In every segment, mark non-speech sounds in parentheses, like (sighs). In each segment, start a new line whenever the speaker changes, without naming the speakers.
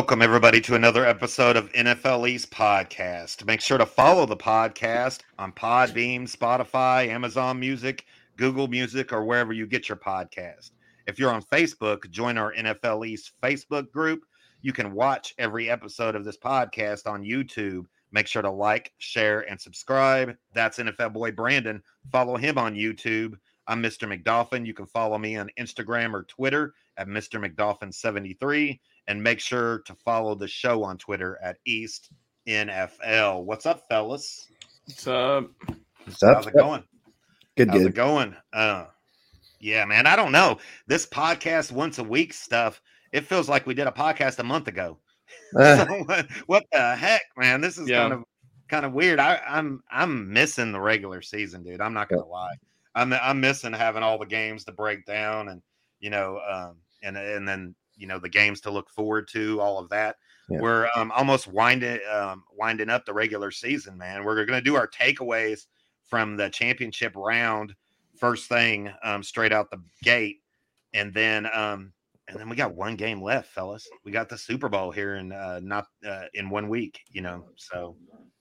Welcome, everybody, to another episode of NFL East Podcast. Make sure to follow the podcast on Podbean, Spotify, Amazon Music, Google Music, or wherever you get your podcast. If you're on Facebook, join our NFL East Facebook group. You can watch every episode of this podcast on YouTube. Make sure to like, share, and subscribe. That's NFL boy Brandon. Follow him on YouTube. I'm Mr. McDolphin. You can follow me on Instagram or Twitter at Mr. McDolphin73 and make sure to follow the show on Twitter at East NFL. What's up, fellas?
What's up?
What's up?
How's it going?
Good,
How's
good.
it going? Uh, yeah, man. I don't know. This podcast once a week stuff. It feels like we did a podcast a month ago.
Uh, (laughs)
So what, (laughs) what the heck, man? This is
Yeah.
kind of kind of weird. I, I'm I'm missing the regular season, dude. I'm not gonna lie. I'm I'm missing having all the games to break down and you know um and and then you know the games to look forward to, all of that.
Yeah.
We're um almost winding um winding up the regular season, man. We're gonna do our takeaways from the championship round first thing um straight out the gate, and then um and then we got one game left, fellas. We got the Super Bowl here in uh, not uh, in one week, you know. So,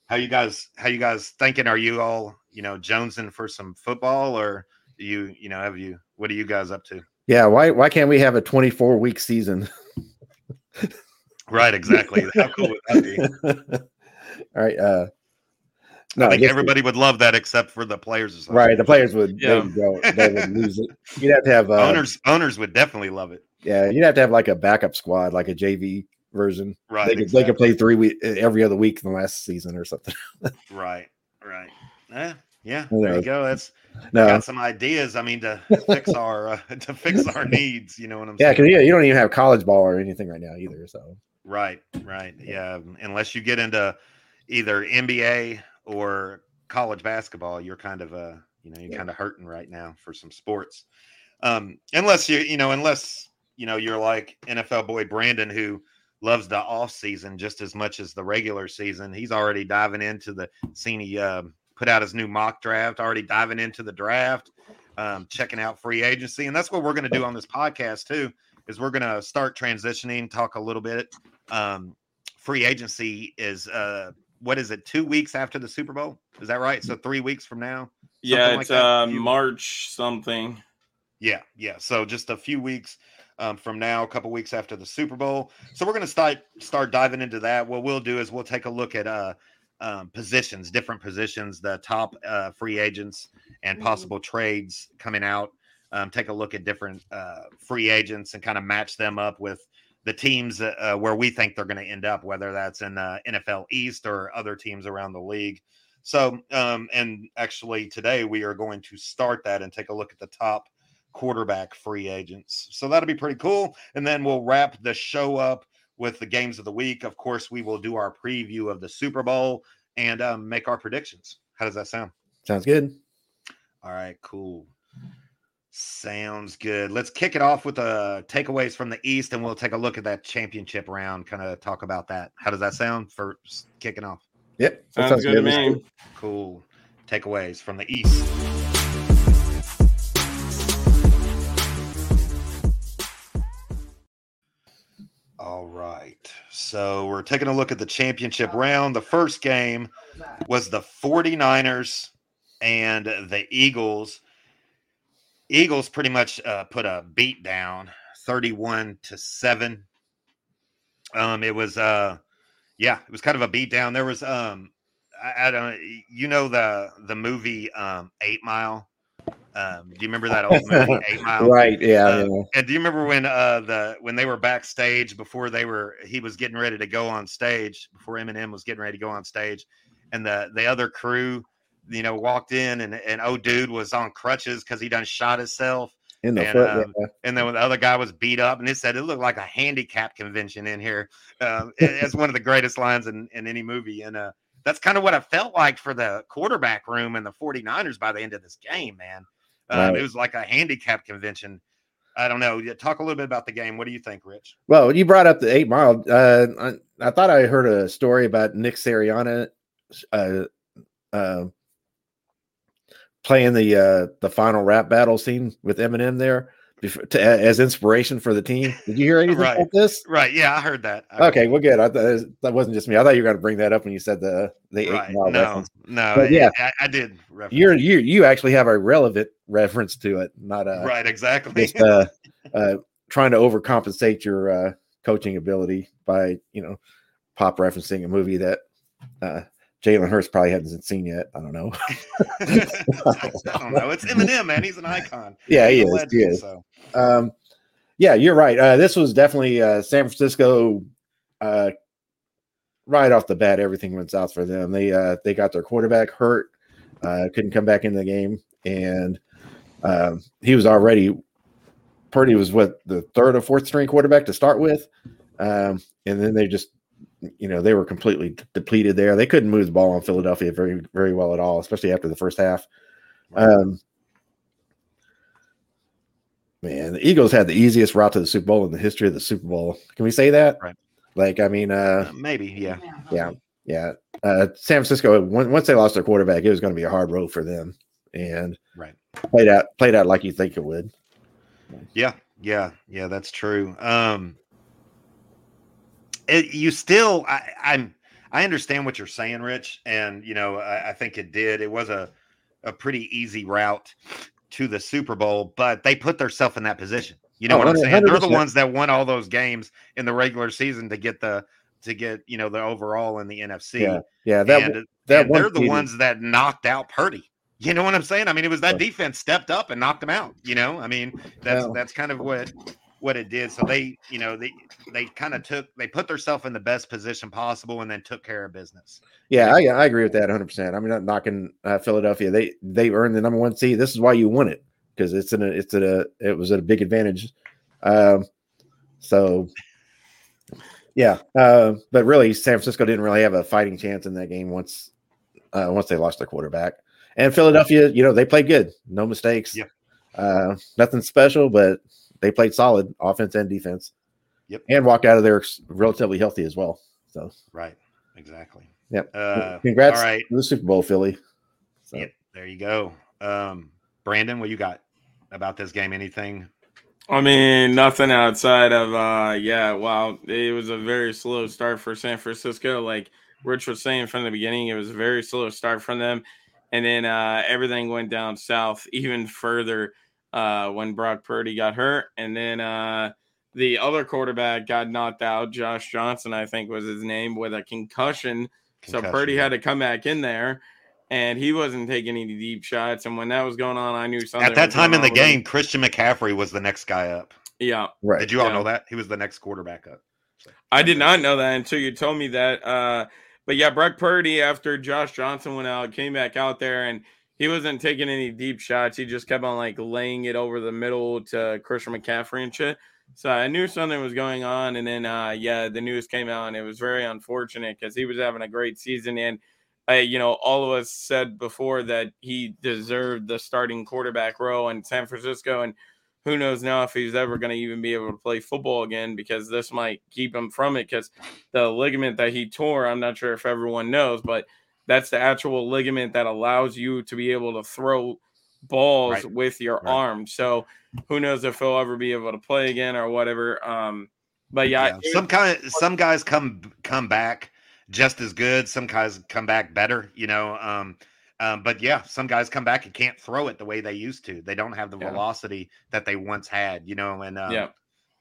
how you guys? How you guys thinking? Are you all you know jonesing for some football, or you you know have you? What are you guys up to?
Yeah, why why can't we have a 24 week season? (laughs)
Right, exactly. How cool would that be? (laughs)
All right. Uh no,
I
I
think
guess-
everybody would love that, except for the players.
right. The players would,
Yeah.
they, would they would lose it. You'd have to have uh,
owners owners would definitely love it.
Yeah, you'd have to have like a backup squad, like a JV version.
Right,
They could, they could play three week every other week in the last season or something. (laughs)
Right, right. Yeah, yeah.
Who
There you go. That's
No,
got some ideas. I mean, to fix (laughs) our uh, (laughs) to fix our needs. You know what I'm
yeah,
saying?
because yeah, you don't even have college ball or anything right now either. So
Right, right. Yeah. Unless you get into either NBA or college basketball, you're kind of uh, you know, you're
Yeah.
kind of hurting right now for some sports. Um, unless you, you know, unless you know, you're like NFL boy Brandon who loves the off season just as much as the regular season. He's already diving into the scene. He um, put out his new mock draft, already diving into the draft, um, checking out free agency, and that's what we're going to do on this podcast too. Is we're going to start transitioning, talk a little bit. Um, free agency is uh, what is it? Two weeks after the Super Bowl? Is that right? So three weeks from now.
Yeah,
like
it's
that?
uh, March something.
Yeah, yeah. So just a few weeks um, from now, a couple weeks after the Super Bowl. So we're going to start start diving into that. What we'll do is we'll take a look at uh, um, positions, different positions, the top uh, free agents and possible trades coming out. Um, take a look at different uh, free agents and kind of match them up with the teams uh, where we think they're going to end up, whether that's in uh, NFL East or other teams around the league. So, um, and actually today we are going to start that and take a look at the top quarterback free agents. So that'll be pretty cool. And then we'll wrap the show up with the games of the week. Of course, we will do our preview of the Super Bowl and um, make our predictions. How does that sound?
sounds good.
All right, cool. Sounds good. Let's kick it off with the takeaways from the East, and we'll take a look at that championship round. Kind of talk about that. How does that sound for kicking off?
Yep, that
Sounds, good to me.
it.
Cool. Takeaways from the East. So we're taking a look at the championship round. The first game was the 49ers and the Eagles. Eagles pretty much uh, put a beat down 31 to 7. Um it was uh yeah, it was kind of a beat down. There was um I, I don't you know the the movie um 8 Mile? Um do you remember that old movie (laughs) 8 Mile?
Right. Yeah.
Uh,
yeah.
And do you remember when uh the when they were backstage before they were he was getting ready to go on stage before Eminem was getting ready to go on stage, and the the other crew, you know, walked in and and oh dude was on crutches because he done shot himself,
In the
and,
foot.
um,
yeah.
and then when the other guy was beat up, and it said it looked like a handicap convention in here. Um, it's one of the greatest lines in in any movie, and uh. That's kind of what it felt like for the quarterback room and the 49ers by the end of this game, man. Um,
Right.
It was like a handicap convention. I don't know. Talk a little bit about the game. What do you think, Rich?
Well, you brought up the eight mile. Uh, I, I thought I heard a story about Nick Sirianni uh, uh, playing the uh, the final rap battle scene with Eminem there to, as inspiration for the team. Did you hear anything
Right.
about this?
Right. Yeah, I heard that. I heard
Okay, well, good. I thought that wasn't just me. I thought you were going to bring that up when you said the the eight
Right.
mile
No,
reference.
no.
But yeah.
I, I did.
You're you you actually have a relevant reference to it, not a
right. Exactly.
just uh, uh, trying to overcompensate your uh, coaching ability by you know pop referencing a movie that uh, Jalen Hurts probably hasn't seen yet. I don't know. (laughs)
I don't know. It's Eminem, man. He's an icon. (laughs)
Yeah, he
He's a
is. He is.
So.
Um, yeah, you're right. Uh, this was definitely uh, San Francisco. Uh, right off the bat, everything went south for them. They uh, they got their quarterback hurt, uh, couldn't come back in the game, and um, he was already Purdy was what the third or fourth string quarterback to start with, um, and then they just you know they were completely depleted there. They couldn't move the ball on Philadelphia very very well at all, especially after the first half. Um, man, the Eagles had the easiest route to the Super Bowl in the history of the Super Bowl. Can we say that?
Right.
Like, I mean, uh,
Uh, maybe. Yeah.
yeah, yeah. Uh, San Francisco, on- once they lost their quarterback, it was going to be a hard road for them, and
Right.
played out played out like you think it would.
Yeah, yeah, yeah, that's true. Um it, you still I, I'm I understand what you're saying, Rich, and you know, I, I think it did. It was a a pretty easy route to the Super Bowl, but they put themselves in that position. You know
Oh,
what I'm
100
saying? They're the ones that won all those games in the regular season to get the to get, you know, the overall in the NFC.
Yeah, yeah. That
and, uh,
that
and they're the ones that knocked out Purdy. You know what I'm saying? I mean, it was that defense stepped up and knocked him out. You know, I mean, that's that's kind of what what it did. So they, you know, they they kind of took they put themselves in the best position possible and then took care of business.
Yeah, I, I agree with that 100. percent I'm not knocking uh, Philadelphia. They they earned the number one seed. This is why you won it because it's in a it's at a it was at a big advantage. Um, so yeah, uh, but really, San Francisco didn't really have a fighting chance in that game once uh, once they lost their quarterback. And Philadelphia, you know, they played good, no mistakes.
Yep.
Uh, nothing special, but they played solid offense and defense.
Yep.
And walked out of there relatively healthy as well. So
Right. Exactly.
Yep.
Uh,
congrats
all right.
to the Super Bowl, Philly. So.
Yep. There you go. Um, Brandon, what you got about this game? Anything?
I mean, nothing outside of uh yeah, wow. It was a very slow start for San Francisco. Like Rich was saying from the beginning, it was a very slow start from them. And then uh everything went down south even further uh when Brock Purdy got hurt. And then uh the other quarterback got knocked out, Josh Johnson, I think was his name, with a concussion. So Purdy
yeah.
had to come back in there. And he wasn't taking any deep shots. And when that was going on, I knew something.
At that
was
time in the
on with him.
game, Christian McCaffrey was the next guy up.
Yeah.
Right.
Did you all
Yeah.
know that? He was the next quarterback up. So-
I did not know that until you told me that. Uh, but yeah, Brock Purdy, after Josh Johnson went out, came back out there and he wasn't taking any deep shots. He just kept on like laying it over the middle to Christian McCaffrey and shit. So I knew something was going on. And then, uh, yeah, the news came out and it was very unfortunate because he was having a great season. And, uh, you know, all of us said before that he deserved the starting quarterback role in San Francisco. And who knows now if he's ever going to even be able to play football again because this might keep him from it because the ligament that he tore i'm not sure if everyone knows but that's the actual ligament that allows you to be able to throw balls
Right.
with your
Right.
arm so who knows if he'll ever be able to play again or whatever um but yeah,
Yeah, some kind some guys come come back just as good. Some guys come back better. You know, um, um, but yeah, some guys come back and can't throw it the way they used to. They don't have the
Yeah.
velocity that they once had. You know, and um,
yeah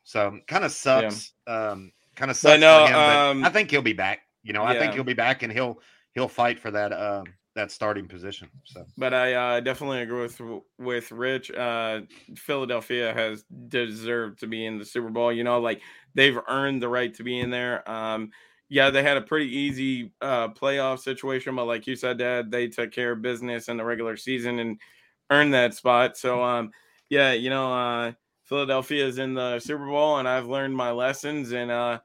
so kind of sucks. Um, kind of sucks for him.
um,
I think he'll be back. You know, I think he'll be back and he'll he'll fight for that uh, that starting position. So
but I uh, definitely agree with with Rich. Uh, Philadelphia has deserved to be in the Super Bowl. You know, like they've earned the right to be in there. Um, yeah, they had a pretty easy uh, playoff situation, but like you said, Dad, they took care of business in the regular season and earned that spot. So, um, yeah, you know, uh, Philadelphia is in the Super Bowl, and I've learned my lessons. And uh,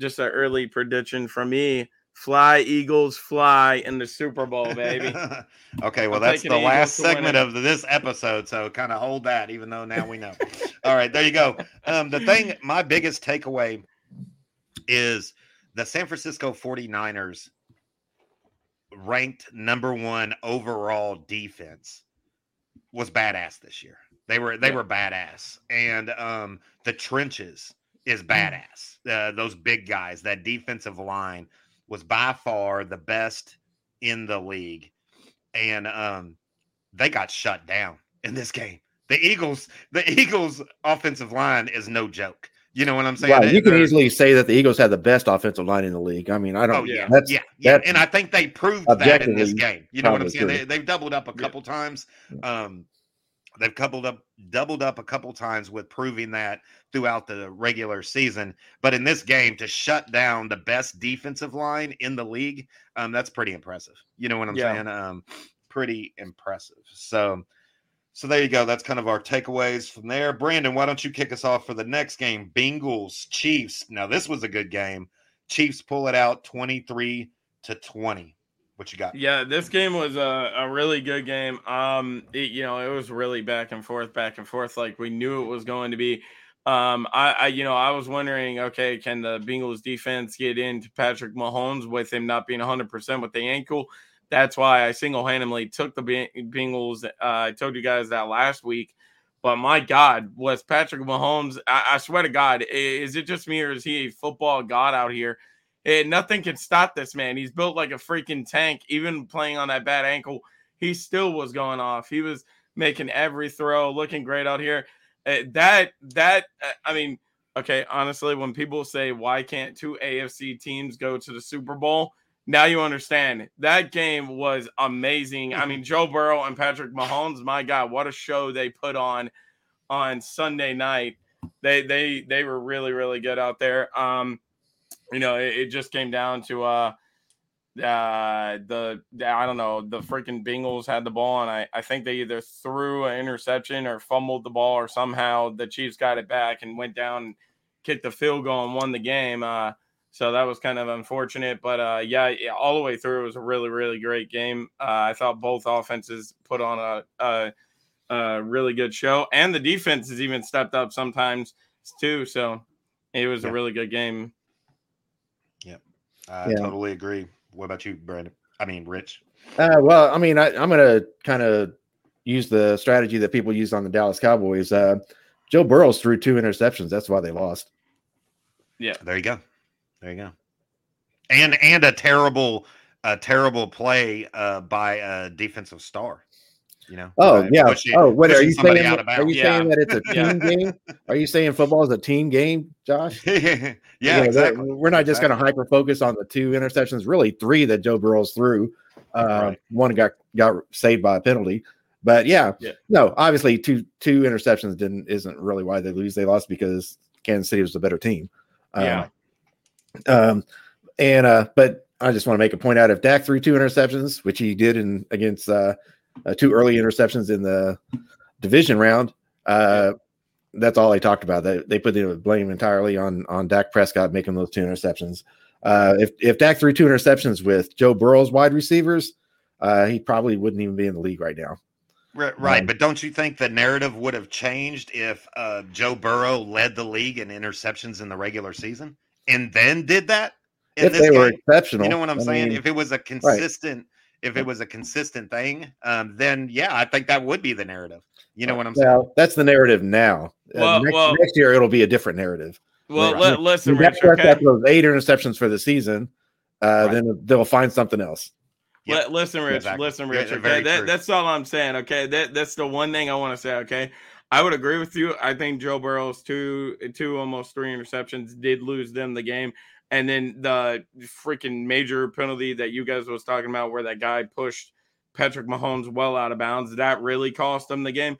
just an early prediction from me: Fly Eagles, fly in the Super Bowl, baby. (laughs)
okay, well,
I'm
that's the last segment of this episode. So kind of hold that, even though now we know. All right, there you go. Um, the thing, my biggest takeaway is the San Francisco 49ers ranked number one overall defense was badass this year. They were they
Yeah.
were badass, and um, the trenches is badass. Uh, those big guys, that defensive line was by far the best in the league, and um, they got shut down in this game. The Eagles, the Eagles' offensive line is no joke. You know what I'm saying?
Right. You can easily say that the Eagles had the best offensive line in the league. I mean, I don't.
Oh yeah,
That's
yeah, yeah,
that's
and I think they proved that in this game. You know what I'm saying?
true.
They, they've doubled up a
Yeah.
couple times. Um, they've coupled up, doubled up a couple times with proving that throughout the regular season. But in this game, to shut down the best defensive line in the league, um, that's pretty impressive. You know what I'm
Yeah.
saying? Um, pretty impressive. So. So there you go. That's kind of our takeaways from there. Brandon, why don't you kick us off for the next game? Bengals, Chiefs. Now, this was a good game. Chiefs pull it out 23 to 20. What you got?
Yeah, this game was a, a really good game. Um, it, you know, it was really back and forth, back and forth, like we knew it was going to be. Um, I, I, you know, I was wondering, okay, can the Bengals defense get into Patrick Mahomes with him not being 100% with the ankle? That's why I single handedly took the Be- Bengals. Uh, I told you guys that last week. But my God, was Patrick Mahomes? I, I swear to God, is it just me or is he a football god out here? And nothing can stop this man. He's built like a freaking tank. Even playing on that bad ankle, he still was going off. He was making every throw, looking great out here. Uh, that that uh, I mean, okay, honestly, when people say why can't two AFC teams go to the Super Bowl, now you understand. That game was amazing. I mean, Joe Burrow and Patrick Mahomes, my God, what a show they put on on Sunday night. They they they were really really good out there. Um, you know, it, it just came down to uh uh the I don't know the freaking Bengals had the ball and I I think they either threw an interception or fumbled the ball or somehow the Chiefs got it back and went down and kicked the field goal and won the game. Uh, so that was kind of unfortunate, but uh, yeah, yeah, all the way through it was a really really great game. Uh, I thought both offenses put on a, a a really good show, and the defense has even stepped up sometimes too. So it was
Yeah.
a really good game.
Yep, I
Yeah.
totally agree. What about you, Brandon? I mean, Rich.
Uh, well, I mean, I, I'm going to kind of use the strategy that people used on the Dallas Cowboys. Uh, Joe Burrows threw two interceptions. That's why they lost. Yeah.
There you go. There you go. And and a terrible, a terrible play uh, by a defensive star. You know.
Oh yeah.
pushing-
oh, what are you saying? Are you
bounds.
saying that it's a (laughs) team game? Are you saying football is a team game, Josh? (laughs)
yeah,
You know, that-
exactly.
we're not just going to hyper focus on the two interceptions, really three that Joe Burrows threw. Uh,
Right.
One got got saved by a penalty, but yeah,
Yeah.
no, obviously two two interceptions didn't isn't really why they lose. They lost because Kansas City was a better team. Um,
Yeah.
Um, and uh, but I just want to make a point out if Dak threw two interceptions, which he did in against uh, uh two early interceptions in the division round. Uh, that's all they talked about. They, they put the blame entirely on on Dak Prescott making those two interceptions. Uh, if if Dak threw two interceptions with Joe Burrow's wide receivers, uh, he probably wouldn't even be in the league right now.
Right, right.
Um,
but don't you think the narrative would have changed if uh, Joe Burrow led the league in interceptions in the regular season and then did that
if they were exceptional,
You know what I'm
I
saying?
mean,
if it was a consistent, if it was a consistent thing, um, then yeah, I think that would be the narrative. You know what I'm saying?
well, that's the narrative now. Uh, next,
well-
next year it'll be a different narrative.
Well,
Right.
li- listen,
If Dak
Rich.
Prescott
Okay?
throws eight interceptions for the season, uh,
Right.
then they'll find something else.
Yep.
Li- listen, Rich.
Exactly.
Listen, Rich.
very
okay, that, that's all I'm saying. Okay, that that's the one thing I want to say. Okay, I would agree with you. I think Joe Burrow's two, two, almost three interceptions did lose them the game, and then the freaking major penalty that you guys was talking about, where that guy pushed Patrick Mahomes well out of bounds, that really cost them the game.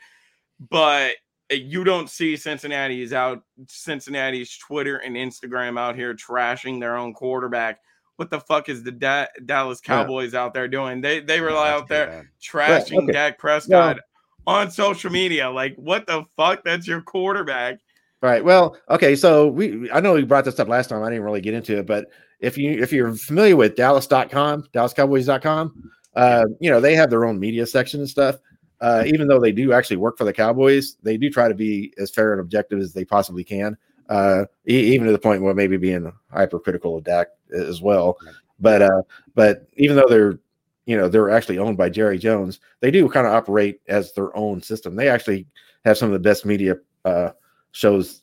But you don't see Cincinnati's out Cincinnati's Twitter and Instagram out here trashing their own quarterback. What the fuck is the da- Dallas
Yeah.
Cowboys out there doing? They they were
Yeah,
out there
bad.
trashing
okay.
Dak Prescott on social media. Like, what the fuck? That's your quarterback.
Right. Well, okay. So we I know we brought this up last time. I didn't really get into it, but if you if you're familiar with Dallas.com, DallasCowboys.com, uh, you know, they have their own media section and stuff. Uh, even though they do actually work for the Cowboys, they do try to be as fair and objective as they possibly can. Uh, e- even to the point where maybe being hypercritical of Dak as well. But uh, but even though they're you know they're actually owned by Jerry Jones, they do kind of operate as their own system. They actually have some of the best media uh, shows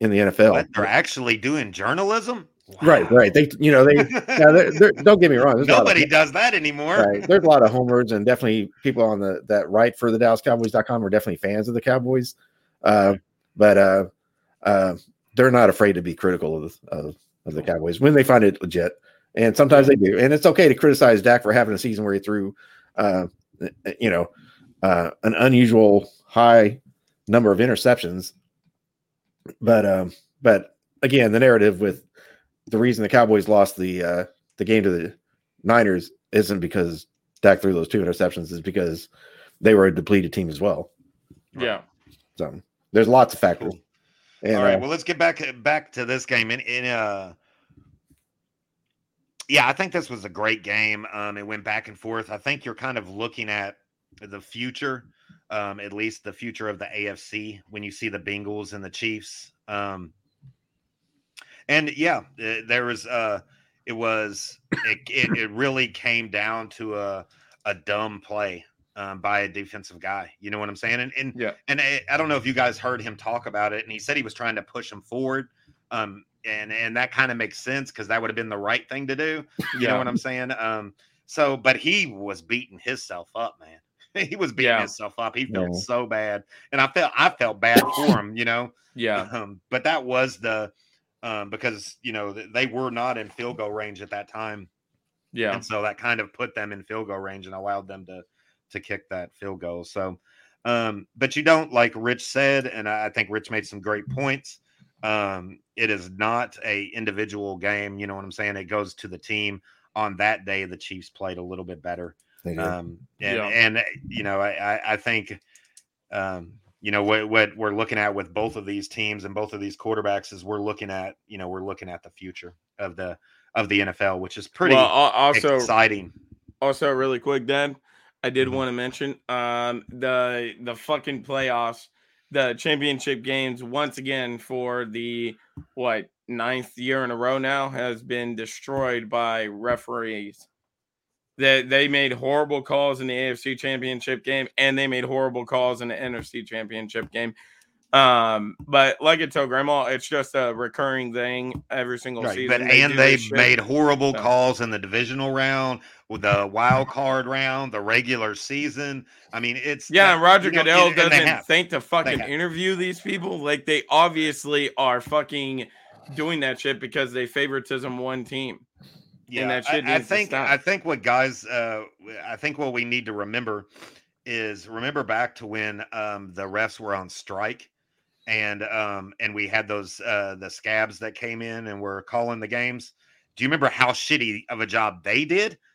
in the NFL.
But they're actually doing journalism.
Right,
Wow.
right. They, you know, they. (laughs) they're, they're, don't get me wrong. lot of-
Nobody does that anymore.
right. There's a lot of homers, and definitely people on the that write for the DallasCowboys.com are definitely fans of the Cowboys. Uh, but uh, uh, they're not afraid to be critical of, of of the Cowboys when they find it legit, and sometimes they do. And it's okay to criticize Dak for having a season where he threw, uh, you know, uh, an unusual high number of interceptions. But um, but again, the narrative with the reason the Cowboys lost the uh, the game to the Niners isn't because Dak threw those two interceptions, is because they were a depleted team as well.
Yeah.
So there's lots of factors.
Cool.
And,
All right,
uh,
well, let's get back back to this game. In, in uh, yeah, I think this was a great game. Um, it went back and forth. I think you're kind of looking at the future, um, at least the future of the AFC when you see the Bengals and the Chiefs. Um, and yeah, uh, there was uh, it was it, it, it really came down to a a dumb play um, by a defensive guy. You know what I'm saying? And and
Yeah.
and I, I don't know if you guys heard him talk about it, and he said he was trying to push him forward. Um, and and that kind of makes sense because that would have been the right thing to do. You know what I'm saying? Um, so but he was beating himself up, man. (laughs) he was beating
Yeah.
himself up. He felt
Yeah.
so bad, and I felt I felt bad for him. You know,
Yeah.
um, but that was the um, because you know they were not in field goal range at that time,
Yeah.
and so that kind of put them in field goal range and allowed them to to kick that field goal. So, um, but you don't like Rich said, and I I think Rich made some great points. Um, it is not a individual game. You know what I'm saying? It goes to the team. On that day, the Chiefs played a little bit better.
They did.
Um, and,
Yeah.
and you know, I, I, I think, um, you know, what, what we're looking at with both of these teams and both of these quarterbacks is we're looking at, you know, we're looking at the future of the of the NFL, which is pretty
well, also,
exciting.
also really quick, Dad, I did
Mhm.
want to mention um the the fucking playoffs, the championship games once again for the what ninth year in a row now has been destroyed by referees. They they made horrible calls in the AFC championship game and they made horrible calls in the NFC championship game. Um, but like I told Grandma, it's just a recurring thing every single
Right,
season.
but
They
and they made horrible
So-
calls in the divisional round, with the wild card round, the regular season. I mean, it's
Yeah, and Roger
you know,
Goodell
and-
doesn't think to fucking interview these people. Like they obviously are fucking doing that shit because they favoritism one team.
Yeah,
that shit
I, I think. I think what guys uh I think what we need to remember is remember back to when um the refs were on strike and um and we had those uh the scabs that came in and were calling the games. Do you remember how shitty of a job they did? (laughs)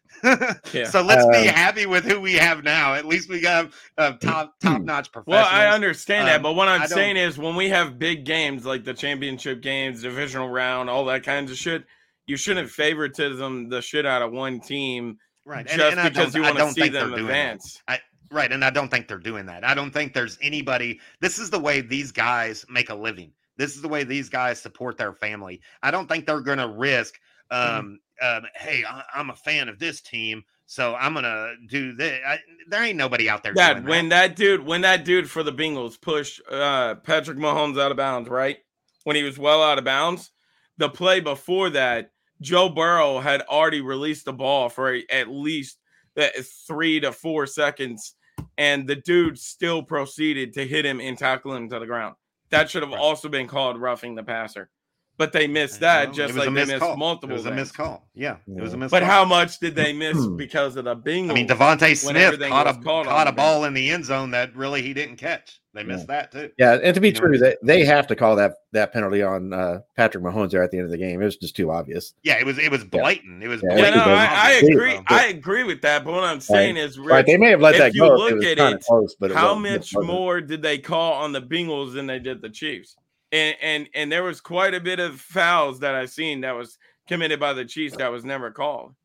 Yeah.
So let's be
Um,
happy with who we have now. At least we got uh, (clears throat) top top notch professionals. Well.
I understand that,
Um,
but what I'm
I don't-
saying is when we have big games like the championship games, divisional round, all that kinds of shit, you shouldn't favoritism the shit out of one team
right
just
and, and
because you
I
want to
don't
see
think they're
them advance.
Right. And I don't think they're doing that. I don't think there's anybody. This is the way these guys make a living. This is the way these guys support their family. I don't think they're going to risk, um, um, hey, I, I'm a fan of this team, so I'm going to do this. I, there ain't nobody out there
Dad,
doing
when
that.
that dude, when that dude for the Bengals pushed uh, Patrick Mahomes out of bounds, right? When he was well out of bounds, the play before that, Joe Burrow had already released the ball for a- at least uh, three to four seconds, and the dude still proceeded to hit him and tackle him to the ground. That should have
Right.
also been called roughing the passer, but they missed that just like they
missed
missed
call.
multiple.
It was a
things.
missed call. Yeah, it was a
Yeah.
missed
But
call.
how much did they miss because of the Bengals?
I mean, DeVonta Smith
everything
caught a
was called on
caught a ball in the end zone that really he didn't catch. They missed that too.
Yeah, and to be
You
true, that they have to call that that penalty on uh, Patrick Mahomes there at the end of the game. It was just too obvious.
Yeah, it was it was blatant. It was
Yeah,
Yeah, no, I, I agree. I agree with that. But what I'm saying is,
Right? They may have let
if
that
you
go.
look
if it was
at it,
close, but
how much more did they call on the Bengals than they did the Chiefs? And and and there was quite a bit of fouls that I've seen that was committed by the Chiefs that was never called.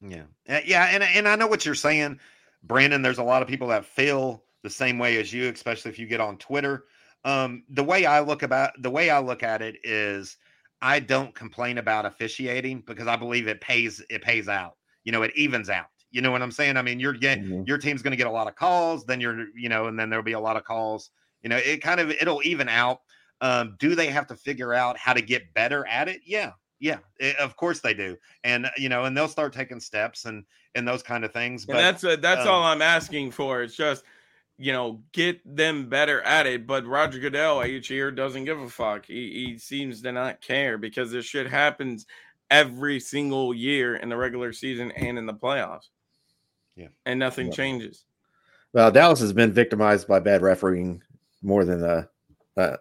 Yeah, Uh, yeah, and and I know what you're saying, Brandon. There's a lot of people that feel the same way as you, especially if you get on Twitter. Um, the way I look about the way I look at it is, I don't complain about officiating because I believe it pays it pays out. You know, it evens out. You know what I'm saying? I mean, you're getting
Mhm.
your team's going to get a lot of calls, then you're, you know, and then there'll be a lot of calls. You know, it kind of it'll even out. Um, do they have to figure out how to get better at it? Yeah, yeah, eh, of course they do, and you know, and they'll start taking steps and and those kind of things. But
and that's uh, that's
um,
all I'm asking for. It's just you know get them better at it. But Roger Goodell each year doesn't give a fuck. He, he seems to not care because this shit happens every single year in the regular season and in the playoffs.
Yeah.
and nothing
Yeah.
changes.
Well, Dallas has been victimized by bad refereeing more than uh, uh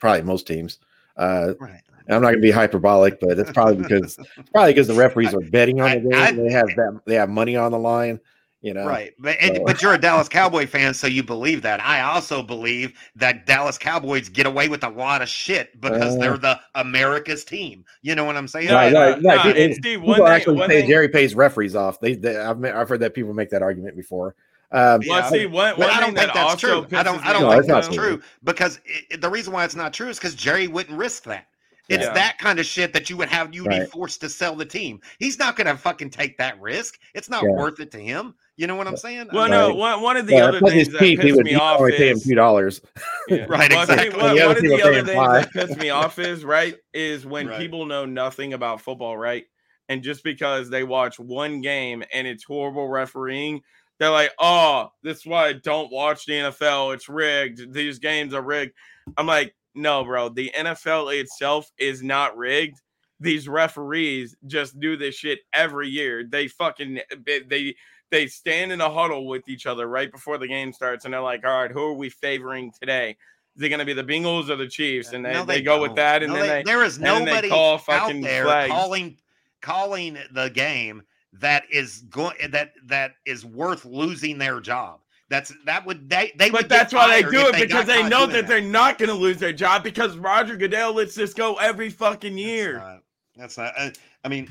probably most teams. Uh,
right.
I'm not going to be hyperbolic, but it's probably because it's probably because the (laughs) referees are betting on the game.
I-
they have that they have money on the line. You know,
Right. But, and,
so-
but you're a Dallas Cowboy fan, so you believe that. I also believe that Dallas Cowboys get away with a lot of shit because
Uh.
they're the America's team. You know what I'm saying?
No,
Right,
no,
right,
no,
right.
and
People-
Steve,
People
one thing,
actually
one
say
thing,
Jerry pays referees off. They, they I've I've heard that people make that argument before. Um,
well,
I-
see, one,
But
one
I don't think
that
that's true. I don't. I don't
No,
think that's
true.
true because it, the reason why it's not true is because Jerry wouldn't risk that. It's
Yeah.
that kind of shit that you would have you would be forced to sell the team. He's not going to fucking take that risk. It's not
Yeah.
worth it to him. You know what I'm saying?
Well,
mean,
no, one, one of the
yeah,
other things that
team, he
pissed
would
me off
only pay him two dollars. (laughs)
Yeah.
Right,
Well,
exactly.
One, one of the other things
five.
that piss me off is right is (laughs) when
Right.
people know nothing about football, right? And just because they watch one game and it's horrible refereeing, they're like, "Oh, this is why I don't watch the NFL. It's rigged. These games are rigged." I'm like, "No, bro. The NFL itself is not rigged. These referees just do this shit every year. They fucking they." they they stand in a huddle with each other right before the game starts, and they're like, "All right, who are we favoring today? Is it going to be the Bengals or the Chiefs?" And they,
No,
they, go with that, and
No,
then
they-
they,
there is
they
nobody
call
out there
flags.
calling calling the game that is going that that is worth losing their job. That's that would they they
But that's why they do it because they know
doing
that they're not going to lose their job because Roger Goodell lets this go every fucking year.
That's not. That's not I, I mean,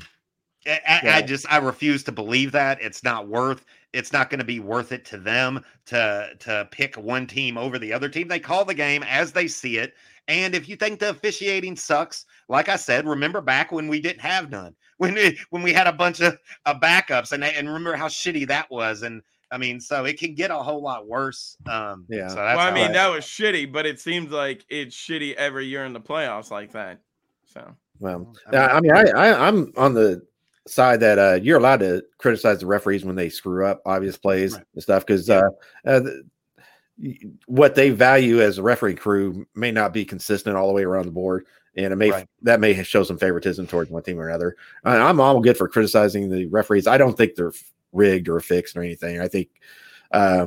I, I,
Yeah.
I just I refuse to believe that it's not worth. It's not going to be worth it to them to to pick one team over the other team. They call the game as they see it. And if you think the officiating sucks, like I said, remember back when we didn't have none, when we, when we had a bunch of, of backups, and and remember how shitty that was. And I mean, so it can get a whole lot worse. Um,
Yeah.
So that's
well, I mean,
I-
that was shitty, but it seems like it's shitty every year in the playoffs like that. So
Well,
I mean-
uh, I mean, I, I I'm on the side that uh, you're allowed to criticize the referees when they screw up obvious plays
Right.
and stuff because uh, uh, the- what they value as a referee crew may not be consistent all the way around the board, and it may
Right.
that may show some favoritism towards one team or another. I'm all good for criticizing the referees. I don't think they're rigged or fixed or anything. I think, uh,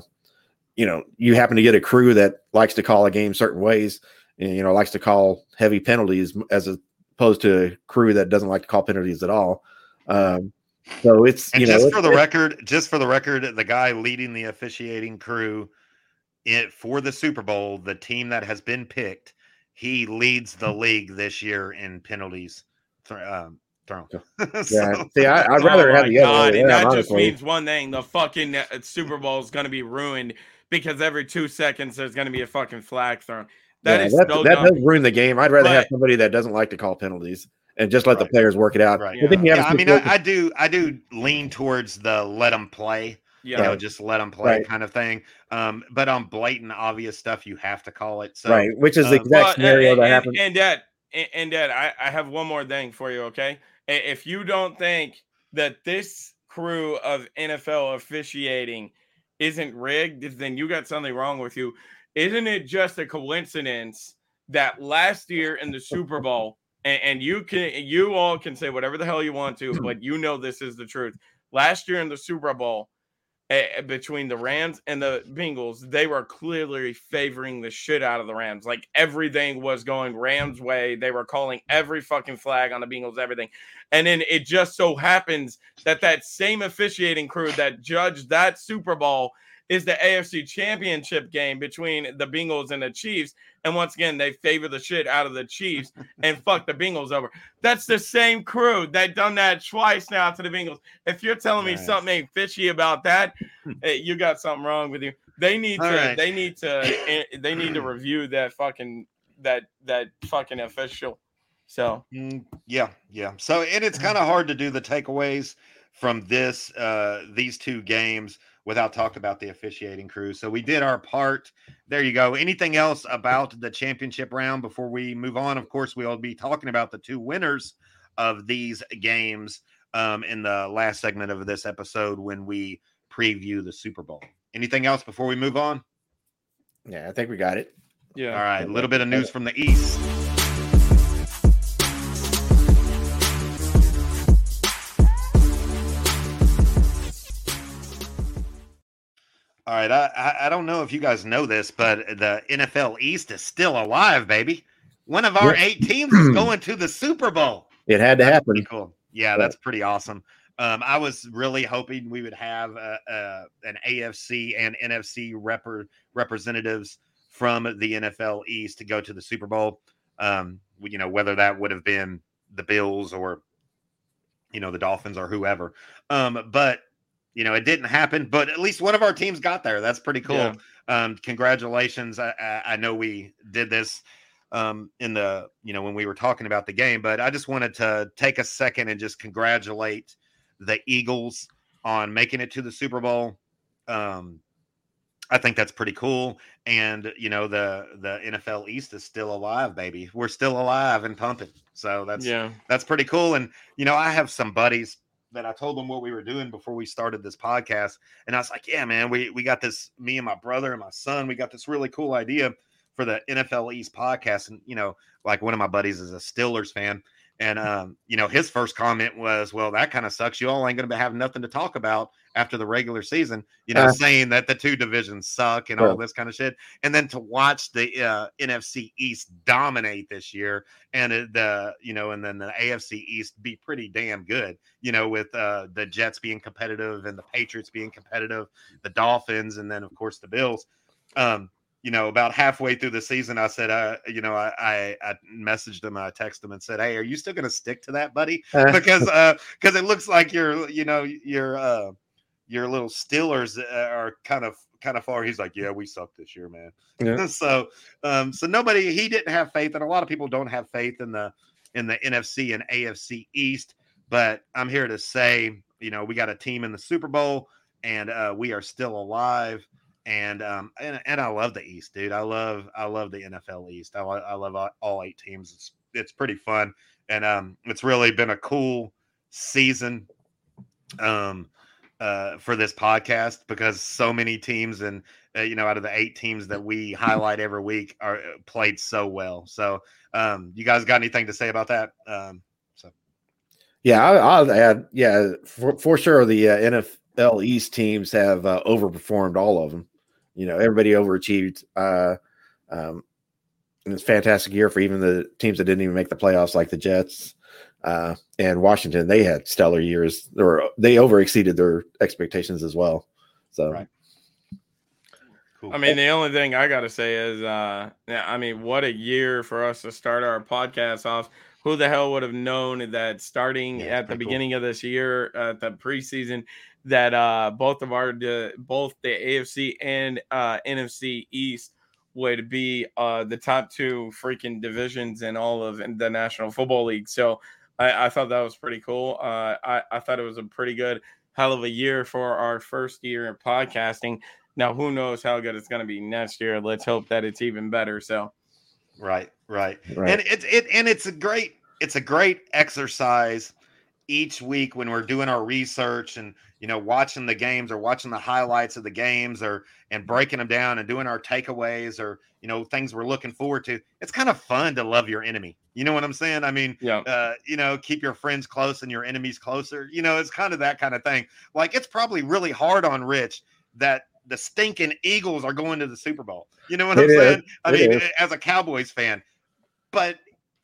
you know, you happen to get a crew that likes to call a game certain ways, and you know likes to call heavy penalties as opposed to a crew that doesn't like to call penalties at all. Um, so it's
And
you know
just for the record, just for the record, the guy leading the officiating crew it for the Super Bowl, the team that has been picked, he leads the league this year in penalties thr- um, thrown. (laughs)
yeah.
So-
See, I, I'd rather
Oh
have
my
the other
God,
way
and
around,
that just means one thing: the fucking uh, Super Bowl is going to be ruined because every two seconds there's going to be a fucking flag thrown. That
Yeah,
is
that,
so
that
dumb.
does ruin the game. I'd rather have somebody that doesn't like to call penalties and just let the players work it out.
Right.
But then you have
yeah,
a
I mean, I, I do, I do lean towards the let them play.
Yeah.
You know, just let them play
Right.
kind of thing. Um, but on blatant, obvious stuff, you have to call it. So,
right, which is the
um,
exact
Well,
scenario
and,
that
and,
happened.
And Dad, and, and Dad, I, I have one more thing for you. Okay, if you don't think that this crew of NFL officiating isn't rigged, then you got something wrong with you. Isn't it just a coincidence that last year in the Super Bowl, and, and you can you all can say whatever the hell you want to, (clears throat) but you know this is the truth. Last year in the Super Bowl, between the Rams and the Bengals, they were clearly favoring the shit out of the Rams. Like everything was going Rams' way. They were calling every fucking flag on the Bengals, everything. And then it just so happens that that same officiating crew that judged that Super Bowl is the AFC Championship game between the Bengals and the Chiefs. And once again, they favor the shit out of the Chiefs and (laughs) fuck the Bengals over. That's the same crew that done that twice now to the Bengals. If you're telling me something ain't fishy about that, (laughs) eh, you got something wrong with you. They need to.
All right.
They need to. (coughs) They need to review that fucking that that fucking official. So
Mm, yeah, yeah. So and it's kind of hard to do the takeaways from this uh, these two games without talking about the officiating crew. So we did our part. There you go. Anything else about the championship round before we move on? Of course, we'll be talking about the two winners of these games um, in the last segment of this episode when we preview the Super Bowl. Anything else before we move on?
Yeah, I think we got it.
Yeah.
All right. A little bit of news from the East. Right, I, I don't know if you guys know this, but the NFL East is still alive, baby. One of our
Yeah.
eight teams is (clears throat) going to the Super Bowl.
It had to
That's
happen.
cool. Yeah, that's pretty awesome. Um, I was really hoping we would have uh, uh, an AFC and NFC rep- representatives from the NFL East to go to the Super Bowl. Um, you know, whether that would have been the Bills or you know the Dolphins or whoever. Um, but you know, it didn't happen. But at least one of our teams got there. That's pretty cool.
Yeah.
Um, congratulations. I, I, I know we did this um, in the you know when we were talking about the game, but I just wanted to take a second and just congratulate the Eagles on making it to the Super Bowl. Um, I think that's pretty cool, and you know the the NFL East is still alive, baby. We're still alive and pumping, so that's
Yeah.
that's pretty cool. And you know, I have some buddies that I told them what we were doing before we started this podcast, and I was like, "Yeah, man, we we got this. Me and my brother and my son, we got this really cool idea for the NFL East podcast." And you know, like one of my buddies is a Steelers fan, and um, you know, his first comment was, "Well, that kind of sucks. You all ain't going to have nothing to talk about after the regular season." You know,
Uh.
saying that the two divisions suck and all this kind of shit, and then to watch the uh, NFC East dominate this year and the you know and then the AFC East be pretty damn good you know with uh the Jets being competitive and the Patriots being competitive the Dolphins and then of course the Bills um you know about halfway through the season I said uh you know I I, I messaged him I texted him and said hey are you still going to stick to that buddy
Uh,
because uh because it looks like you're you know your uh your little Steelers uh, are kind of kind of far. He's like yeah we suck this year man.
Yeah. (laughs)
so um so nobody he didn't have faith and a lot of people don't have faith in the in the NFC and AFC East but I'm here to say you know we got a team in the Super Bowl and uh we are still alive and um and, and I love the East dude. I love I love the NFL East. I, I love all, all eight teams. It's it's pretty fun and um it's really been a cool season. Um uh for this podcast because so many teams and uh, you know out of the eight teams that we (laughs) highlight every week are uh, played so well so um you guys got anything to say about that um so
Yeah, I, I'll add. Yeah, for, for sure, the uh, NFL East teams have uh, overperformed all of them. You know, everybody overachieved. Uh, um, and it's fantastic year for even the teams that didn't even make the playoffs, like the Jets uh, and Washington. They had stellar years, or they over exceeded their expectations as well. So,
Right. cool
I mean, the only thing I got to say is, uh, yeah, I mean, what a year for us to start our podcast off. Who the hell would have known that starting
Yeah,
at the
pretty cool.
beginning of this year, at the preseason, that uh, both of our, the, both the AFC and uh, NFC East would be uh, the top two freaking divisions in all of the National Football League. So I, I thought that was pretty cool. Uh, I, I thought it was a pretty good, hell of a year for our first year in podcasting. Now, who knows how good it's going to be next year? Let's hope that it's even better. So,
right right
right.
and it's it and it's a great it's a great exercise each week when we're doing our research and you know watching the games or watching the highlights of the games or and breaking them down and doing our takeaways or you know things we're looking forward to it's kind of fun to love your enemy you know what i'm saying i mean
yeah.
uh, you know, keep your friends close and your enemies closer. You know, it's kind of that kind of thing. Like it's probably really hard on Rich that the stinking Eagles are going to the Super Bowl. You know what
It
I'm
is.
saying? I
It
mean,
is.
as a Cowboys fan, but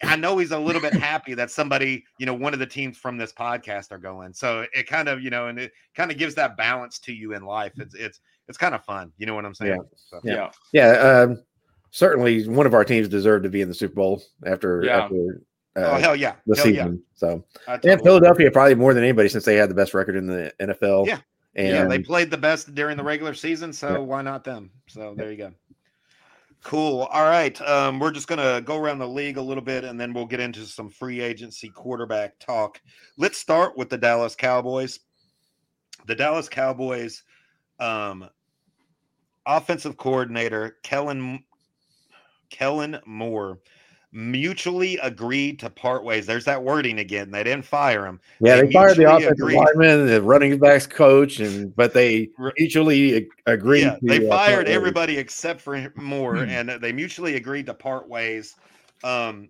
I know he's a little bit happy that somebody, you know, one of the teams from this podcast are going. So it kind of, you know, and it kind of gives that balance to you in life. It's it's it's kind of fun. You know what I'm saying? So,
Yeah.
Yeah, um, certainly one of our teams deserved to be in the Super Bowl after,
Yeah.
after
oh
uh,
hell yeah,
the
hell yeah.
season. So,
I
and
totally-
Philadelphia probably more than anybody since they had the best record in the NFL.
Yeah.
and
yeah, they played the best during the regular season, so
Yeah.
why not them? So there you go. Cool. All right. Um, we're just gonna go around the league a little bit and then we'll get into some free agency quarterback talk. Let's start with the Dallas Cowboys. the Dallas Cowboys um, offensive coordinator Kellen Kellen Moore mutually agreed to part ways. There's that wording again. They didn't fire him.
Yeah,
They
they, fired the offensive
agreed.
lineman, the running backs coach, and but they mutually agreed.
Yeah,
to,
they
uh,
fired
ways.
everybody except for Moore,
Hmm.
and they mutually agreed to part ways. Um,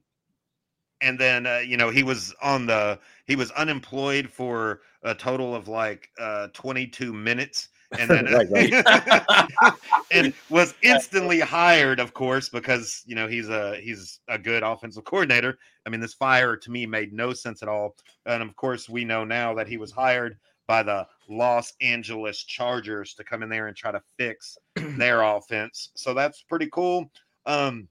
and then uh, you know he was on the he was unemployed for a total of like uh 22 minutes and then (laughs)
Right, (laughs)
and was (laughs) instantly hired of course because you know he's a he's a good offensive coordinator. I mean this fire to me made no sense at all. And of course we know now that he was hired by the los angeles chargers to come in there and try to fix (clears throat) their offense. So that's pretty cool. Um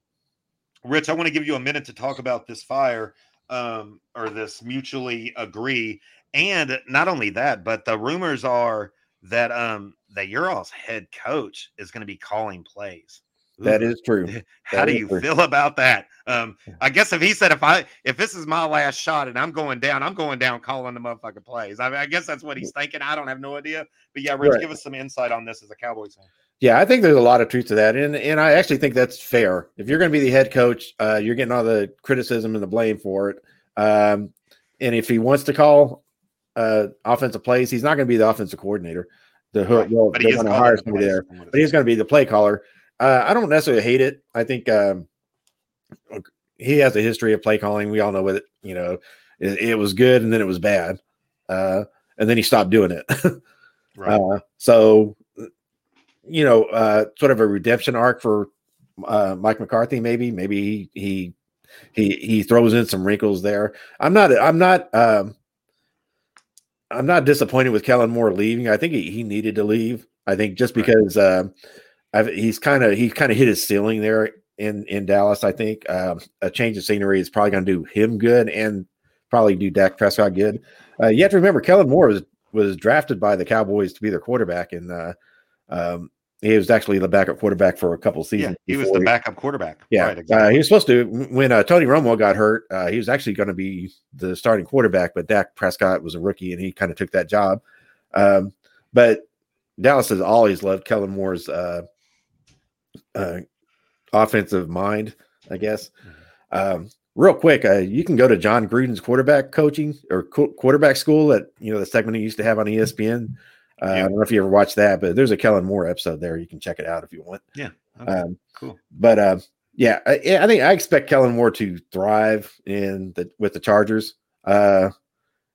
rich i want to give you a minute to talk about this fire um or this mutually agree. And not only that but the rumors are that um that your all's head coach is going to be calling plays
That
Ooh.
is true. (laughs)
How
That
do you
true.
feel about that? Um, I guess if he said if I if this is my last shot and I'm going down, I'm going down calling the motherfucking plays. I mean, I guess that's what he's thinking. I don't have no idea. But yeah, Rich,
Right.
give us some insight on this as a Cowboys fan.
Yeah, I think there's a lot of truth to that, and and I actually think that's fair. If you're going to be the head coach, uh, you're getting all the criticism and the blame for it. Um, and if he wants to call uh, offensive plays, he's not going to be the offensive coordinator. The
Right.
well,
But
they're going to hire somebody there,
what
but he's going to be the play caller. Uh, I don't necessarily hate it. I think um, he has a history of play calling. We all know with it. You know, it, it was good and then it was bad, uh, and then he stopped doing it. (laughs)
right.
Uh, so, you know, uh, sort of a redemption arc for uh, Mike McCarthy. Maybe, maybe he he he he throws in some wrinkles there. I'm not. I'm not. Um, I'm not disappointed with Kellen Moore leaving. I think he, he needed to leave. I think just
Right.
because um, I've, he's kind of he kind of hit his ceiling there in in Dallas. I think um, a change of scenery is probably going to do him good and probably do Dak Prescott good. Uh, you have to remember Kellen Moore was was drafted by the Cowboys to be their quarterback, and uh, um, he was actually the backup quarterback for a couple
yeah,
seasons.
he was the backup quarterback.
Yeah,
right,
uh, he was supposed to when uh, Tony Romo got hurt. Uh, he was actually going to be the starting quarterback, but Dak Prescott was a rookie, and he kind of took that job. Um, but Dallas has always loved Kellen Moore's uh, uh, offensive mind, I guess. Um, real quick, uh, you can go to Jon Gruden's quarterback coaching or qu- quarterback school that you know the segment he used to have on ESPN. Uh, I don't know if you ever watched that, but there's a Kellen Moore episode there. You can check it out if you want.
Okay,
Um,
cool.
but uh, yeah, I, I think I expect Kellen Moore to thrive in the with the Chargers, uh,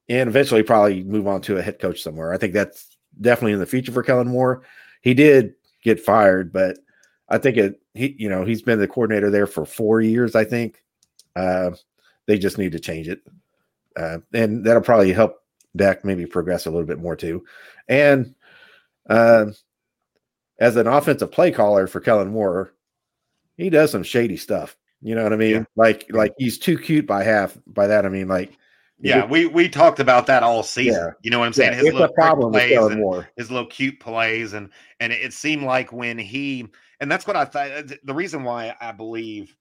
and eventually probably move on to a head coach somewhere. I think that's definitely in the future for Kellen Moore. He did get fired, but I think it he you know he's been the coordinator there for four years. I think uh, they just need to change it, uh, and that'll probably help Dak maybe progress a little bit more too. And uh, as an offensive play caller for Kellen Moore, he does some shady stuff. You know what I mean?
Yeah.
Like like he's too cute by half. By that I mean like
Yeah, we we talked about that all season.
Yeah.
You know what I'm
yeah,
saying? His
it's
little
a problem
plays and
Moore.
his little cute plays and and it seemed like when he and that's what I thought the reason why I believe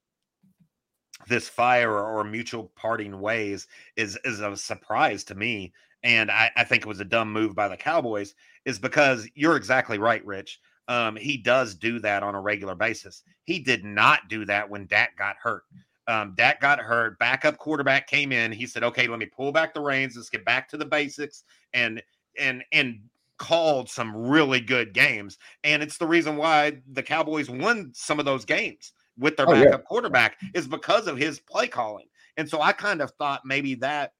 this fire or, or mutual parting ways is is a surprise to me and I, I think it was a dumb move by the Cowboys is because you're exactly right, Rich. Um, he does do that on a regular basis. He did not do that when Dak got hurt. Um, Dak got hurt. Backup quarterback came in. He said, "Okay, let me pull back the reins. Let's get back to the basics." And and and called some really good games. And it's the reason why the Cowboys won some of those games with their
Oh, yeah.
backup quarterback is because of his play calling. And so I kind of thought maybe that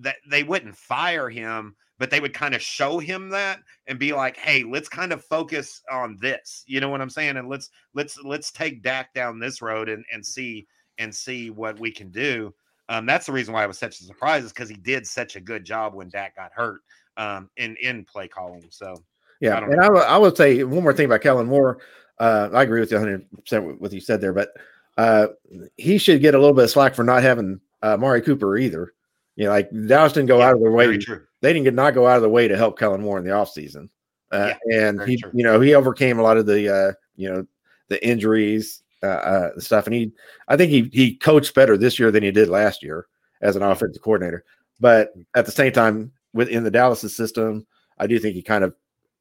that they wouldn't fire him, but they would kind of show him that and be like, "Hey, let's kind of focus on this." You know what I'm saying? And let's let's let's take Dak down this road and and see and see what we can do. Um, that's the reason why it was such a surprise is because he did such a good job when Dak got hurt um, in in play calling. So
Yeah,
I
and I, would- I would say one more thing about Kellen Moore. Uh, I agree with you 100 percent with what you said there, but uh, he should get a little bit of slack for not having uh, Mari Cooper either. You know, like Dallas didn't go
yeah,
out of their way. They didn't get not go out of the way to help Kellen Moore in the offseason. Uh, and he,
true.
you know, he overcame a lot of the, uh, you know, the injuries, uh, uh, stuff. And he, I think he he coached better this year than he did last year as an offensive coordinator. But at the same time, within the Dallas system, I do think he kind of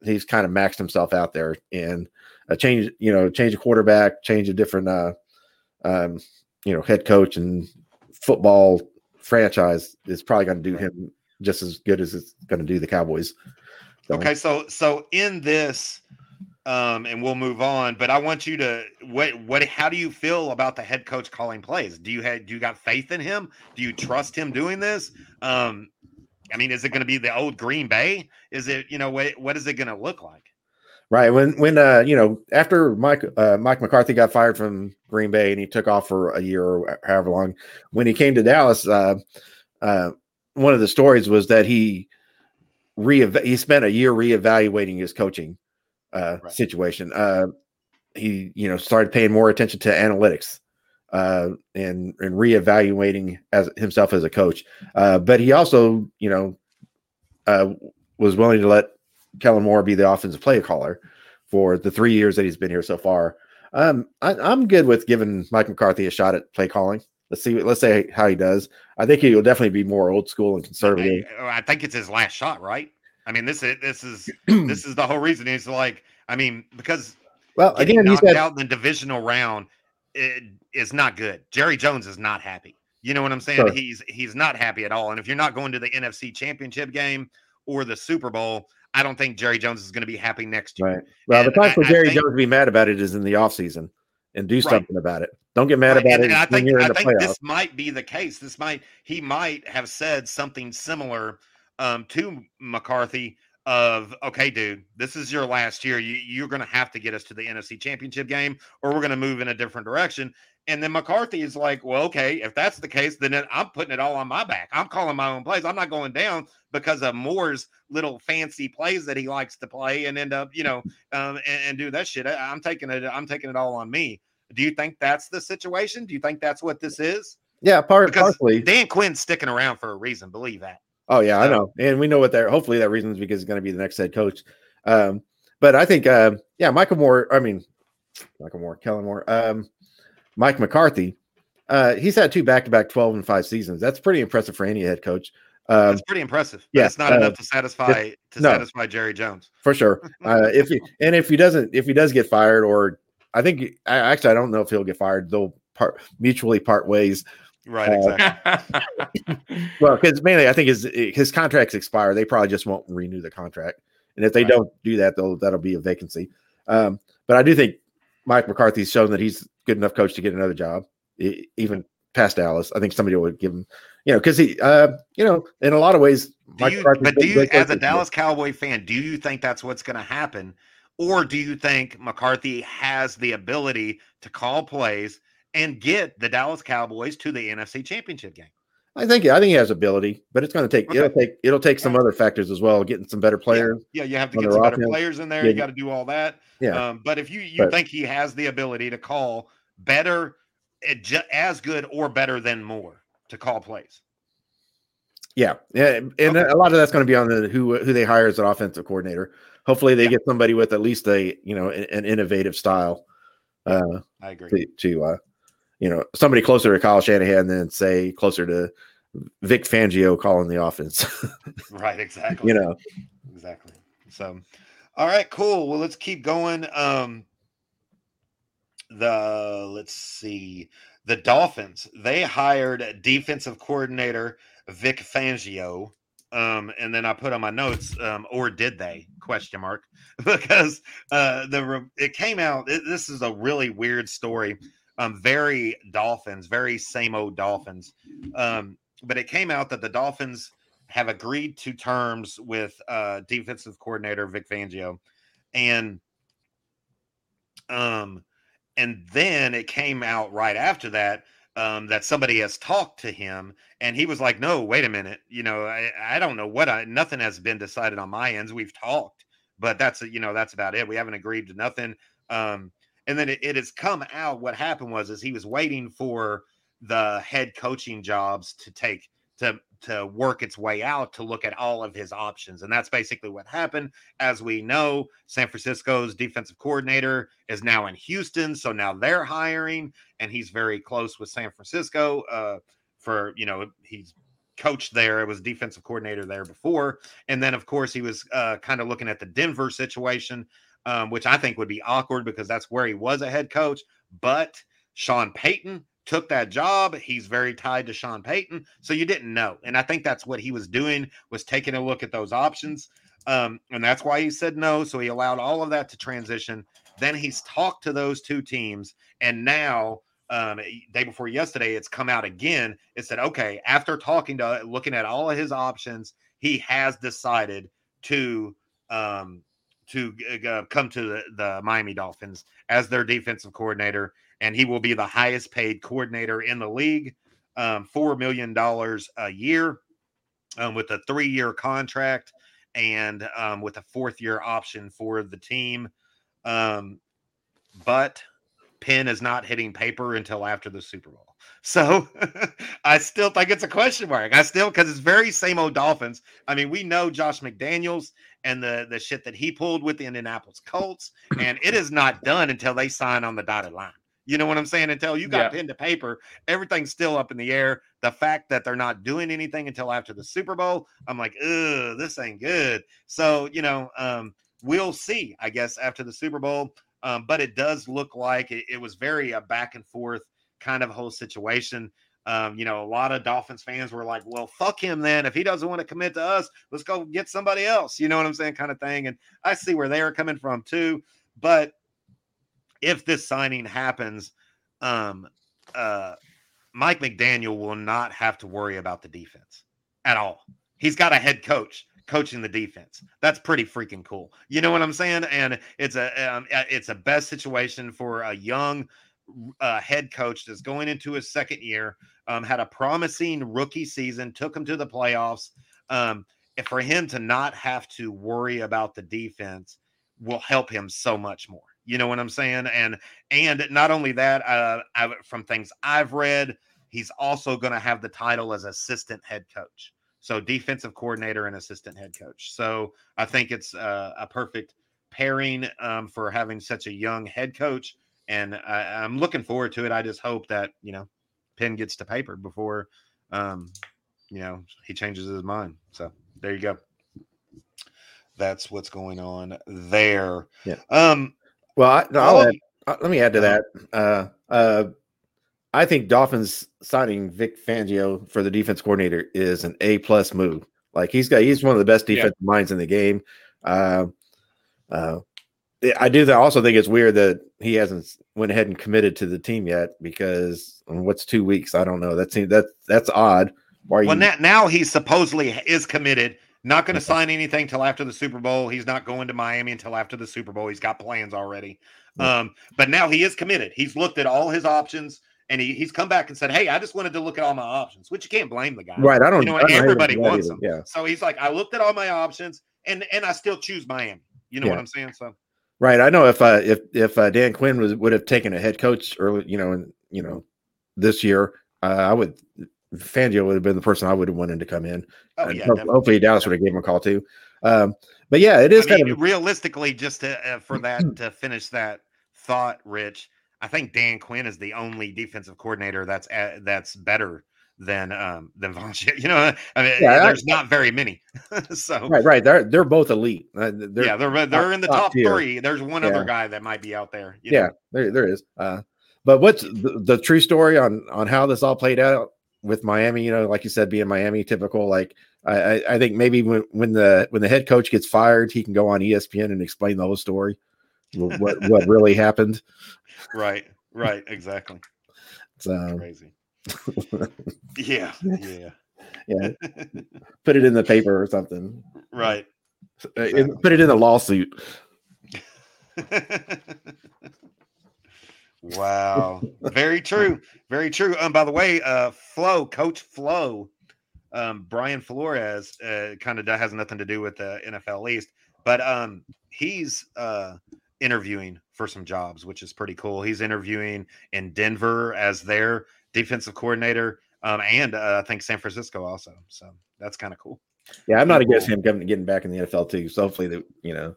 he's kind of maxed himself out there and a change, you know, change a quarterback, change a different, uh, um, you know, head coach and football franchise is probably going to do him just as good as it's going to do the Cowboys.
So. Okay, so so in this, um, and we'll move on. But I want you to what what how do you feel about the head coach calling plays? Do you have do you got faith in him? Do you trust him doing this? Um, I mean, is it going to be the old Green Bay? Is it, you know, what, what is it going to look like?
Right. When, when, uh, you know, after Mike, uh, Mike McCarthy got fired from Green Bay and he took off for a year or however long, when he came to Dallas, uh, uh, one of the stories was that he re he spent a year reevaluating his coaching uh, right. situation. Uh, he, you know, started paying more attention to analytics uh, and and reevaluating as himself as a coach. Uh, but he also, you know, uh, was willing to let Kellen Moore be the offensive play caller for the three years that he's been here so far. Um, I, am good with giving Mike McCarthy a shot at play calling. Let's see. Let's say how he does. I think he will definitely be more old school and conservative.
I, I think it's his last shot, right? I mean, this is this is (clears throat) this is the whole reason. He's like, I mean, because
well, again, he said
out in the divisional round it is not good. Jerry Jones is not happy. You know what I'm saying? Sure. He's he's not happy at all. And if you're not going to the NFC Championship game or the Super Bowl, I don't think Jerry Jones is going to be happy next year.
Right. Well, and the time for Jerry think, Jones to be mad about it is in the offseason and do something right. about it. Don't get mad right. about and, it.
And I think, I think this might be the case. This might he might have said something similar um, to McCarthy of okay, dude, this is your last year. You, you're going to have to get us to the NFC Championship game, or we're going to move in a different direction. And then McCarthy is like, well, okay, if that's the case, then I'm putting it all on my back. I'm calling my own plays. I'm not going down because of Moore's little fancy plays that he likes to play and end up, you know, (laughs) um, and, and, do that shit. I, am taking it. I'm taking it all on me. Do you think that's the situation? Do you think that's what this is?
Yeah, part, because partially.
Dan Quinn's sticking around for a reason. Believe that.
Oh yeah, so, I know, and we know what that. Hopefully, that reason is because he's going to be the next head coach. Um, but I think, uh, yeah, Michael Moore. I mean, Michael Moore, Kellen Moore, um, Mike McCarthy. Uh, he's had two back-to-back 12 and five seasons. That's pretty impressive for any head coach. Um,
That's pretty impressive. Yeah, it's not uh, enough to satisfy to no, satisfy Jerry Jones
for sure. (laughs) Uh, if he and if he doesn't, if he does get fired, or I think I, actually I don't know if he'll get fired. They'll part mutually part ways.
Right, exactly.
Uh, (laughs) well, because mainly I think his his contracts expire. They probably just won't renew the contract, and if they right. don't do that, they'll that'll be a vacancy. Um, but I do think Mike McCarthy's shown that he's good enough coach to get another job, even past Dallas. I think somebody would give him, you know, because he, uh, you know, in a lot of ways.
Do you, but do you, as a Dallas Cowboy fan, do you think that's what's going to happen, or do you think McCarthy has the ability to call plays? and get the Dallas Cowboys to the NFC Championship game.
I think I think he has ability, but it's going to take okay. it'll take it'll take some other factors as well, getting some better players.
Yeah, yeah you have to get some better players in there. Yeah. You got to do all that. Yeah. Um, but if you you but, think he has the ability to call better, eh, as good or better than Moore to call plays.
Yeah, yeah, and okay. a lot of that's going to be on the who who they hire as an offensive coordinator. Hopefully, they yeah. get somebody with at least a you know an, innovative style.
Uh, I agree.
To, to uh, you know, somebody closer to Kyle Shanahan than say closer to Vic Fangio calling the offense. (laughs)
right, exactly.
You know,
exactly. So, all right, cool. Well, let's keep going. Um, the let's see, the Dolphins they hired defensive coordinator Vic Fangio. Um, and then I put on my notes, um, or did they? Question mark, (laughs) because uh, the it came out. It, this is a really weird story um, very Dolphins, very same old Dolphins. Um, but it came out that the Dolphins have agreed to terms with uh, defensive coordinator Vic Fangio, and um, and then it came out right after that um, that somebody has talked to him, and he was like, "No, wait a minute, you know, I, I don't know what I nothing has been decided on my ends. We've talked, but that's you know that's about it. We haven't agreed to nothing." Um, and then it, it has come out what happened was is he was waiting for the head coaching jobs to take to to work its way out to look at all of his options and that's basically what happened as we know san francisco's defensive coordinator is now in houston so now they're hiring and he's very close with san francisco uh, for you know he's coached there. It was defensive coordinator there before, and then of course he was uh, kind of looking at the Denver situation, um, which I think would be awkward because that's where he was a head coach. But Sean Payton took that job. He's very tied to Sean Payton, so you didn't know, and I think that's what he was doing was taking a look at those options, um, and that's why he said no. So he allowed all of that to transition. Then he's talked to those two teams, and now um, day before yesterday, it's come out again. It said, okay, after talking to looking at all of his options, he has decided to um, to uh, come to the, the Miami Dolphins as their defensive coordinator, and he will be the highest paid coordinator in the league, um, four million dollars a year, um, with a three year contract and um, with a fourth year option for the team. Um, but pen is not hitting paper until after the Super Bowl. (laughs) So I still think it's a question mark. I still because it's very same old Dolphins. I mean, we know Josh McDaniels and the the shit that he pulled with the Indianapolis Colts, and it is not done until they sign on the dotted line. You know what I'm saying? Until you got yeah. pen to paper, everything's still up in the air. The fact that they're not doing anything until after the Super Bowl, I'm like, ugh, this ain't good. So, you know, um, we'll see, I guess, after the Super Bowl. Um, but it does look like it, it was very a back and forth kind of whole situation. Um, you know, a lot of Dolphins fans were like, well, fuck him then. If he doesn't want to commit to us, let's go get somebody else. You know what I'm saying? Kind of thing. And I see where they are coming from too. But if this signing happens, um, uh, Mike McDaniel will not have to worry about the defense at all. He's got a head coach coaching the defense. That's pretty freaking cool. You know what I'm saying? And it's a um, it's a best situation for a young uh, head coach that's going into his second year. Um, had a promising rookie season, took him to the playoffs. Um, for him to not have to worry about the defense will help him so much more. You know what I'm saying? And and not only that, uh, I, from things I've read, he's also going to have the title as assistant head coach. So defensive coordinator and assistant head coach. So I think it's uh, a perfect pairing um, for having such a young head coach, and I, am looking forward to it. I just hope that you know, pen gets to paper before, um, you know, he changes his mind. So there you go. That's what's going on there.
Yeah. Um. Well, I, will add, uh, let me add to uh-huh. that. Uh. Uh. I think Dolphins signing Vic Fangio for the defense coordinator is an A plus move. Like he's got, he's one of the best defensive yeah. minds in the game. Uh, uh, I do also think it's weird that he hasn't went ahead and committed to the team yet because what's two weeks? I don't know. That seems that that's odd.
Why well, you... now, now he supposedly is committed. Not going to sign anything till after the Super Bowl. He's not going to Miami until after the Super Bowl. He's got plans already. Um, but now he is committed. He's looked at all his options and he, he's come back and said, "Hey, I just wanted to look at all my options," which you can't blame the guy,
right? I don't.
You know,
don't
everybody wants them, yeah. So he's like, "I looked at all my options, and and I still choose Miami." You know yeah. what I'm saying? So,
right. I know if uh, if if uh, Dan Quinn was would have taken a head coach early, you know, and you know, this year, uh, I would Fangio would have been the person I would have wanted to come in. Oh, yeah, hopefully Dallas would have gave him a call too. Um, but yeah, it is I mean, kind
of realistically just to, uh, for that (clears throat) to finish that thought, Rich. I think Dan Quinn is the only defensive coordinator that's uh, that's better than um than (laughs) Von You know, I mean, yeah, there's not very many. (laughs) so
right, right, they're they're both elite. Uh,
they're yeah, they're they're in the top, top three. There's one yeah. other guy that might be out there.
yeah, know? there there is. Uh, but what's the, the, true story on on how this all played out with Miami? You know, like you said, being Miami, typical. Like I I think maybe when when the when the head coach gets fired, he can go on ESPN and explain the whole story. what what (laughs) really happened
right, right, exactly.
So
crazy. (laughs) (laughs) yeah, yeah,
yeah. Put it in the paper or something.
Right.
Uh, exactly. Put it in a lawsuit.
Wow. (laughs) Very true. Very true. Um, by the way, uh, Flo, Coach Flo, um, Brian Flores, uh, kind of has nothing to do with the NFL East, but um, he's uh interviewing for some jobs, which is pretty cool. He's interviewing in Denver as their defensive coordinator, um, and uh, I think San Francisco also. So that's kind of cool.
Yeah, I'm not against him coming getting back in the NFL too. So hopefully that you know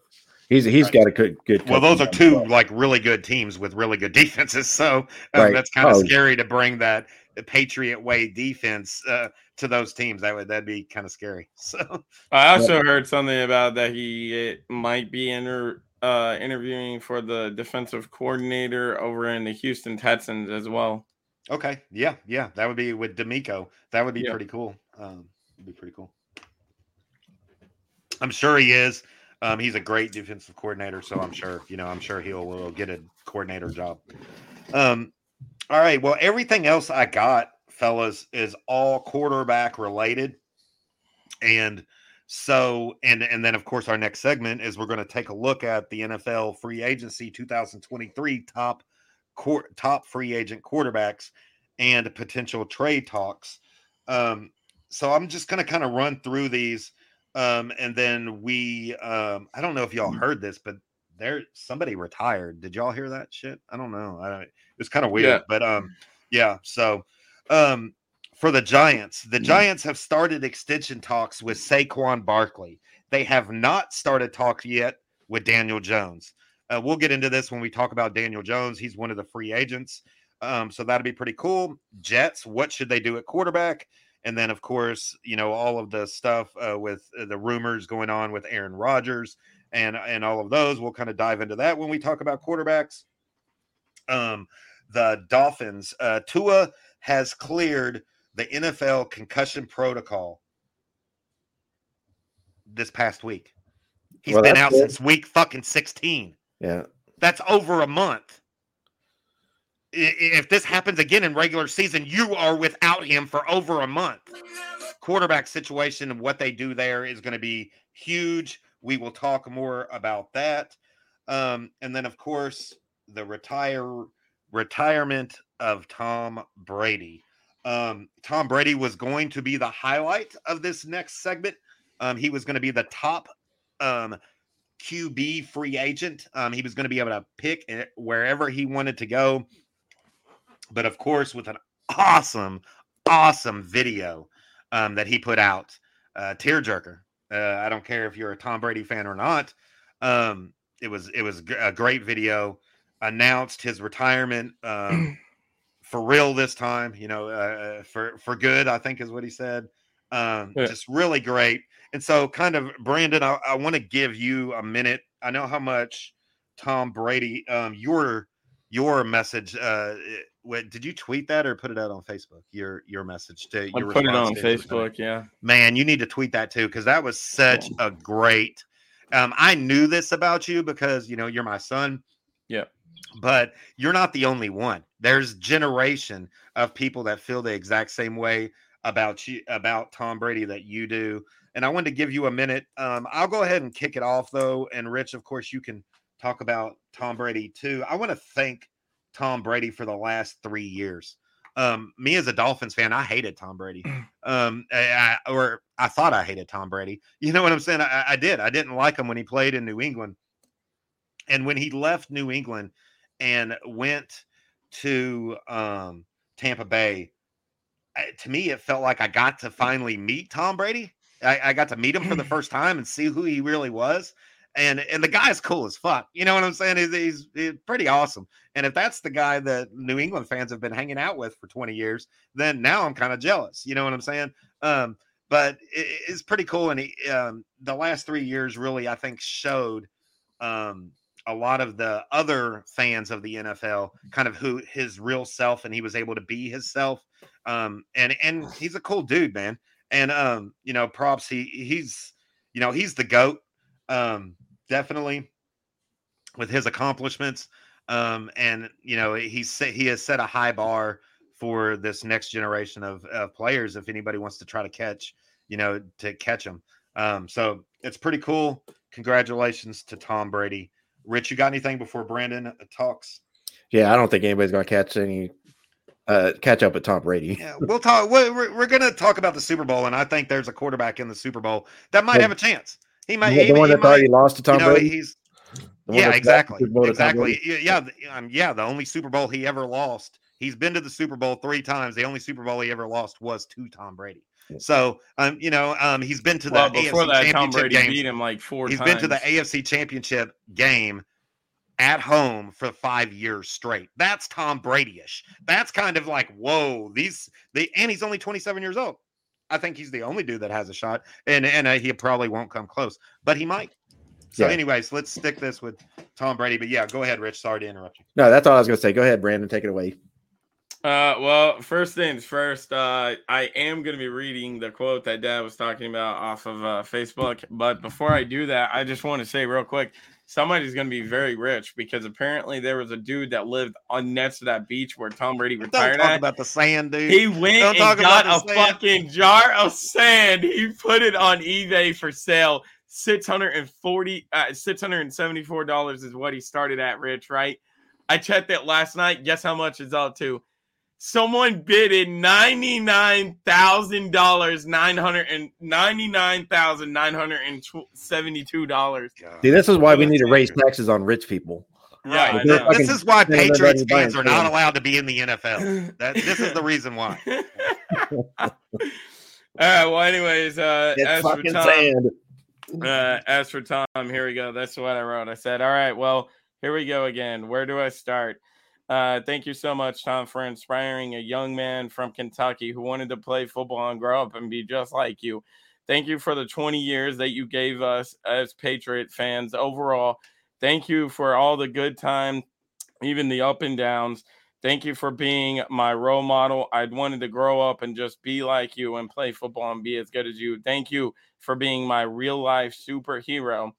he's he's right. got a good good.
Well, those are two well. like really good teams with really good (laughs) defenses. So um, right. that's kind of oh. scary to bring that Patriot way defense uh, to those teams. That would that'd be kind of scary. (laughs) So
I also heard something about that he might be inter, uh, interviewing for the defensive coordinator over in the Houston Texans as well.
Okay, yeah, yeah, that would be with DeMeco. That would be
Yeah.
pretty cool. Um, would be pretty cool. I'm sure he is. Um, he's a great defensive coordinator, so I'm sure you know. I'm sure he'll will get a coordinator job. Um, all right. Well, everything else I got, fellas, is all quarterback related, and so and and then of course our next segment is we're going to take a look at the NFL free agency 2023 top court top free agent quarterbacks and potential trade talks. Um, so I'm just going to kind of run through these. Um, and then we, um, I don't know if y'all heard this, but there somebody retired. Did y'all hear that shit? I don't know. I don't, it was kind of weird,
Yeah.
but um, yeah. So um, for the Giants, the Giants have started extension talks with Saquon Barkley. They have not started talk yet with Daniel Jones. Uh, we'll get into this when we talk about Daniel Jones. He's one of the free agents. Um, so that'll be pretty cool. Jets, what should they do at quarterback? And then, of course, you know, all of the stuff uh, with uh, the rumors going on with Aaron Rodgers and and all of those. We'll kind of dive into that when we talk about quarterbacks. Um, the Dolphins, uh, Tua has cleared the NFL concussion protocol this past week. He's
Well,
been out
good.
since week fucking 16.
Yeah.
That's over a month. If this happens again in regular season, you are without him for over a month. Quarterback situation and what they do there is going to be huge. We will talk more about that. Um, and then, of course, the retire retirement of Tom Brady. Um, Tom Brady was going to be the highlight of this next segment. Um, he was going to be the top um, QB free agent. Um, he was going to be able to pick wherever he wanted to go. But of course, with an awesome, awesome video um, that he put out, uh, tearjerker. Uh, I don't care if you're a Tom Brady fan or not. Um, it was it was g- a great video. Announced his retirement um, (clears throat) for real this time. You know, uh, for for good. I think is what he said. Um,
Yeah.
Just really great. And so, kind of, Brandon, I, I want to give you a minute. I know how much Tom Brady, um, your your message. Uh, what, did you tweet that or put it out on Facebook? Your your message to
I
your
put it on
to his retirement?
Facebook. Yeah.
Man, you need to tweet that too because that was such a great. Um, I knew this about you because you know you're my son.
Yeah.
But you're not the only one. There's generation of people that feel the exact same way about you about Tom Brady that you do. And I wanted to give you a minute. Um, I'll go ahead and kick it off though. And Rich, of course, you can talk about Tom Brady too. I want to thank Tom Brady for the last three years. Um, me as a Dolphins fan, I hated Tom Brady. (clears throat) Um, I, I- or I thought I hated Tom Brady. (laughs) You know what I'm saying? I, I did. I didn't like him when he played in New England, and when he left New England and went to um, Tampa Bay, to me, it felt like I got to finally meet Tom Brady. I, I got to meet him for the (clears throat) first time and see who he really was. And and the guy's cool as fuck. You know what I'm saying? He's, he's, he's pretty awesome. And if that's the guy that New England fans have been hanging out with for 20 years, then now I'm kind of jealous. You know what I'm saying? Um, but it, it's pretty cool. And he, um, the last three years really, I think, showed um, a lot of the other fans of the NFL kind of who his real self, and he was able to be his self. Um, and and he's a cool dude, man. And um, you know, props. He he's you know he's the goat. Um, definitely with his accomplishments. Um, and you know he's set, he has set a high bar for this next generation of, of players. If anybody wants to try to catch, you know, to catch him. Um, so it's pretty cool. Congratulations to Tom Brady. Rich, you got anything before Brandon talks?
Yeah, I don't think anybody's going to catch any uh catch up with Tom Brady.
Yeah, we'll talk. We're, we're, going to talk about the Super Bowl, and I think there's a quarterback in the Super Bowl that might have a chance. He might.
the
he,
one
he
that
might
already lost to Tom
you know,
Brady.
he's
The
yeah, exactly,
Super Bowl to Tom
exactly. Yeah, yeah, the- um, yeah. The only Super Bowl he ever lost. He's been to the Super Bowl three times. The only Super Bowl he ever lost was to Tom Brady. So, um, you know, um, he's been to the
Well, before
AFC
that, Tom
Championship
Brady
games.
beat him like four
He's
times.
been to the AFC Championship game at home for five years straight. That's Tom Brady-ish. That's kind of like, whoa, these they and he's only 27 years old. I think he's the only dude that has a shot, and and uh, he probably won't come close, but he might. So,
Yeah.
anyways, let's stick this with Tom Brady. But yeah, go ahead, Rich. Sorry to interrupt you.
No, that's all I was going to say. Go ahead, Brandon. Take it away.
Uh, well, first things first, uh, I am going to be reading the quote that Dad was talking about off of uh, Facebook. But before I do that, I just want to say real quick somebody's going to be very rich because apparently there was a dude that lived on next to that beach where Tom Brady retired.
Don't talk
at.
about the sand, dude.
He went
Don't
and got a
sand.
fucking jar of sand. He put it on eBay for sale. Six hundred and forty, uh, six hundred and seventy-four dollars is what he started at. Rich, right? I checked it last night. Guess how much it's out to? Someone bidded ninety-nine thousand dollars, nine hundred and ninety-nine thousand nine hundred and seventy-two dollars.
See, this is why we need to raise taxes on rich people.
Right.
If they're
I know.
fucking
This is why Patriots fans are not allowed to be in the NFL. That this is the reason why. (laughs)
All right. Well, anyways, uh,
It's
as for
fucking
Tom,
sand.
Uh, as for Tom, here we go. That's what I wrote. I said, all right, well, here we go again. Where do I start? Uh, thank you so much, Tom, for inspiring a young man from Kentucky who wanted to play football and grow up and be just like you. Thank you for the 20 years that you gave us as Patriot fans overall. Thank you for all the good time, even the up and downs. Thank you for being my role model. I'd wanted to grow up and just be like you and play football and be as good as you. Thank you for being my real life superhero.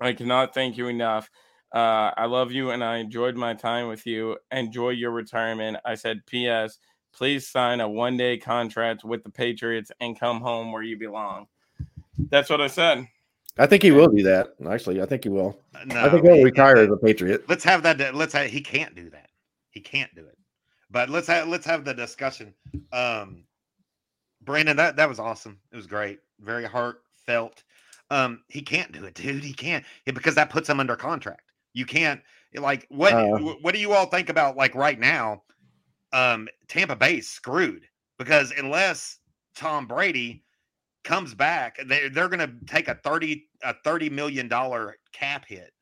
I cannot thank you enough. Uh, I love you and I enjoyed my time with you. Enjoy your retirement. I said, P.S. Please sign a one day contract with the Patriots and come home where you belong. That's what I said.
I think he will do that. Actually, I think he will.
No,
I think he'll retire as a Patriot.
Let's have that. Let's have. He can't do that. He can't do it. But let's have. Let's have the discussion. Um, Brandon, that that was awesome. It was great. Very heartfelt. Um, he can't do it, dude. He can't Yeah, because that puts him under contract. You can't like what
Uh.
what do you all think about like right now? Um, Tampa Bay's screwed because unless Tom Brady comes back, they they're gonna take a 30 a 30 million dollar cap hit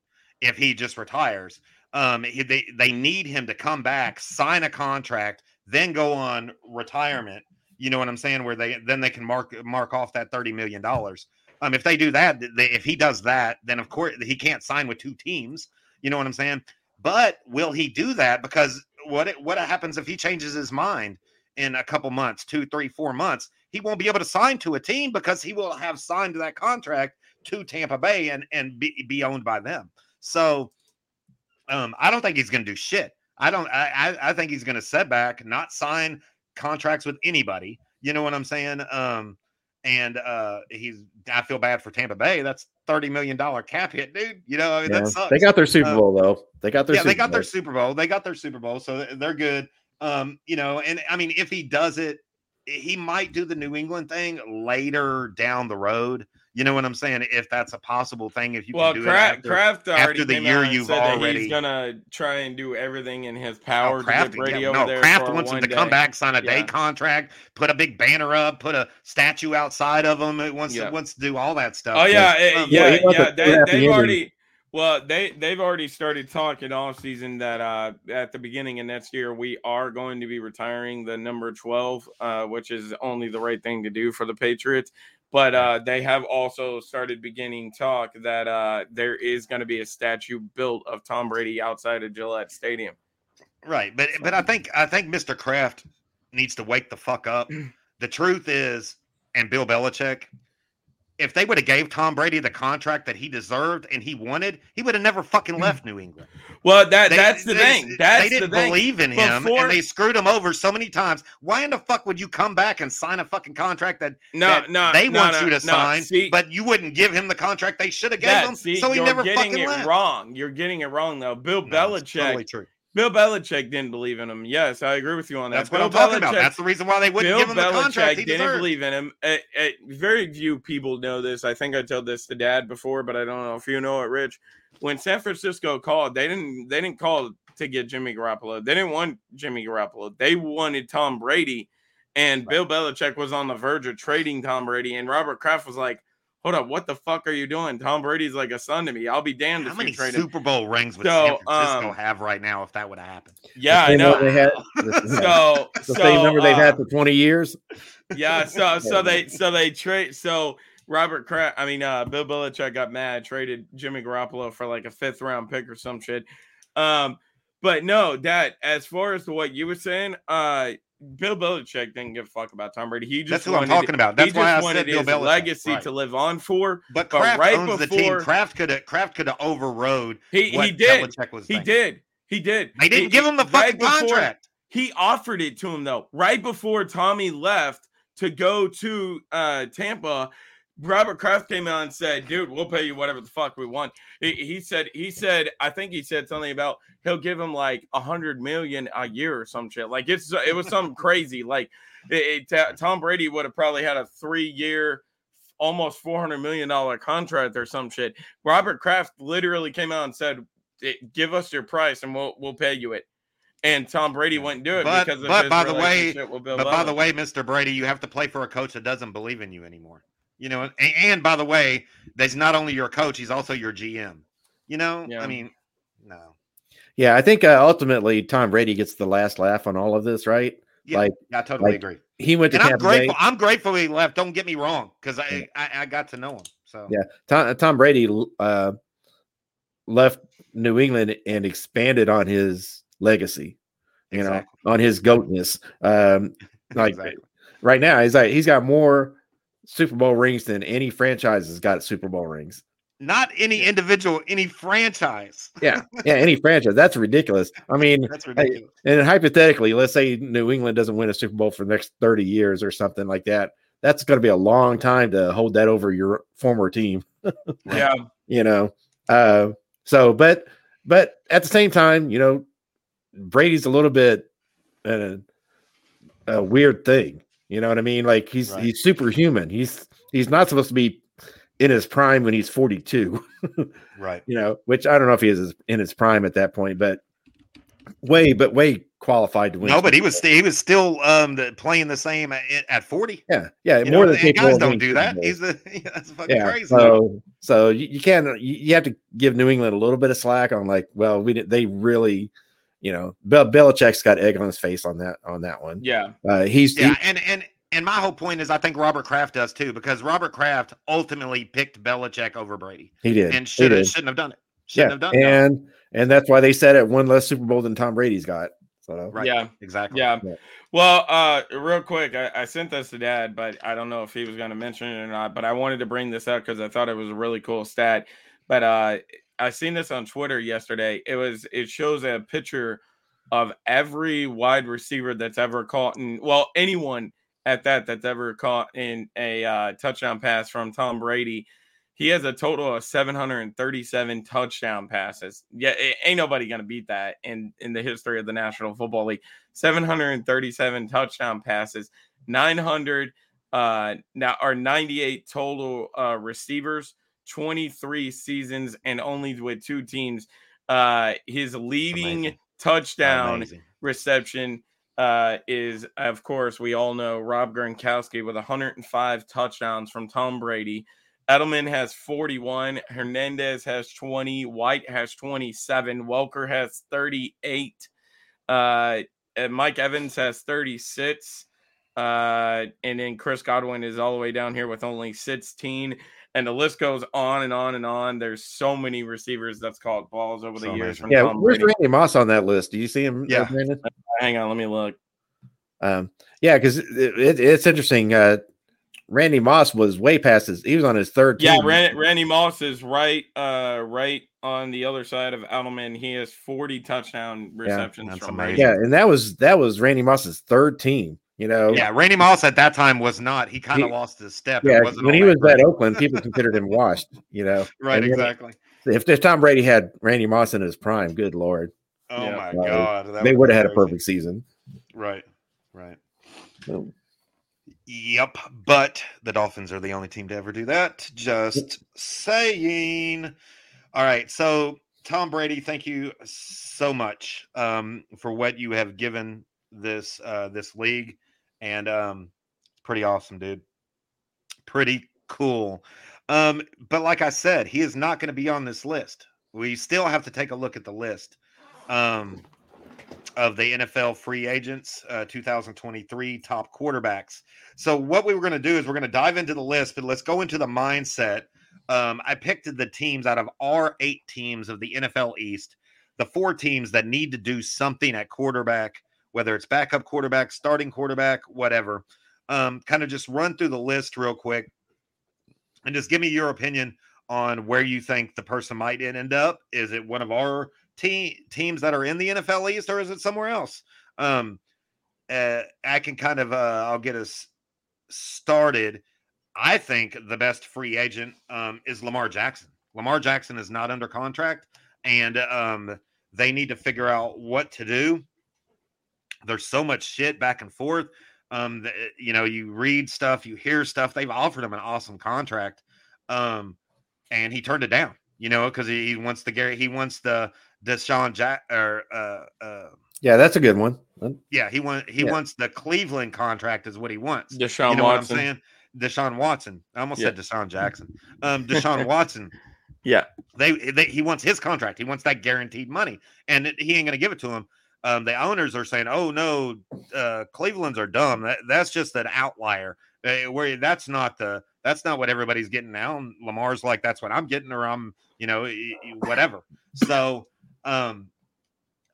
if he just retires. Um, he- they they need him to come back, sign a contract, then go on retirement. You know what I'm saying? Where they then they can mark mark off that 30 million dollars. Um, if they do that, they, if he does that, then of course he can't sign with two teams. You know what I'm saying? But will he do that? Because what it, what happens if he changes his mind in a couple months, two, three, four months? He won't be able to sign to a team because he will have signed that contract to Tampa Bay and and be, be owned by them. So, um, I don't think he's going to do shit. I don't. I I, think he's going to set back, not sign contracts with anybody. You know what I'm saying? Um, and uh, he's. I feel bad for Tampa Bay. That's thirty million dollar cap hit, dude. You know, I mean,
Yeah.
that sucks.
They got their Super
Uh,
Bowl though. They got their
yeah,
Super
they got their
Bowl.
Super Bowl. They got their Super Bowl, so they're good. Um, you know, and I mean, if he does it, he might do the New England thing later down the road. You know what I'm saying? If that's a possible thing, if you
well,
can do it
Kraft,
after,
Kraft already
the
came
year
out
you've
said that
already-
he's gonna try and do everything in his
Oh,
power to
Kraft,
get Brady
yeah,
over
no,
there.
Kraft
for
wants him
one
to come back, sign a day contract, put a big banner up, put a statue outside of him. It wants
Yeah.
to wants to do all that stuff.
Oh yeah, eh,
Um,
yeah,
Yeah,
yeah. They,
clean out the
they've
ending.
already well, they they've already started talking all season that uh at the beginning of next year we are going to be retiring the number twelve, uh, which is only the right thing to do for the Patriots. But uh, they have also started beginning talk that uh, there is going to be a statue built of Tom Brady outside of Gillette Stadium.
Right, but but I think I think Mr. Kraft needs to wake the fuck up. (clears throat) The truth is, and Bill Belichick, if they would have gave Tom Brady the contract that he deserved and he wanted, he would have never fucking hmm. left New England.
Well, that
They-
that's the
they-
thing. That's
they didn't
the thing.
believe in him,
Before-
and they screwed him over so many times. Why in the fuck would you come back and sign a fucking contract that,
No,
that
no,
they
no,
want
no,
you to
no.
sign,
See,
but you wouldn't give him the contract they should have gave
that,
him?
see,
so he never
getting
fucking
it
left.
wrong. You're getting it wrong though. Bill Belichick.
totally true.
Bill Belichick didn't believe in him. Yes, I agree with you on that.
That's what
Bill
I'm talking about. That's the reason why they wouldn't
Bill
give him the contract he
Belichick didn't
deserved.
believe in him. Very few people know this. I think I told this to Dad before, but I don't know if you know it, Rich. When San Francisco called, they didn't they didn't call to get Jimmy Garoppolo. They didn't want Jimmy Garoppolo. They wanted Tom Brady, and Bill Belichick was on the verge of trading Tom Brady, and Robert Kraft was like, hold up, what the fuck are you doing? Tom Brady's like a son to me. I'll be damned
How
if
many
you trade.
Super Bowl rings would
So,
San Francisco
um,
have right now if that would have happened?
Yeah, I know.
They had, (laughs)
So, (laughs)
the
so
same number they've had for 20 years.
yeah, so (laughs) so they so they trade so Robert Kraft, I mean uh Bill Belichick got mad, traded Jimmy Garoppolo for like a fifth round pick or some shit. Um, but no, that as far as to what you were saying, uh Bill Belichick didn't give a fuck about Tom Brady. He just
That's who I'm talking about. That's why I
wanted
said Bill
his
Belichick.
legacy
Right.
to live on for.
But
but right
owns the team.
before-
Kraft could have Kraft could have overrode
He
what
he did.
Belichick was
He
thinking.
did. He did.
They didn't
He-
give him the
right before-
contract.
He offered it to him though, right before Tommy left to go to uh, Tampa. Robert Kraft came out and said, "Dude, we'll pay you whatever the fuck we want." He, he said, "He said, I think he said something about he'll give him like a hundred million a year or some shit. Like it's it was something crazy. Like it, it- Tom Brady would have probably had a three year, almost four hundred million dollar contract or some shit. Robert Kraft literally came out and said, "Eh, "Give us your price and we'll we'll pay you it." And Tom Brady wouldn't do it
But-
because of
but by the way- But by the way, Mr. Brady, you have to play for a coach that doesn't believe in you anymore. You know, and, and by the way, that's not only your coach, he's also your GM. You know,
Yeah.
I mean, no.
Yeah, I think uh, ultimately Tom Brady gets the last laugh on all of this, right?
Yeah,
Like-
I totally
like,
agree.
He went to
And I'm
Tampa Bay.
grateful. I'm grateful he left. Don't get me wrong, because I, I I got to know him. So
Yeah. Tom, Tom Brady uh, left New England and expanded on his legacy, you
Exactly.
know, on his goatness. Um, like (laughs)
Exactly.
right now, he's like he's got more Super Bowl rings than any franchise has got Super Bowl rings.
not any individual, any franchise.
Yeah, yeah, any (laughs) franchise. That's ridiculous. I mean,
That's ridiculous.
and hypothetically, let's say New England doesn't win a Super Bowl for the next 30 years or something like that. That's going to be a long time to hold that over your former team. (laughs)
yeah,
you know. Uh, so, but but at the same time, you know, Brady's a little bit uh, a weird thing. You know what I mean? Like he's
Right.
he's superhuman. He's he's not supposed to be in his prime when he's 42.
Right. (laughs)
You know, which I don't know if he is in his prime at that point, but way but way qualified to win.
No, but he was st- he was still um the, playing the same at, at 40.
Yeah yeah
You
more
know,
than
guys don't do that. He's the (laughs) that's fucking
yeah.
crazy.
So so you, you can you, you have to give New England a little bit of slack on like, well, we did they really, you know, Bel- Belichick's got egg on his face on that on that one.
yeah,
Uh, he's
yeah,
he-
and and and my whole point is I think Robert Kraft does too because Robert Kraft ultimately picked Belichick over Brady
he, did
and should
did.
shouldn't have done it. Shouldn't
yeah,
have done it.
and and that's why they said it one less Super Bowl than Tom Brady's got. So
Right.
yeah.
Exactly.
Yeah.
Yeah.
Well, uh, real quick, I, I sent this to Dad, but I don't know if he was going to mention it or not. But I wanted to bring this up because I thought it was a really cool stat. But uh, I seen this on Twitter yesterday. It was it shows a picture of every wide receiver that's ever caught in well anyone at that that's ever caught in a uh, touchdown pass from Tom Brady. He has a total of 737 touchdown passes. Yeah, a- ain't nobody gonna beat that in in the history of the National Football League. 737 touchdown passes, 900 uh now are 98 total uh receivers, 23 seasons and only with two teams. Uh his leading
Amazing.
touchdown
Amazing.
reception uh, is, of course, we all know Rob Gronkowski with 105 touchdowns from Tom Brady. Edelman has 41. Hernandez has 20. White has 27. Welker has 38. Uh, and Mike Evans has 36. Uh, and then Chris Godwin is all the way down here with only 16. And the list goes on and on and on. There's so many receivers that's caught balls over the
So
years from
yeah,
Tom
where's
Brady.
Randy Moss on that list? Do you see him? uh,
Yeah.
Brandon?
Hang on, let me look.
Um, yeah, because it, it, it's interesting. Uh, Randy Moss was way past his. He was on his third.
Yeah,
team.
Randy, Randy Moss is right, uh, right on the other side of Edelman. He has 40 touchdown receptions
that's
from
amazing.
Brady.
Yeah, and that was that was Randy Moss's third team. You know,
Yeah, Randy Moss at that time was not. He kind of lost his step.
yeah.
Wasn't
When he was
great.
at Oakland, people (laughs) considered him washed. You know,
right,
and then-
exactly.
If, if Tom Brady had Randy Moss in his prime, good lord,
Oh
Yeah.
my
Right.
god, that
they
would
would have had a perfect season.
Right, right.
So,
Yep, but the Dolphins are the only team to ever do that. Just saying. All right, so Tom Brady, thank you so much um, for what you have given this uh, this league, and um, it's pretty awesome, dude. Pretty cool. Um, but like I said, he is not going to be on this list. We still have to take a look at the list um, of the NFL free agents, uh, 2023 top quarterbacks. So what we were going to do is we're going to dive into the list, but let's go into the mindset. Um, I picked the teams out of our eight teams of the NFL East, the four teams that need to do something at quarterback, whether it's backup quarterback, starting quarterback, whatever. Um, kind of just run through the list real quick and just give me your opinion on where you think the person might end up. Is it one of our team teams that are in the NFL East, or is it somewhere else? Um, uh, I can kind of uh, I'll get us started. I think the best free agent um, is Lamar Jackson. Lamar Jackson is not under contract, and um, they need to figure out what to do. There's so much shit back and forth. Um, the, you know, you read stuff, you hear stuff. They've offered him an awesome contract, um, and he turned it down. You know, because he, he, wants the Gary, he wants the Deshaun Jack or uh, uh,
yeah, that's a good one.
Yeah, he want he yeah. wants the Cleveland contract is what he wants.
Deshaun
you know
Watson.
What I'm saying Deshaun Watson. I almost yeah. said Deshaun (laughs) Jackson. Um, Deshaun Watson.
Yeah,
they, they he wants his contract. He wants that guaranteed money, and it, he ain't gonna give it to him. Um, the owners are saying, "Oh no, uh, Cleveland's are dumb. That, that's just an outlier. Uh, where that's not the that's not what everybody's getting now." And Lamar's like, "That's what I'm getting," or I'm, you know, whatever. So, um,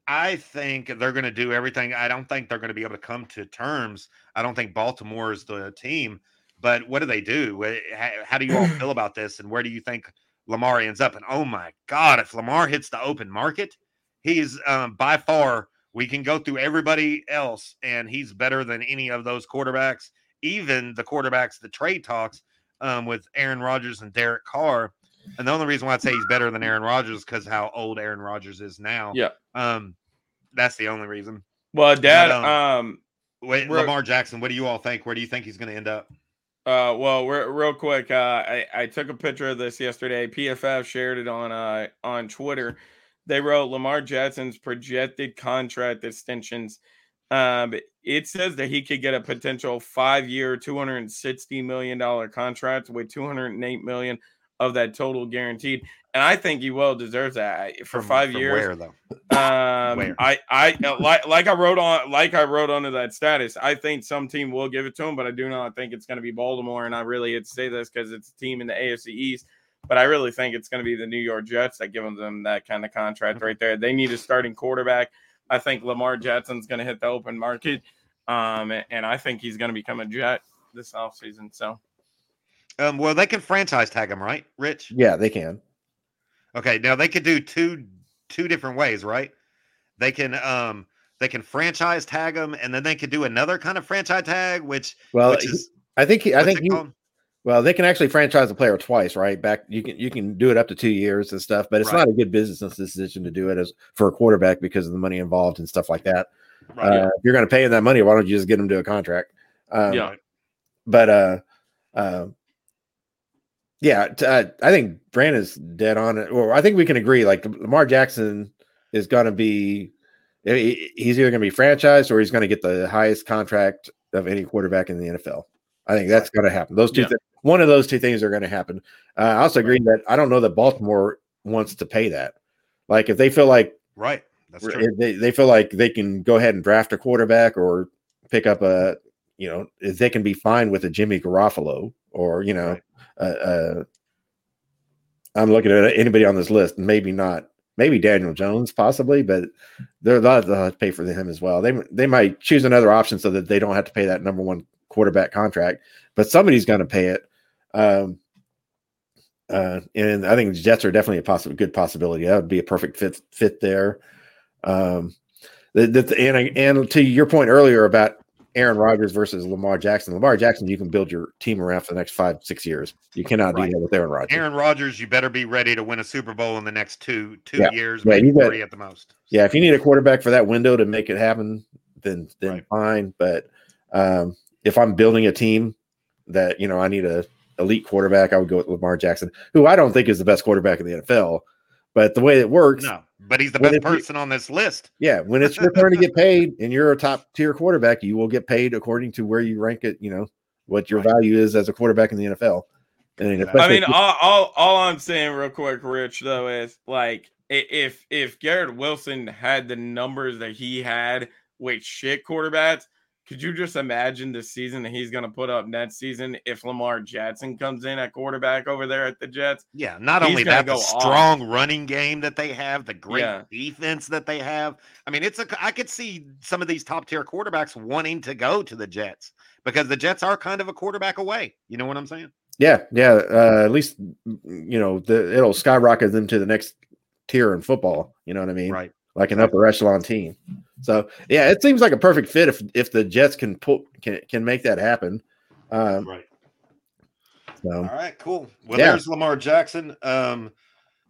I think they're going to do everything. I don't think they're going to be able to come to terms. I don't think Baltimore is the team. But what do they do? How, how do you all feel (clears throat) about this? And where do you think Lamar ends up? And oh my God, if Lamar hits the open market, he's um, by far we can go through everybody else, and he's better than any of those quarterbacks, even the quarterbacks, the trade talks um, with Aaron Rodgers and Derek Carr. And the only reason why I'd say he's better than Aaron Rodgers is because how old Aaron Rodgers is now.
Yeah.
Um, that's the only reason.
Well, Dad, but, um, um,
wait, Lamar Jackson, what do you all think? Where do you think he's going to end up?
Uh, well, real, real quick, uh, I, I took a picture of this yesterday. PFF shared it on uh on Twitter they wrote Lamar Jackson's projected contract extensions. Um, it says that he could get a potential five-year, two hundred and sixty million dollar contract with two hundred and eight million of that total guaranteed, and I think he well deserves that for from, five
from
years.
Where though?
Um, where? I, I like like I wrote on like I wrote under that status. I think some team will give it to him, but I do not think it's going to be Baltimore. And I really had to say this because it's a team in the AFC East but I really think it's going to be the New York Jets that give them that kind of contract right there. They need a starting quarterback. I think Lamar Jackson's going to hit the open market. Um, and I think he's going to become a Jet this offseason. So,
um, well, they can franchise tag him, right, Rich?
Yeah, they can.
Okay, now they could do two two different ways, right? They can um they can franchise tag him, and then they could do another kind of franchise tag, which
well,
which
is, I think he, I think he, well, they can actually franchise a player twice, right? Back you can you can do it up to two years and stuff, but it's right. not a good business decision to do it as for a quarterback because of the money involved and stuff like that. Right. Uh, if you're going to pay him that money, why don't you just get him to a contract? Um,
yeah.
But uh, uh, yeah, t- I think Brandon's dead on it. Or I think we can agree. Like Lamar Jackson is going to be, he's either going to be franchised or he's going to get the highest contract of any quarterback in the NFL. I think that's going to happen. Those two, yeah. th- one of those two things are going to happen. Uh, I also agree that I don't know that Baltimore wants to pay that. Like if they feel like
right, that's true.
They, they feel like they can go ahead and draft a quarterback or pick up a, you know, they can be fine with a Jimmy Garoppolo or you know, right. uh, uh, I'm looking at anybody on this list. Maybe not. Maybe Daniel Jones, possibly, but they're they'll have to pay for him as well. They they might choose another option so that they don't have to pay that number one quarterback contract, but somebody's going to pay it. Um, uh, and I think the Jets are definitely a possible good possibility. That would be a perfect fit fit there. Um, the, the, and and to your point earlier about Aaron Rodgers versus Lamar Jackson, Lamar Jackson, you can build your team around for the next five six years. You cannot right. do that with Aaron Rodgers.
Aaron Rodgers, you better be ready to win a Super Bowl in the next two two yeah. years, yeah, maybe three at the most.
Yeah, if you need a quarterback for that window to make it happen, then then right. fine. But um, if I'm building a team that you know I need a elite quarterback, I would go with Lamar Jackson, who I don't think is the best quarterback in the NFL. But the way it works,
no, but he's the best person on this list.
Yeah, when it's your turn to get paid and you're a top tier quarterback, you will get paid according to where you rank it. You know what your right. value is as a quarterback in the NFL. And
I mean, all, all all I'm saying real quick, Rich, though, is like if if Garrett Wilson had the numbers that he had with shit quarterbacks, could you just imagine the season that he's gonna put up next season if Lamar Jackson comes in at quarterback over there at the Jets?
Yeah, not
He's
only that, the
go off.
strong running game that they have, the great
Yeah.
defense that they have. I mean, it's a I could see some of these top tier quarterbacks wanting to go to the Jets because the Jets are kind of a quarterback away. You know what I'm saying?
yeah, yeah, uh, at least you know the, it'll skyrocket them to the next tier in football. You know what I mean?
Right.
Like an upper echelon team. So yeah, it seems like a perfect fit if if the Jets can pull can can make that happen. Um,
Right.
so
All right, cool. Well,
Yeah.
there's Lamar Jackson. Um,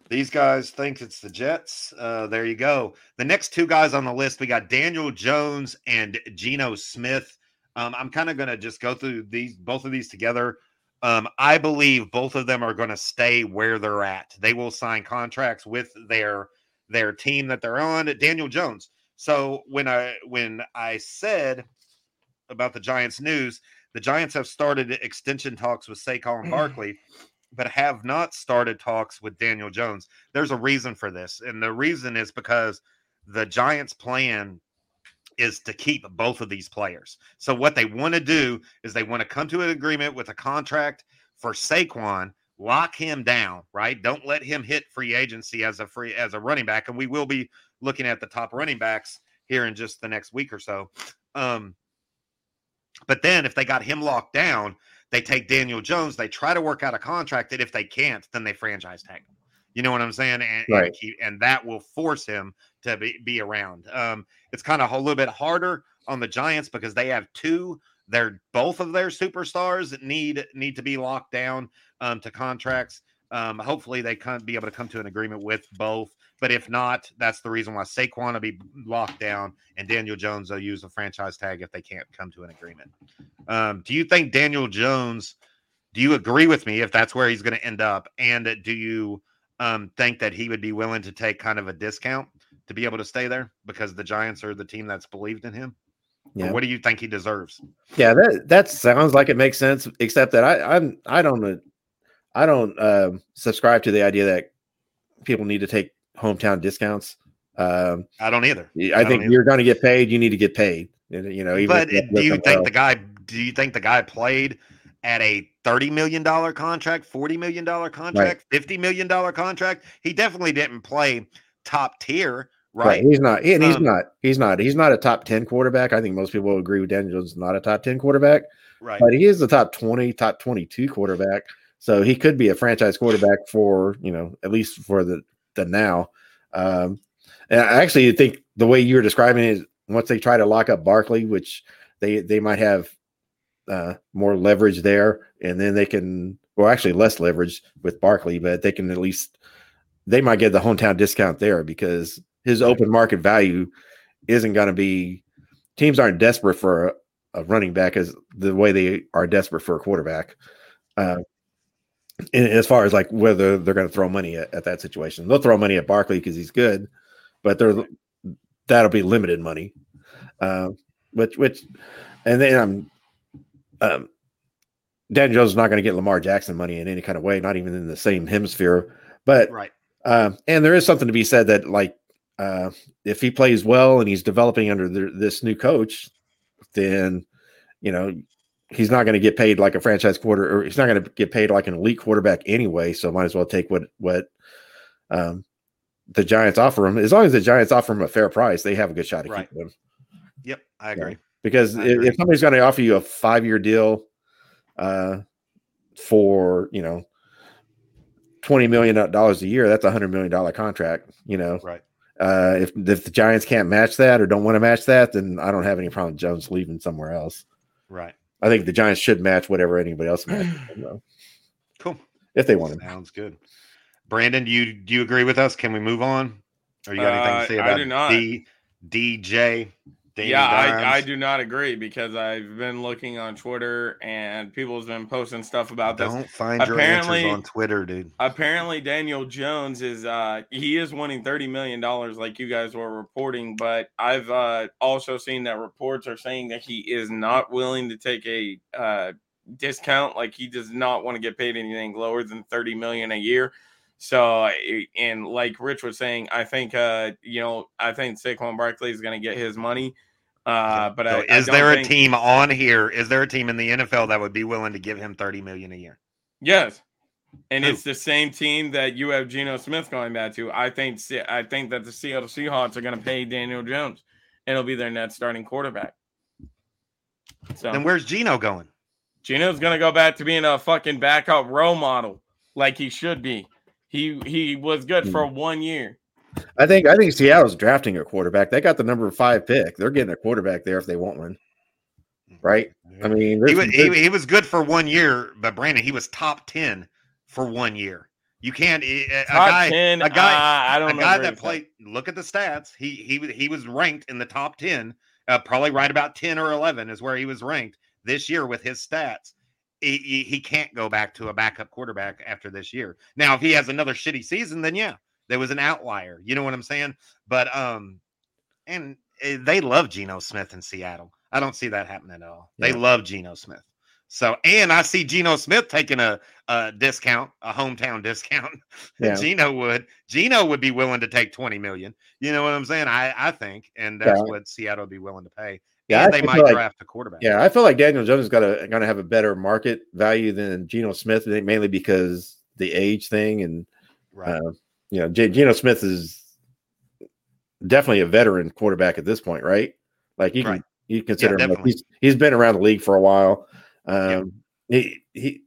these guys think it's the Jets. Uh, there you go. The next two guys on the list, we got Daniel Jones and Geno Smith. Um, I'm kind of going to just go through these both of these together. Um, I believe both of them are going to stay where they're at. They will sign contracts with their their team that they're on. Daniel Jones. So when I when I said about the Giants news, the Giants have started extension talks with Saquon (sighs) Barkley, but have not started talks with Daniel Jones. There's a reason for this, and the reason is because the Giants' plan is to keep both of these players. So what they want to do is they want to come to an agreement with a contract for Saquon, lock him down, right? Don't let him hit free agency as a free as a running back, and we will be looking at the top running backs here in just the next week or so. Um, but then if they got him locked down, they take Daniel Jones, they try to work out a contract that if they can't, then they franchise tag him. You know what I'm saying? And, and, keep, and that will force him to be, be around. Um, it's kind of a little bit harder on the Giants because they have two. They're both of their superstars need need to be locked down um, to contracts. Um, hopefully, they can be able to come to an agreement with both. But if not, that's the reason why Saquon will be locked down and Daniel Jones will use a franchise tag if they can't come to an agreement. Um, do you think Daniel Jones? Do you agree with me if that's where he's going to end up? And do you um, think that he would be willing to take kind of a discount to be able to stay there because the Giants are the team that's believed in him? Or
Yeah.
what do you think he deserves?
Yeah, that that sounds like it makes sense. Except that I I'm I don't uh, I don't um subscribe to the idea that people need to take hometown discounts. Um,
I don't either.
I,
don't
think
either.
you're going to get paid. You need to get paid. You know, even
But do you think
else.
the guy? Do you think the guy played at a thirty million dollar contract, forty million dollar contract, fifty million dollar contract? He definitely didn't play top tier, right?
He's not, and he's
Um,
not, he's not, he's not a top 10 quarterback. I think most people will agree with Daniel Jones is not a top 10 quarterback,
Right.
but he is the top 20, top 22 quarterback. So he could be a franchise quarterback for, you know, at least for the, the now. Um, and I actually think the way you were describing it is once they try to lock up Barkley, which they, they might have uh, more leverage there, and then they can, well, actually less leverage with Barkley, but they can at least, they might get the hometown discount there because his open market value isn't going to be, teams aren't desperate for a, a running back as the way they are desperate for a quarterback. Uh, as far as like whether they're going to throw money at, at that situation, they'll throw money at Barkley because he's good, but they're that'll be limited money. Uh, which which, and then I'm um, Dan Jones is not going to get Lamar Jackson money in any kind of way, not even in the same hemisphere. But
right.
um, and there is something to be said that like uh, if he plays well and he's developing under the, this new coach, then you know he's not going to get paid like a franchise quarter, or he's not going to get paid like an elite quarterback anyway. So might as well take what what um, the Giants offer him. As long as the Giants offer him a fair price, they have a good shot to
Right.
keep him.
Yep. I agree.
Because
I
if,
agree.
if somebody's going to offer you a five year deal uh, for you know twenty million dollars a year, that's a hundred million dollar contract. You know,
Right.
uh, if if the Giants can't match that or don't want to match that, then I don't have any problem Jones leaving somewhere else.
Right.
I think the Giants should match whatever anybody else matches (sighs) him,
Cool.
if they want to.
Sounds good. Brandon, do you do you agree with us? Can we move on? Or you got anything
Uh,
to say
I
about
do not.
D, DJ? Danny
yeah, I, I do not agree because I've been looking on Twitter and people's been posting stuff about this.
Don't find your answers on Twitter, dude.
Apparently, Daniel Jones is uh he is winning thirty million dollars, like you guys were reporting. But I've uh also seen that reports are saying that he is not willing to take a uh discount. Like he does not want to get paid anything lower than 30 million a year. So, and like Rich was saying, I think, uh, you know, I think Saquon Barkley is going to get his money. Uh, but so
I, is I there think... a team on here? Is there a team in the NFL that would be willing to give him 30 million a year?
Yes. And Who? it's the same team that you have Geno Smith going back to. I think I think that the Seattle Seahawks are going to pay Daniel Jones. And it'll be their net starting quarterback.
So then where's Geno going?
Geno's going to go back to being a fucking backup role model like he should be. He he was good for hmm. one year.
I think I think Seattle's drafting a quarterback. They got the number five pick. They're getting a quarterback there if they want one. Right? I mean,
he was, he, he, was good for one year, but Brandon, he was top ten for one year. You can't a top guy, 10, a guy, uh, I don't know. a guy that played. Look at the stats. He he he was ranked in the top ten, uh, probably right about ten or eleven is where he was ranked this year with his stats he, he can't go back to a backup quarterback after this year. Now, if he has another shitty season, then yeah, there was an outlier. You know what I'm saying? But um, and eh, they love Geno Smith in Seattle. I don't see that happening at all. Yeah. They love Geno Smith. So, and I see Geno Smith taking a, a discount, a hometown (laughs) discount. Yeah. Geno would, Geno would be willing to take 20 million. You know what I'm saying? I, I think, and that's yeah. what Seattle would be willing to pay. Yeah, and they might
like,
draft a quarterback.
Yeah, I feel like Daniel Jones is gonna gonna have a better market value than Geno Smith, mainly because the age thing and right. Uh, you know, G- Geno Smith is definitely a veteran quarterback at this point, right? Like you right. can you consider yeah, him like he's he's been around the league for a while. Um, he he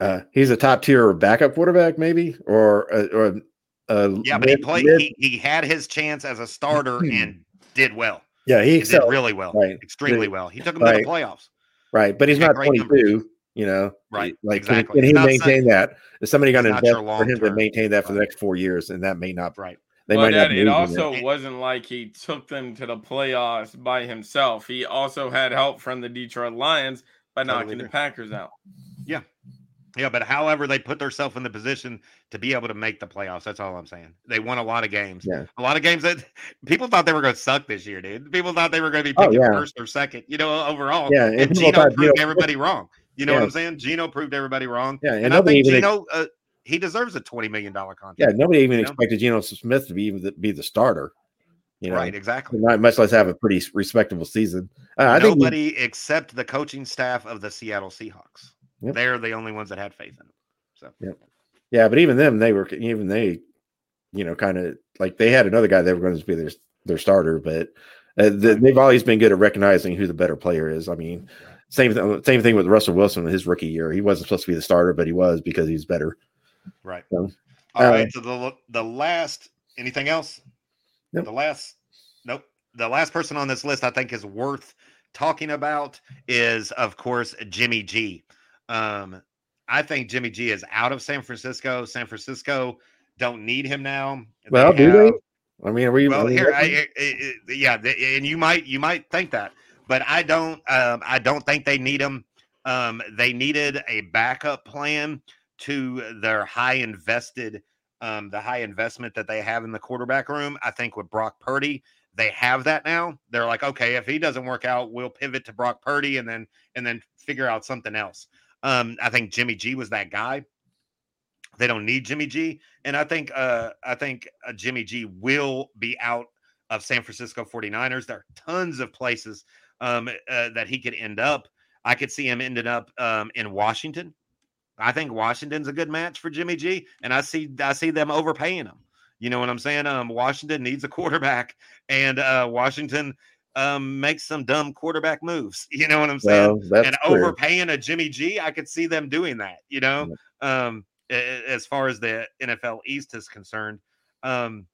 uh, he's a top tier backup quarterback, maybe, or uh, or
uh, yeah, but he played. He, he had his chance as a starter and did well.
Yeah, he, he did
really well, right? Extremely well. He took him right. to the playoffs,
right? But he's not 22. Numbers. You know,
right?
Like,
exactly.
can, can he maintain that? Is somebody going to invest for him to maintain that for the next four years? And that may not.
Right.
They might not. It also it. wasn't like he took them to the playoffs by himself. He also had help from the Detroit Lions by totally knocking the Packers out.
Yeah, but however they put themselves in the position to be able to make the playoffs. That's all I'm saying. They won a lot of games.
Yeah.
A lot of games that (laughs) people thought they were going to suck this year, dude. People thought they were going to be oh, picking oh, yeah. first or second, you know, overall.
Yeah.
And, and Geno proved (laughs) everybody wrong. You know yeah. what I'm saying? Geno proved everybody wrong.
Yeah.
And, and I think Geno, uh, he deserves a $20 million contract.
Yeah. Nobody even expected Geno Smith to be even the, be the starter. You know,
right, exactly.
Not much less have a pretty respectable season.
Uh, I Nobody think except the coaching staff of the Seattle Seahawks. Yep. They're the only ones that had faith in him. So
yeah, yeah, but even them, they were even they, you know, kind of like they had another guy they were going to be their their starter, but uh, they've always been good at recognizing who the better player is. I mean, same th- same thing with Russell Wilson in his rookie year. He wasn't supposed to be the starter, but he was because he's better.
Right. So, All uh, right. So the the last anything else? Yep. The last nope. The last person on this list I think is worth talking about is of course Jimmy G. Um, I think Jimmy G is out of San Francisco. San Francisco don't need him now.
Well, they do have, they? I mean, are we?
Well, here, I, yeah, and you might you might think that, but I don't. Um, I don't think they need him. Um, they needed a backup plan to their high invested, um, the high investment that they have in the quarterback room. I think with Brock Purdy, they have that now. They're like, okay, if he doesn't work out, we'll pivot to Brock Purdy and then and then figure out something else. Um, I think Jimmy G was that guy. They don't need Jimmy G, and I think uh, I think uh, Jimmy G will be out of San Francisco 49ers. There are tons of places um, uh, that he could end up. I could see him ending up um, in Washington. I think Washington's a good match for Jimmy G, and I see I see them overpaying him. You know what I'm saying? Um, Washington needs a quarterback, and uh, Washington um, make some dumb quarterback moves. (laughs) You know what I'm saying? Well, and clear. overpaying a Jimmy G, I could see them doing that. You know, um, as far as the NFL East is concerned. Um,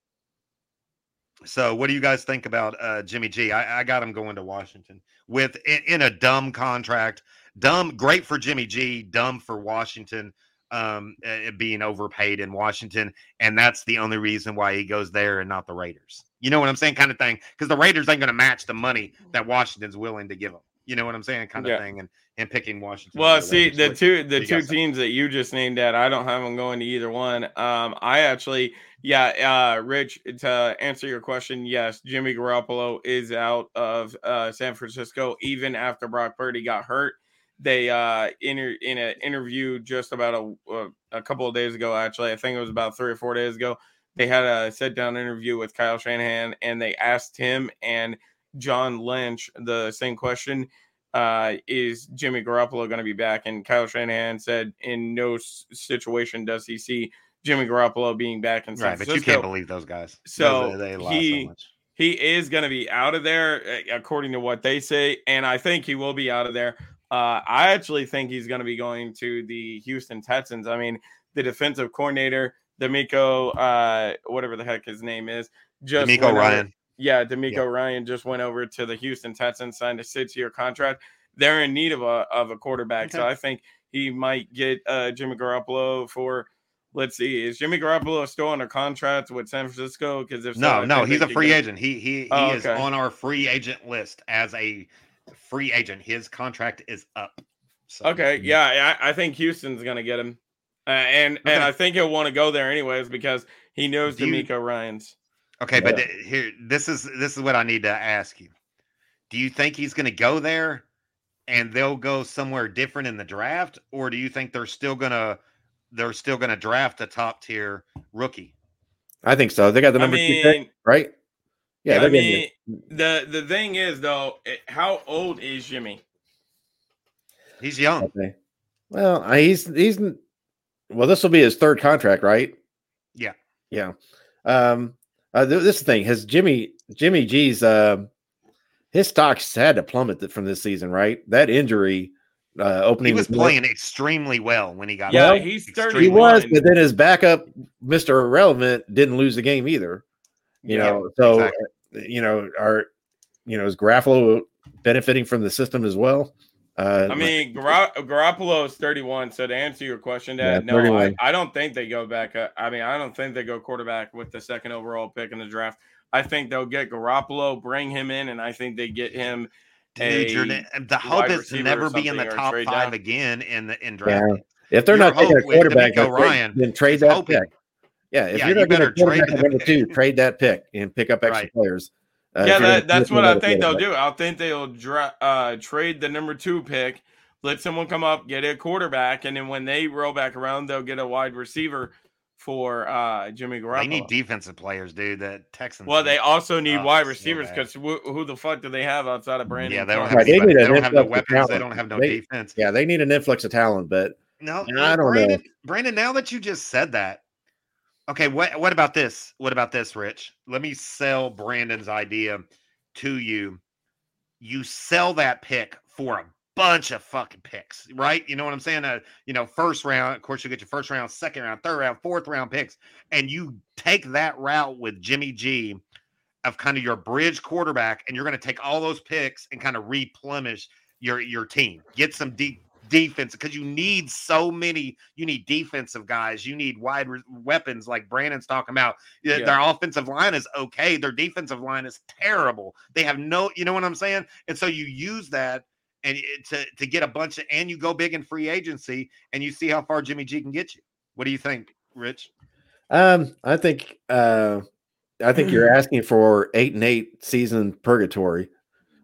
so, what do you guys think about uh, Jimmy G? I, I got him going to Washington with in, in, a dumb contract. Dumb, great for Jimmy G. Dumb for Washington. Um, uh, being overpaid in Washington, and that's the only reason why he goes there and not the Raiders. You know what I'm saying? Kind of thing. Because the Raiders ain't going to match the money that Washington's willing to give them. You know what I'm saying? Kind of yeah. thing. And and picking Washington.
Well, see the two the two teams that you just named that I don't have them going to either one. Um, I actually, yeah, uh, Rich, to answer your question, yes, Jimmy Garoppolo is out of uh, San Francisco even after Brock Purdy got hurt. they uh inter- in an interview just about a uh, a couple of days ago actually i think it was about three or four days ago they had a sit down interview with kyle shanahan and they asked him and john lynch the same question uh is jimmy garoppolo going to be back and kyle shanahan said in no s- situation does he see jimmy garoppolo being back in San
Right, but you can't believe those guys.
So,
Those- they lie
he-
so much.
he is going to be out of there according to what they say and i think he will be out of there uh, i actually think he's going to be going to the houston texans i mean the defensive coordinator DeMeco, uh whatever the heck his name is just
DeMeco
went over-
Ryan.
yeah DeMeco
Yeah.
ryan just went over to the houston texans signed a six-year contract they're in need of a of a quarterback so i think he might get uh jimmy garoppolo for Let's see. Is Jimmy Garoppolo still under contract with San Francisco? Because if
No,
I
no, he's a free
get-
agent. He he he
Oh,
is
okay.
on our free agent list as a free agent. His contract is up. So,
Okay, yeah, I, I think Houston's gonna get him, uh, and and I think he'll want to go there anyways because he knows
Do you-
DeMeco Ryan's.
Okay, but th- here, this is this is what I need to ask you. Do you think he's going to go there, and they'll go somewhere different in the draft, or do you think they're still gonna they're still gonna draft a top tier rookie?
I think so. They got the
I
number two pick, right? Yeah,
I mean, the the thing is though, how old is Jimmy?
He's young.
Okay. Well, he's he's well. This will be his third contract, right?
Yeah.
Yeah. Um. Uh, th- this thing has Jimmy Jimmy G's uh, his stocks had to plummet th- from this season, right? That injury uh,
He
opening
was
the door-
playing extremely well when he got
Yeah,
back.
he's thirty.
He was, but then his backup, Mister Irrelevant, didn't lose the game either. You
Yeah,
know, so
exactly.
uh, you know, are you know is Garofalo benefiting from the system as well? Uh,
I mean, Gar- Garoppolo is 31. So to answer your question,
Yeah,
Dad, no, I, I don't think they go back. uh, I mean, I don't think they go quarterback with the second overall pick in the draft. I think they'll get Garoppolo, bring him in, and I think they get him.
Dude,
a
the hope
wide
is to
receiver
never be in the top five
down.
again in the in
Yeah.
draft.
if they're
your
not taking a
hope with
quarterback,
DeMeco
then trade-
Ryan
then trade that
hoping.
pick. Yeah, if
Yeah,
you're
you
not going to quarterback
trade
at number two, trade that pick and pick up extra
Right.
players. Uh,
yeah, that, that's what I think they'll
quarterback.
do. I think they'll dra- uh, trade the number two pick, let someone come up, get a quarterback, and then when they roll back around, they'll get a wide receiver for uh, Jimmy Garoppolo.
They need defensive players, dude. The Texans.
well, they also need
Oh,
wide
so
receivers
bad.
because who, who the fuck do they have outside of Brandon?
yeah, they don't have.
Right, they
They don't have no weapons. They don't have no
They-
defense.
Yeah, they need an influx of talent, but
No,
I don't know.
Brandon, Brandon, now that you just said that, okay, what what about this? What about this, Rich? Let me sell Brandon's idea to you. You sell that pick for a bunch of fucking picks, right? You know what I'm saying? Uh, you know, first round, of course, you get your first round, second round, third round, fourth round picks, and you take that route with Jimmy G of kind of your bridge quarterback, and you're going to take all those picks and kind of replenish your your team. Get some deep defense because you need so many. You need defensive guys. You need wide re- weapons like Brandon's talking about. Yeah,
Yeah.
Their offensive line is okay. Their defensive line is terrible. They have no. You know what I'm saying? And so you use that and to to get a bunch of and you go big in free agency and you see how far Jimmy G can get you. What do you think, Rich?
um, I think uh, I think you're (clears throat) asking for eight and eight season purgatory,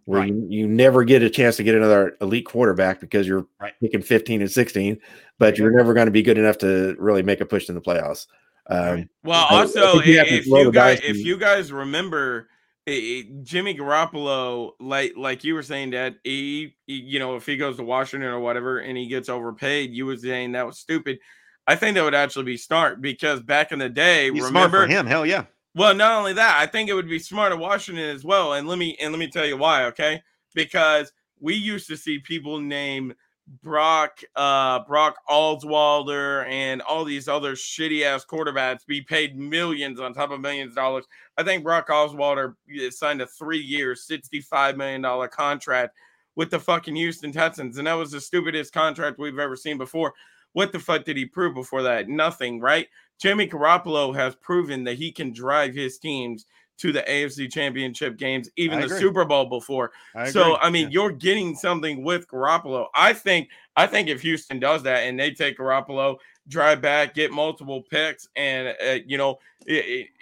where
Right.
you, you never get a chance to get another elite quarterback because you're
Right.
picking 15 and 16, but you're never going to be good enough to really make a push in the playoffs. Um,
Right.
Well,
I- I
also,
you
if you guys if you guys remember, eh, Jimmy Garoppolo, like like you were saying that he, he- you know, if he goes to Washington or whatever and he gets overpaid, you were saying that was stupid. I think that would actually be smart because back in the day,
He's smart
remember,
for him. Hell yeah.
Well, not only that, I think it would be smart at Washington as well. And let me and let me tell you why, okay? Because we used to see people name Brock uh Brock Osweiler and all these other shitty ass quarterbacks be paid millions on top of millions of dollars. I think Brock Osweiler uh, signed a three-year, $65 million contract with the fucking Houston Texans, and that was the stupidest contract we've ever seen before. What the fuck did he prove before that? Nothing, right? Jimmy Garoppolo has proven that he can drive his teams to the AFC Championship games, even the. Super Bowl before.
I
So. I mean,
Yeah.
you're getting something with Garoppolo. I think I think if Houston does that and they take Garoppolo, drive back, get multiple picks, and uh, you know,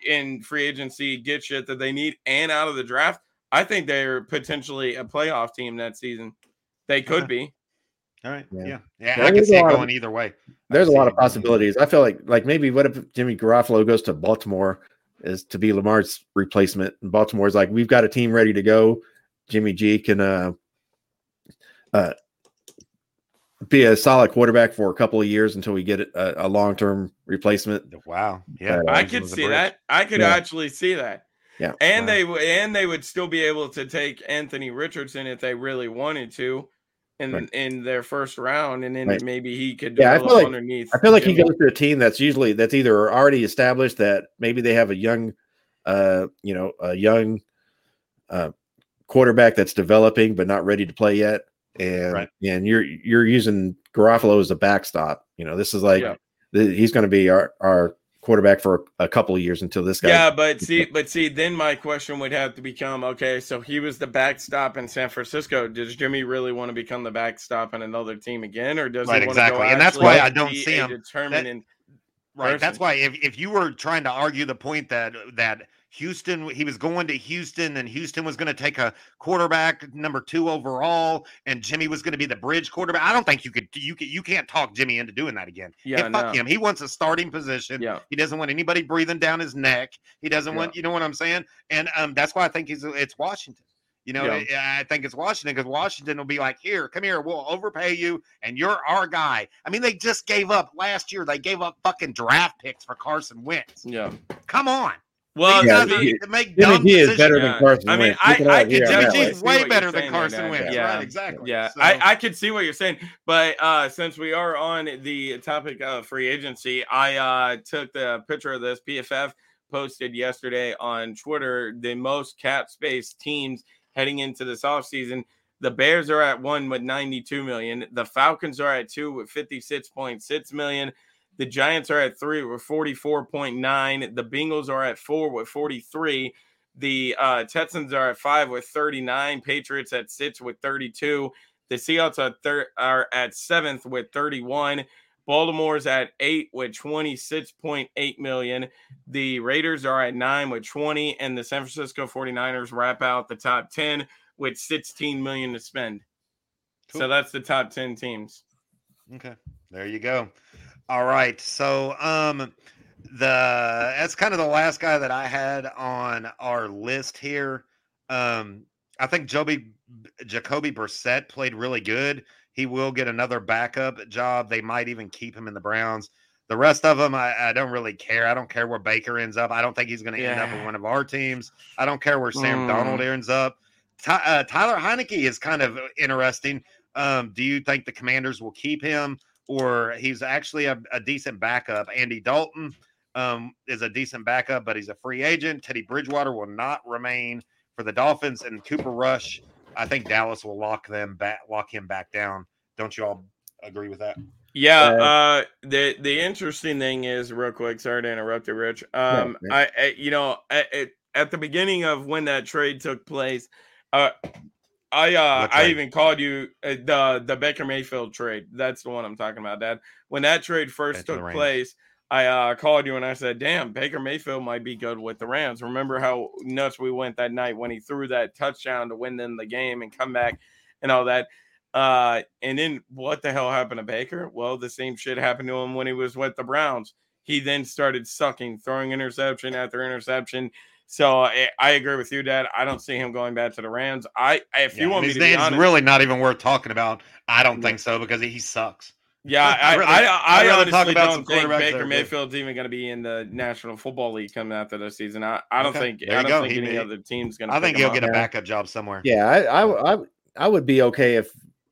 in free agency, get shit that they need and out of the draft, I think they're potentially a playoff team that season. They could
Okay.
be.
All right.
Yeah.
Yeah. Yeah. I can see
a
it
lot of-
going either way.
There's a lot of possibilities. I feel like like maybe what if Jimmy Garofalo goes to Baltimore is to be Lamar's replacement, and Baltimore's like we've got a team ready to go. Jimmy G can uh, uh, be a solid quarterback for a couple of years until we get a, a long term replacement.
Wow. Yeah.
Uh,
I could see that. I could
Yeah.
actually see that.
Yeah.
And
Wow.
they w- and they would still be able to take Anthony Richardson if they really wanted to in
Right.
in their first round and then
Right.
maybe he could
Yeah, I feel like-
underneath.
I feel like he goes to a team that's usually that's either already established that maybe they have a young, uh, you know, a young uh, quarterback that's developing but not ready to play yet, and
Right.
and you're you're using Garofalo as a backstop. You know, this is like
Yeah.
the, he's going to be our our quarterback for a couple of years until this guy.
Yeah, but see, but see, then my question would have to become: Okay, so he was the backstop in San Francisco. Does Jimmy really want to become the backstop in another team again, or does
Right,
he want to
exactly.
go
And that's why I don't see
a
him-
determinant?
Right. That's why if, if you were trying to argue the point that that Houston he was going to Houston and Houston was going to take a quarterback number 2 overall and Jimmy was going to be the bridge quarterback. I don't think you could you can you can't talk Jimmy into doing that again.
Yeah,
And fuck
no.
him. He wants a starting position.
Yeah,
He doesn't want anybody breathing down his neck. He doesn't
Yeah.
want you know what I'm saying? And um that's why I think he's it's Washington. You know,
Yeah.
I I think it's Washington because Washington will be like, here, come here, we'll overpay you, and you're our guy. I mean, they just gave up last year. They gave up fucking draft picks for Carson Wentz.
yeah.
Come on,
Well,
Yeah,
guys
see-
he-
to make
Jimmy
dumb
G is
decisions.
better
Yeah.
than Carson
I mean,
Wentz.
I-
Look
I
that
could
here,
tell
yeah.
you-
Jimmy
I
G's
see
way
what
better
you're
than
saying
Carson
there,
Wentz.
Yeah.
Right, exactly.
Yeah,
So-
I, I could see what you're saying, but uh, since we are on the topic of free agency, I uh, took the picture of this. PFF posted yesterday on Twitter the most cap space teams heading into this offseason. The Bears are at one with 92 million. The Falcons are at two with 56.6 million. The Giants are at three with 44.9. The Bengals are at four with 43. The uh, Texans are at five with 39. Patriots at six with 32. The Seahawks are, thir- are at seventh with 31. Baltimore's at eight with 26.8 million. The Raiders are at nine with 20. And the San Francisco 49ers wrap out the top 10 with 16 million to spend. So that's the top 10 teams.
Okay, there you go. All right, so um, the that's kind of the last guy that I had on our list here. Um, I think Joby Jacoby Brissett played really good. He will get another backup job. They might even keep him in the Browns. The rest of them, I, I don't really care. I don't care where Baker ends up. I don't think he's going to end up in one of our teams. I don't care where Sam
Mm.
Donald ends up. Ty, uh, Tyler Heinicke is kind of interesting. Um, do you think the Commanders will keep him, or he's actually a, a decent backup? Andy Dalton um, is a decent backup, but he's a free agent. Teddy Bridgewater will not remain for the Dolphins, and Cooper Rush. I think Dallas will lock them back, lock him back down. Don't you all agree with that?
Yeah,
Uh,
uh, the the interesting thing is, real quick, sorry to interrupt you, Rich. Um,
no.
I, I, you know, at, at, at the beginning of when that trade took place, uh, I, uh, I even called you uh, the the Baker Mayfield trade. That's the one I'm talking about, Dad. When that trade first
to
took place, I uh, called you and I said, "Damn, Baker Mayfield might be good with the Rams." Remember how nuts we went that night when he threw that touchdown to win them the game and come back and all that. Uh, and then what the hell happened to Baker? Well, the same shit happened to him when he was with the Browns. He then started sucking, throwing interception after interception. So I, I agree with you, Dad. I don't see him going back to the Rams. I, eh, if
Yeah,
you want
and
me
his
to be
name's
honest,
really not even worth talking about. I don't think so because he sucks.
yeah,
I'd
I, (laughs)
rather-
I,
I'd talk
honestly
about some
don't think Baker
are good.
Mayfield's even going to be in the National Football League coming after this season. I, I don't
Okay,
think
there
I don't
go.
think
He
any
may-
other team's going to.
I think he'll get a backup job somewhere.
Yeah, I, I, I, I would be okay if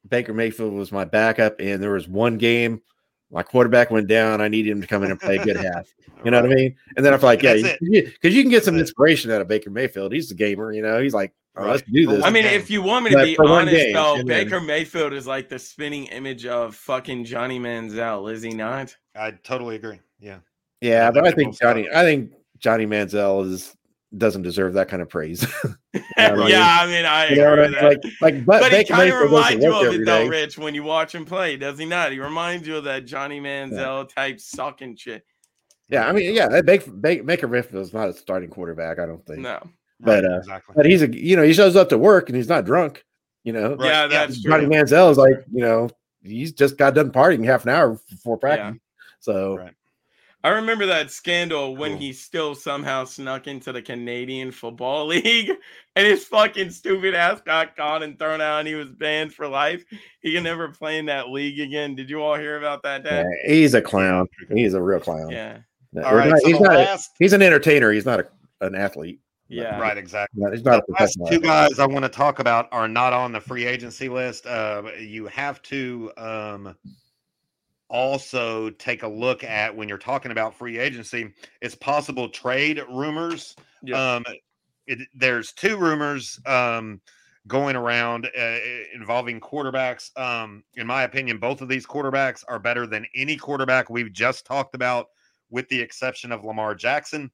Baker Mayfield was my backup and there was one game my quarterback went down. I need him to come in and play a good half. (laughs) You know what I mean? And then I'm like, yeah, because you, can get some inspiration out of Baker Mayfield. He's a gamer, you know. He's like, oh,
Right.
let's do this.
I mean,
game.
if you want me to
But
be honest,
game,
though,
and then-
Baker Mayfield is like the spinning image of fucking Johnny Manziel, is he not?
I totally agree. Yeah.
yeah,
I
but I
think
think
people.
Johnny, I think Johnny Manziel is doesn't deserve that kind of praise. (laughs) (laughs)
yeah,
right.
I mean, I
you know
agree
what I
with
mean?
that.
Like, like, but,
but he kind of
Mayfield goes to
reminds you of it, though,
day.
Rich, when you watch him play, does he not? He reminds you of that Johnny Manziel type sucking shit.
Yeah, I mean, yeah, Baker, Baker, Baker Mayfield is not a starting quarterback. I don't think.
No,
But,
Right,
uh,
exactly.
But he's a, you know, he shows up to work and he's not drunk. You know,
Right,
yeah,
yeah,
that's
Johnny
true.
Manziel is like, you know, he's just got done partying half an hour before practice. Yeah. So
right.
I remember that scandal when
Cool.
he still somehow snuck into the Canadian Football (laughs) League and his fucking stupid ass got caught and thrown out and he was banned for life. He can never play in that league again. Did you all hear about that,
yeah, he's a clown. He's a real clown.
Yeah.
No,
All
or
right.
not-
so
he's
the
not. a-
last,
he's an entertainer. He's not a, an athlete.
Yeah.
right, exactly.
No, He's not a
the last two guys I want to talk about are not on the free agency list. Uh, you have to um, also take a look at when you're talking about free agency. It's possible trade rumors.
Yeah.
Um, it, there's two rumors um, going around uh, involving quarterbacks. Um, in my opinion, both of these quarterbacks are better than any quarterback we've just talked about, with the exception of Lamar Jackson.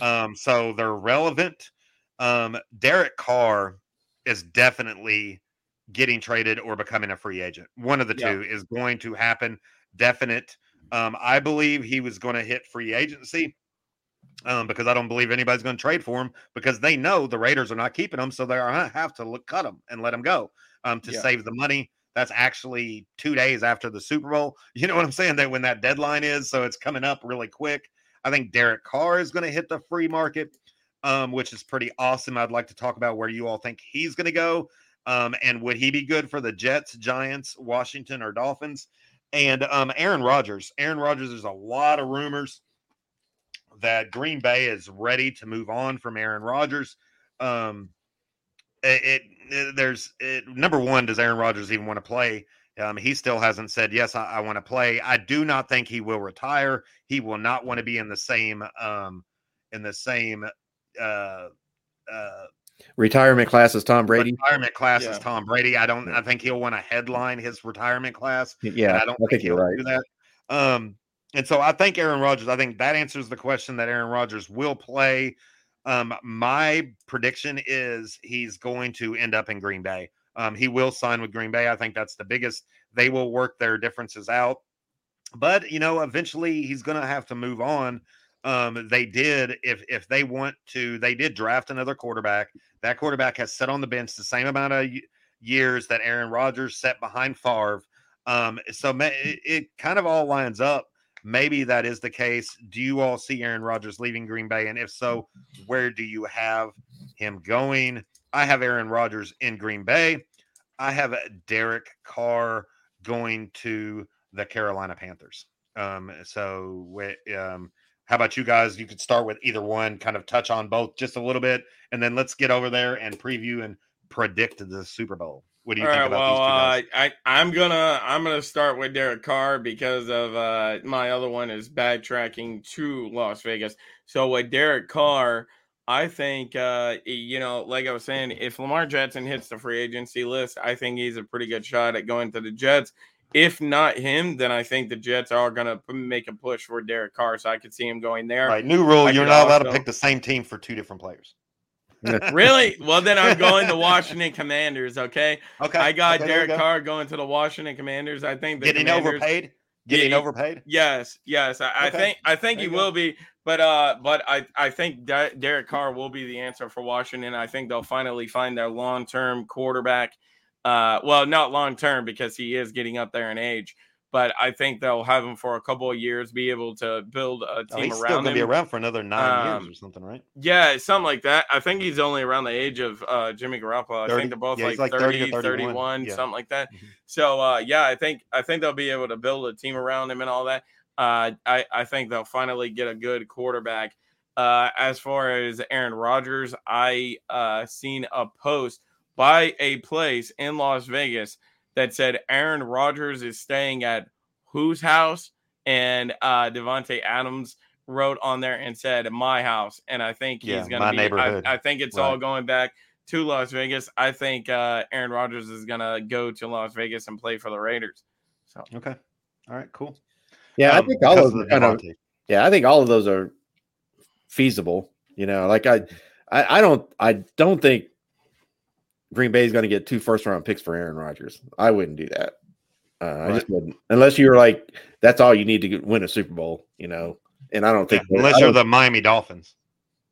Um, so they're relevant. Um, Derek Carr is definitely getting traded or becoming a free agent. One of the
Yeah.
two is going to happen. Definite. Um, I believe he was going to hit free agency um, because I don't believe anybody's going to trade for him because they know the Raiders are not keeping him, so they are gonna have to look, cut him and let him go um, to
Yeah.
save the money. That's actually two days after the Super Bowl. (laughs) You know what I'm saying? That when that deadline is, so it's coming up really quick. I think Derek Carr is going to hit the free market, um, which is pretty awesome. I'd like to talk about where you all think he's going to go, um, and would he be good for the Jets, Giants, Washington, or Dolphins? And um, Aaron Rodgers. Aaron Rodgers. There's a lot of rumors that Green Bay is ready to move on from Aaron Rodgers. Um, it, it- there's it, number one. Does Aaron Rodgers even want to play? Um, he still hasn't said yes. I, I want to play. I do not think he will retire. He will not want to be in the same um, in the same uh, uh,
Retirement class is Tom Brady.
retirement class as
Yeah.
Tom Brady. I don't. I think he'll want to headline his retirement class.
Yeah,
I don't think,
you're
he'll
right.
do that. Um, and so I think Aaron Rodgers. I think that answers the question that Aaron Rodgers will play. Um, my prediction is he's going to end up in Green Bay. Um, he will sign with Green Bay. I think that's the biggest. They will work their differences out, but you know, eventually he's going to have to move on. Um, they did if if they want to, they did draft another quarterback. That quarterback has sat on the bench the same amount of years that Aaron Rodgers sat behind Favre. Um, so it, it kind of all lines up. Maybe that is the case. Do you all see Aaron Rodgers leaving Green Bay? And if so, where do you have him going? I have Aaron Rodgers in Green Bay. I have Derek Carr going to the Carolina Panthers. Um, so, um, how about you guys? You could start with either one, kind of touch on both just a little bit, and then let's get over there and preview and predict the Super Bowl. What do you
All
think
right,
about
well,
these two
uh,
guys?
I I'm gonna I'm gonna start with Derek Carr because of uh, my other one is backtracking to Las Vegas. So with Derek Carr, I think uh, you know, like I was saying, if Lamar Jackson hits the free agency list, I think he's a pretty good shot at going to the Jets. If not him, then I think the Jets are gonna make a push for Derek Carr, so I could see him going there.
Right, new rule:
I
you're not allowed to pick the same team for two different players. (laughs)
Really? Well, then I'm going to Washington Commanders. Okay,
Okay,
I got
okay,
Derek
go.
Carr going to the Washington Commanders. I think the
Getting
Commanders,
overpaid. Getting
Yeah,
overpaid.
Yes, yes. I, I think I think
There
he
you go.
will be, but uh, but I I think De- Derek Carr will be the answer for Washington. I think they'll finally find their long term quarterback. Uh, well, not long term because he is getting up there in age, but I think they'll have him for a couple of years, be able to build a
Oh,
team
he's still
around
gonna
him.
be around for another nine
Um,
years or something, right?
Yeah, something like that. I think he's only around the age of uh, Jimmy Garoppolo. I
30?
think they're both
Yeah,
like,
he's like
30,
30
31,
31. Yeah.
something like that.
Mhm.
So uh, yeah, I think I think they'll be able to build a team around him and all that. Uh, I I think they'll finally get a good quarterback. Uh, as far as Aaron Rodgers, I uh, seen a post by a place in Las Vegas that said Aaron Rodgers is staying at whose house, and uh, Davante Adams wrote on there and said my house, and I think he's
Yeah,
gonna
my
be.
neighborhood.
I, I think it's all going back to Las Vegas. I think uh, Aaron Rodgers is gonna go to Las Vegas and play for the Raiders. So
Okay. All right. Cool.
Yeah, I
Um,
think all
because
of
the
them kind of Yeah, I think all of those are feasible. You know, like I, I, I don't, I don't think Green Bay is going to get two first round picks for Aaron Rodgers. I wouldn't do that. Uh, I just wouldn't, unless you were like, that's all you need to get, win a Super Bowl. You know, and I don't
Yeah,
think
unless
I
you're the Miami Dolphins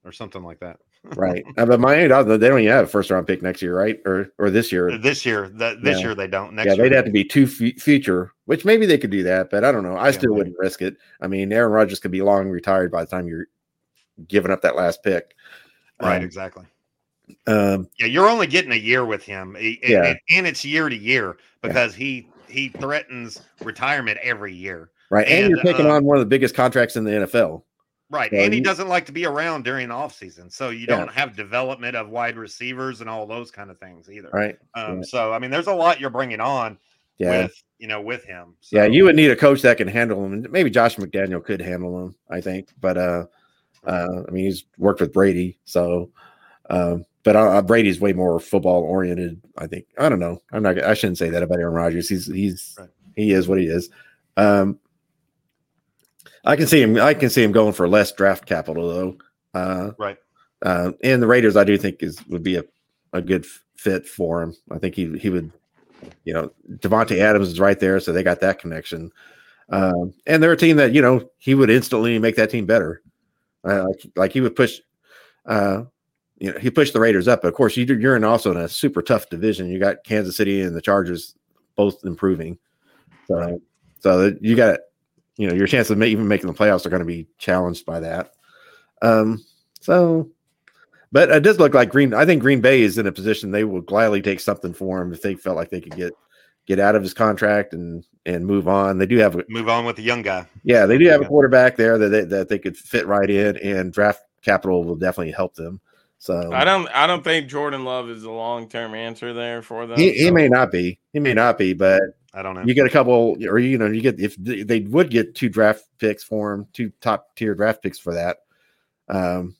or something like that. (laughs)
right. Uh, but Miami, don't- they don't even have a first round pick next year, right? Or or this year.
This year, that this
Yeah.
year they don't. Next
yeah,
year,
they'd have to be two fu- future, which maybe they could do that, but I don't know. I
Yeah,
still
maybe.
wouldn't risk it. I mean, Aaron Rodgers could be long retired by the time you're giving up that last pick.
right?
Um,
exactly.
Um,
Yeah, you're only getting a year with him, and,
Yeah.
and, and it's year to year because he he threatens retirement every year.
right. And,
And,
you're taking
uh,
on one of the biggest contracts in the NFL.
Right.
So
and he
you-
doesn't like to be around during the off season. So you
Yeah.
don't have development of wide receivers and all those kind of things either.
Right.
Um,
Yeah.
so I mean there's a lot you're bringing on
Yeah.
with you know with him. So,
yeah. You would need a coach that can handle him. Maybe Josh McDaniel could handle him, I think. But uh, uh, I mean, he's worked with Brady. So, um, but uh, Brady's way more football oriented. I think. I don't know. I'm not. I shouldn't say that about Aaron Rodgers. He's he's
Right.
he is what he is. Um, I can see him. I can see him going for less draft capital though. Uh,
right.
uh, and the Raiders, I do think is would be a, a good fit for him. I think he he would, you know, Davante Adams is right there, so they got that connection. Um, and they're a team that you know he would instantly make that team better. Uh, like, like he would push, uh, you know, he pushed the Raiders up. But of course, you, you're in also in a super tough division. You got Kansas City and the Chargers both improving. So,
Right.
so you got, you know, your chance of even making the playoffs are going to be challenged by that. Um, so, but it does look like Green. I think Green Bay is in a position they will gladly take something for him if they felt like they could get get out of his contract and and move on. They do have, a,
Move on with the young guy.
yeah, they do have a quarterback there that they, that they could fit right in, and draft capital will definitely help them. So
I don't I don't think Jordan Love is the long term answer there for them.
he, he
so-
may not be, he may not be, but
I don't know.
you get a couple, or you know, you get if they they would get two draft picks for him, two top tier draft picks for that. Um,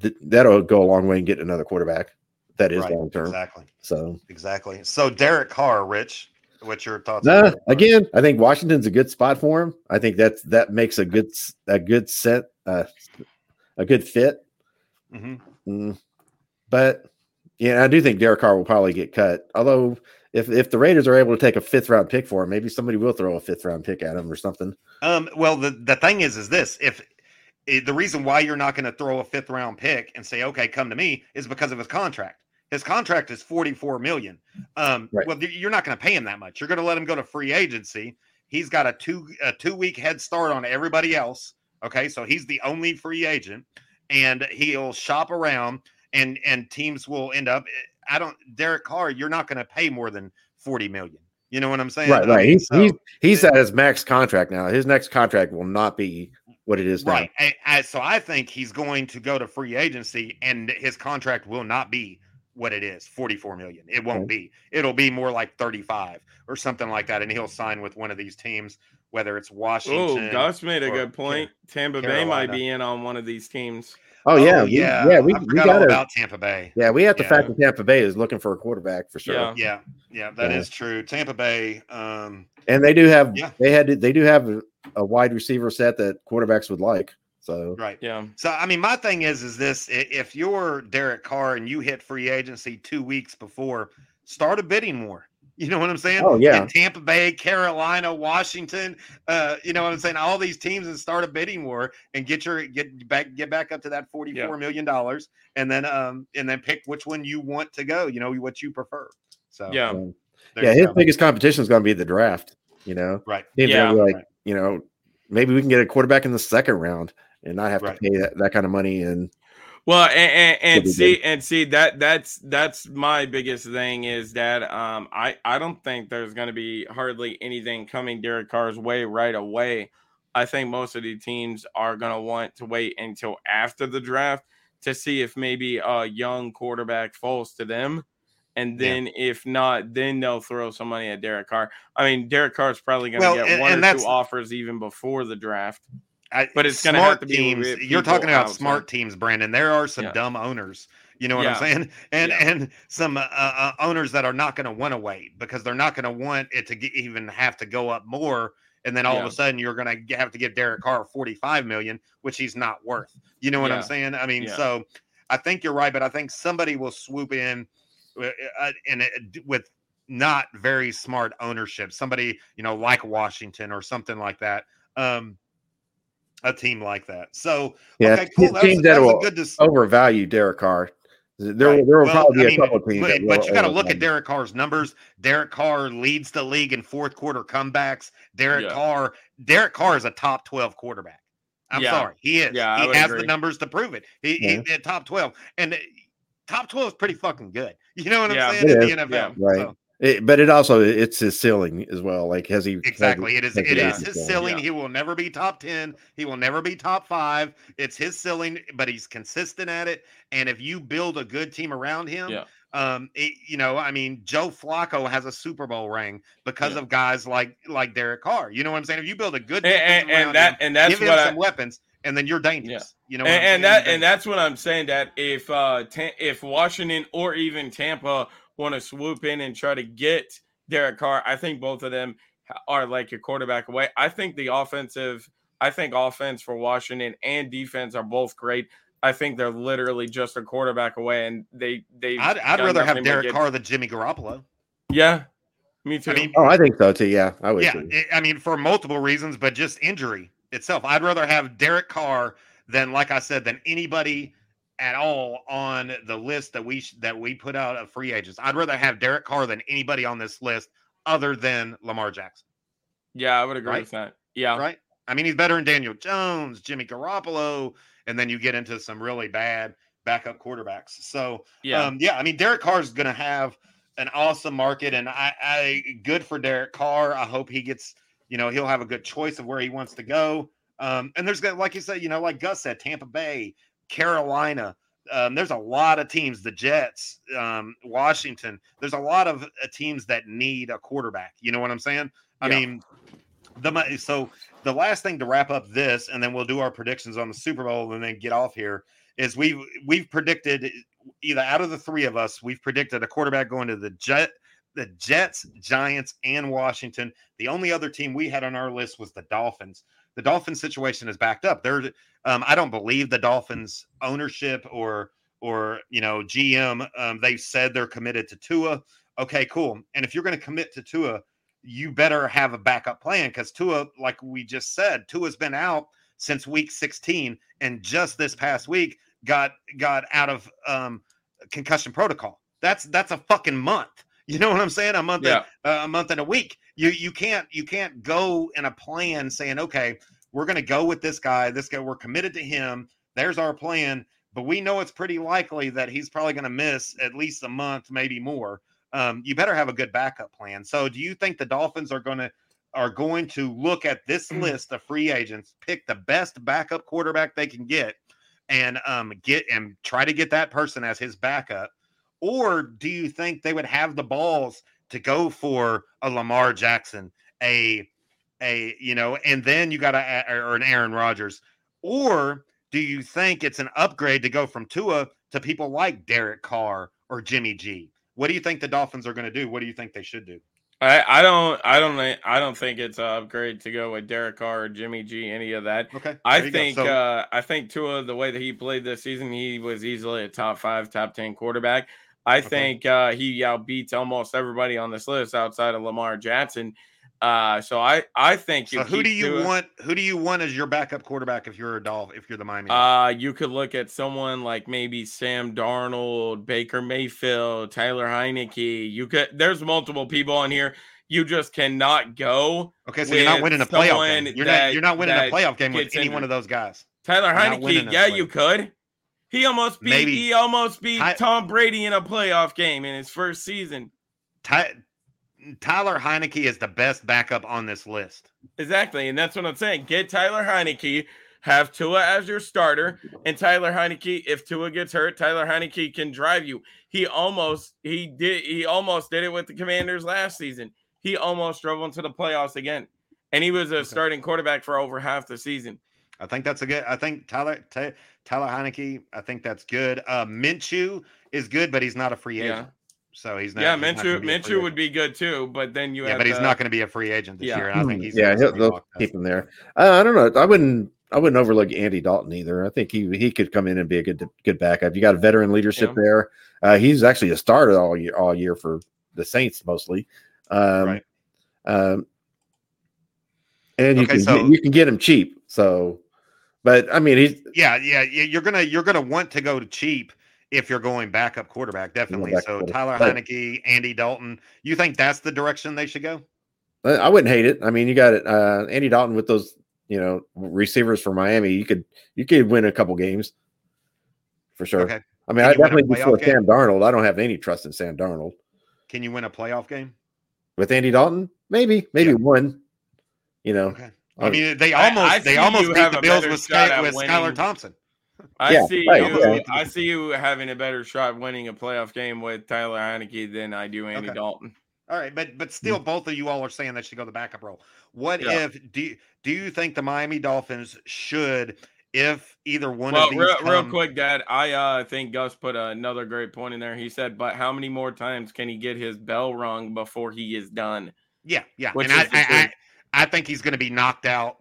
th- that'll go a long way in getting another quarterback that is
right.
long term.
Exactly.
So
Exactly. So Derek Carr, Rich, what's your thoughts? on
no, again, I think Washington's a good spot for him. I think that's that makes a good s- a good set uh, a good fit.
Mhm.
Mm. But yeah, I do think Derek Carr will probably get cut. Although if if the Raiders are able to take a fifth round pick for him, maybe somebody will throw a fifth round pick at him or something.
Um, well, the, the thing is, is this if eh, the reason why you're not going to throw a fifth round pick and say, okay, come to me is because of his contract. His contract is 44 million. Um,
Right.
well, you're not going to pay him that much. You're going to let him go to free agency. He's got a two a two week head start on everybody else. Okay, so he's the only free agent, and he'll shop around, and and teams will end up. eh, I don't, Derek Carr. You're not going to pay more than 40 million. You know what I'm saying?
Right, right. He's
so-
he's he's at his max contract now. His next contract will not be what it is now.
Right. I, I, so I think he's going to go to free agency and his contract will not be what it is 44 million. It won't
Okay.
be. It'll be more like 35 or something like that. And he'll sign with one of these teams, whether it's Washington.
Oh,
Washington.
Gus made a
or
good point. Tampa Bay might be in on one of these teams.
Oh yeah,
Oh,
we-
yeah.
yeah. We,
I
we
all
got to
about Tampa Bay.
yeah. We have the
Yeah.
that Tampa Bay is looking for a quarterback for sure.
Yeah.
Yeah. Yeah. that is
Yeah.
true. Tampa Bay. Um,
And they do have
Yeah.
they had they do have a, a wide receiver set that quarterbacks would like. So
right.
Yeah.
So I mean, my thing is, is this: if you're Derek Carr and you hit free agency two weeks before, start a bidding war. (laughs) You know what I'm saying?
Oh, yeah.
In Tampa Bay, Carolina, Washington, uh, you know what I'm saying? All these teams and start a bidding war and get your get back get back up to that forty-four million dollars, and then um and then pick which one you want to go. You know what you prefer. So
Yeah.
yeah, his
go.
biggest competition is going to be the draft. You know,
right.
Teams
Yeah.
gonna like
Right.
you know maybe we can get a quarterback in the second round and not have
Right.
to pay that, that kind of money and
Well, and, and, and
Could be
see, and see that that's that's my biggest thing is that um I I don't think there's going to be hardly anything coming Derek Carr's way right away. I think most of the teams are going to want to wait until after the draft to see if maybe a young quarterback falls to them. And
Yeah.
then if not, then they'll throw some money at Derek Carr. I mean, Derek Carr's probably going to
Well,
get
and-
one
and
or two offers even before the draft.
I,
But it's gonna
smart
have to be
teams.
with
You're talking about
outside.
smart teams, Brandon. There are some
Yeah.
dumb owners. You know what
Yeah.
I'm saying? (laughs) And
Yeah.
and some uh, uh, owners that are not going to want to wait because they're not going to want it to get, even have to go up more. And then all of a sudden, you're going to have to give Derek Carr 45 million, which he's not worth. You know what I'm saying? I mean,
Yeah.
so I think you're right, but I think somebody will swoop in uh, uh, and it- with not very smart ownership. Somebody you know like Washington or something like that. Um, a team like that. So
Yeah,
okay, cool.
te-
That was,
teams that
that
will
good dis-
overvalue Derek Carr. There,
Right.
there will
Well,
probably be
I
a
mean,
couple teams.
but,
that
but you got to look at. Derek Carr's numbers. Derek Carr leads the league in fourth quarter comebacks. Derek
Yeah.
Carr, Derek Carr is a top twelve quarterback. I'm
Yeah.
sorry, he is.
Yeah,
he has
agree.
the numbers to prove it. He,
Yeah.
he at top twelve, and uh, top twelve is pretty fucking good. You know what I'm saying?
It
in the NFL,
Right.
So,
It- but it also it's his ceiling as well. Like has he
exactly. It is.
has he
It
Yeah.
is
reached
his
his
ceiling.
Yeah.
He will never be top ten. He will never be top five. It's his ceiling, but he's consistent at it. And if you build a good team around him,
Yeah.
um, it, you know, I mean, Joe Flacco has a Super Bowl ring because
Yeah.
of guys like like Derek Carr. You know what I'm saying? If you build a good
And,
defense
and, and that
him,
and that's
give him
what I,
some weapons, and then you're dangerous. You know, what I'm
and, and
saying?
that and that's what I'm saying. That if uh Ta- if Washington or even Tampa want to swoop in and try to get Derek Carr, I think both of them are like a quarterback away. I think the offensive, I think offense for Washington and defense are both great. I think they're literally just a quarterback away, and they they.
I'd, I'd rather have Derek Carr than Jimmy Garoppolo.
Yeah, me too.
I mean,
Oh, I think so too. Yeah, I would.
yeah, it- I mean, for multiple reasons, but just injury itself. I'd rather have Derek Carr than, like I said, than anybody at all on the list that we sh- that we put out of free agents. I'd rather have Derek Carr than anybody on this list other than Lamar Jackson.
yeah, I would agree
Right?
with that. Yeah,
Right? I mean, he's better than Daniel Jones, Jimmy Garoppolo, and then you get into some really bad backup quarterbacks. So,
yeah,
um, yeah, I mean, Derek Carr is going to have an awesome market, and I, I good for Derek Carr. I hope he gets, you know, he'll have a good choice of where he wants to go. Um, and there's got, like you said, you know, like Gus said, Tampa Bay, Carolina. Um, there's a lot of teams, the Jets, um, Washington. There's a lot of uh, teams that need a quarterback. You know what I'm saying? I
Yeah.
mean, the so the last thing to wrap up this, and then we'll do our predictions on the Super Bowl, and then get off here. Is we've we've predicted either out of the three of us, we've predicted a quarterback going to the Jet, the Jets, Giants, and Washington. The only other team we had on our list was the Dolphins. The Dolphins situation is backed up. They're um, I don't believe the Dolphins ownership or or you know GM. Um, they've said they're committed to Tua. Okay, cool. And if you're going to commit to Tua, you better have a backup plan because Tua, like we just said, Tua's been out since week 16, and just this past week got got out of um, concussion protocol. That's that's a fucking month. You know what I'm saying? A month,
Yeah.
and, uh, a month and a week. You you can't you can't go in a plan saying, okay, we're going to go with this guy. This guy, we're committed to him. There's our plan. But we know it's pretty likely that he's probably going to miss at least a month, maybe more. Um, you better have a good backup plan. So, do you think the Dolphins are going to are going to look at this list of free agents, pick the best backup quarterback they can get, and um, get and try to get that person as his backup? Or do you think they would have the balls to go for a Lamar Jackson, a a you know, and then you got a or an Aaron Rodgers, or do you think it's an upgrade to go from Tua to people like Derek Carr or Jimmy G? What do you think the Dolphins are going to do? What do you think they should do?
I, I don't I don't I don't think it's an upgrade to go with Derek Carr or Jimmy G any of that.
Okay,
I
there you go.
think
So-
uh, I think Tua the way that he played this season he was easily a top five top ten quarterback. I
Okay.
think uh, he outbeats almost everybody on this list outside of Lamar Jackson. Uh, so I I think
So who do you
Tua.
want? Who do you want as your backup quarterback if you're a Dolphin? If you're the Miami?
Uh, you could look at someone like maybe Sam Darnold, Baker Mayfield, Tyler Heinicke. You could there's multiple people on here. You just cannot go.
okay, so you're not winning a playoff game. You're
that-
not. You're not winning a playoff game with any one of those guys.
Tyler
You're not winning Heinicke,
yeah, you could. He almost beat
Maybe.
he almost beat Tom Brady in a playoff game in his first season.
Ty, Tyler Heinicke is the best backup on this list.
Exactly, and that's what I'm saying. Get Tyler Heinicke, have Tua as your starter, and Tyler Heinicke. If Tua gets hurt, Tyler Heinicke can drive you. He almost he did he almost did it with the Commanders last season. He almost drove into the playoffs again, and he was a starting quarterback for over half the season.
I think that's a good. I think Tyler Ty, Tyler Heinicke. I think that's good. Uh, Minshew is good, but he's not a free
Yeah.
agent. So he's not.
yeah,
he's not
Minshew
be
Minshew would be good too, but then you
Yeah,
have
but he's not going to be a free agent this
Yeah.
year. And I think he's
yeah, he'll, they'll
locked
keep him there. Uh, I don't know. I wouldn't. I wouldn't overlook Andy Dalton either. I think he he could come in and be a good good backup. You got a veteran leadership
Yeah.
there. Uh, he's actually a starter all year all year for the Saints mostly. Um,
Right.
Um, and you
Okay,
can
so-
get, you can get him cheap. So But I mean, he's
Yeah, yeah, you're gonna you're gonna want to go to cheap if you're going backup quarterback, definitely.
backup
So
quarterback.
Tyler. Heinicke, Andy Dalton, you think that's the direction they should go?
I wouldn't hate it. I mean, you got it, uh, Andy Dalton with those, you know, receivers for Miami. You could you could win a couple games for sure.
Okay.
I mean,
Can
I
you win a
definitely before
game?
Sam Darnold. I don't have any trust in Sam Darnold.
Can you win a playoff game?
With Andy Dalton, maybe, maybe
Yeah.
one. You know,
Okay. I mean, they almost
I
they almost beat
have
the Bills with,
shot
Sky,
at
with
winning.
Skylar Thompson.
I
Yeah,
see
right,
you.
yeah.
I see you having a better shot winning a playoff game with Tyler Heinicke than I do Andy
Okay.
Dalton.
All right, but but still, both of you all are saying that should go the backup role. What
Yeah.
if do do you think the Miami Dolphins should, if either one
Well,
of these
real, real quick, Dad. I uh, think Gus put another great point in there. He said, "But how many more times can he get his bell rung before he is done?"
Yeah, yeah,
Which
and I, I, I
big-
I think he's going to be knocked out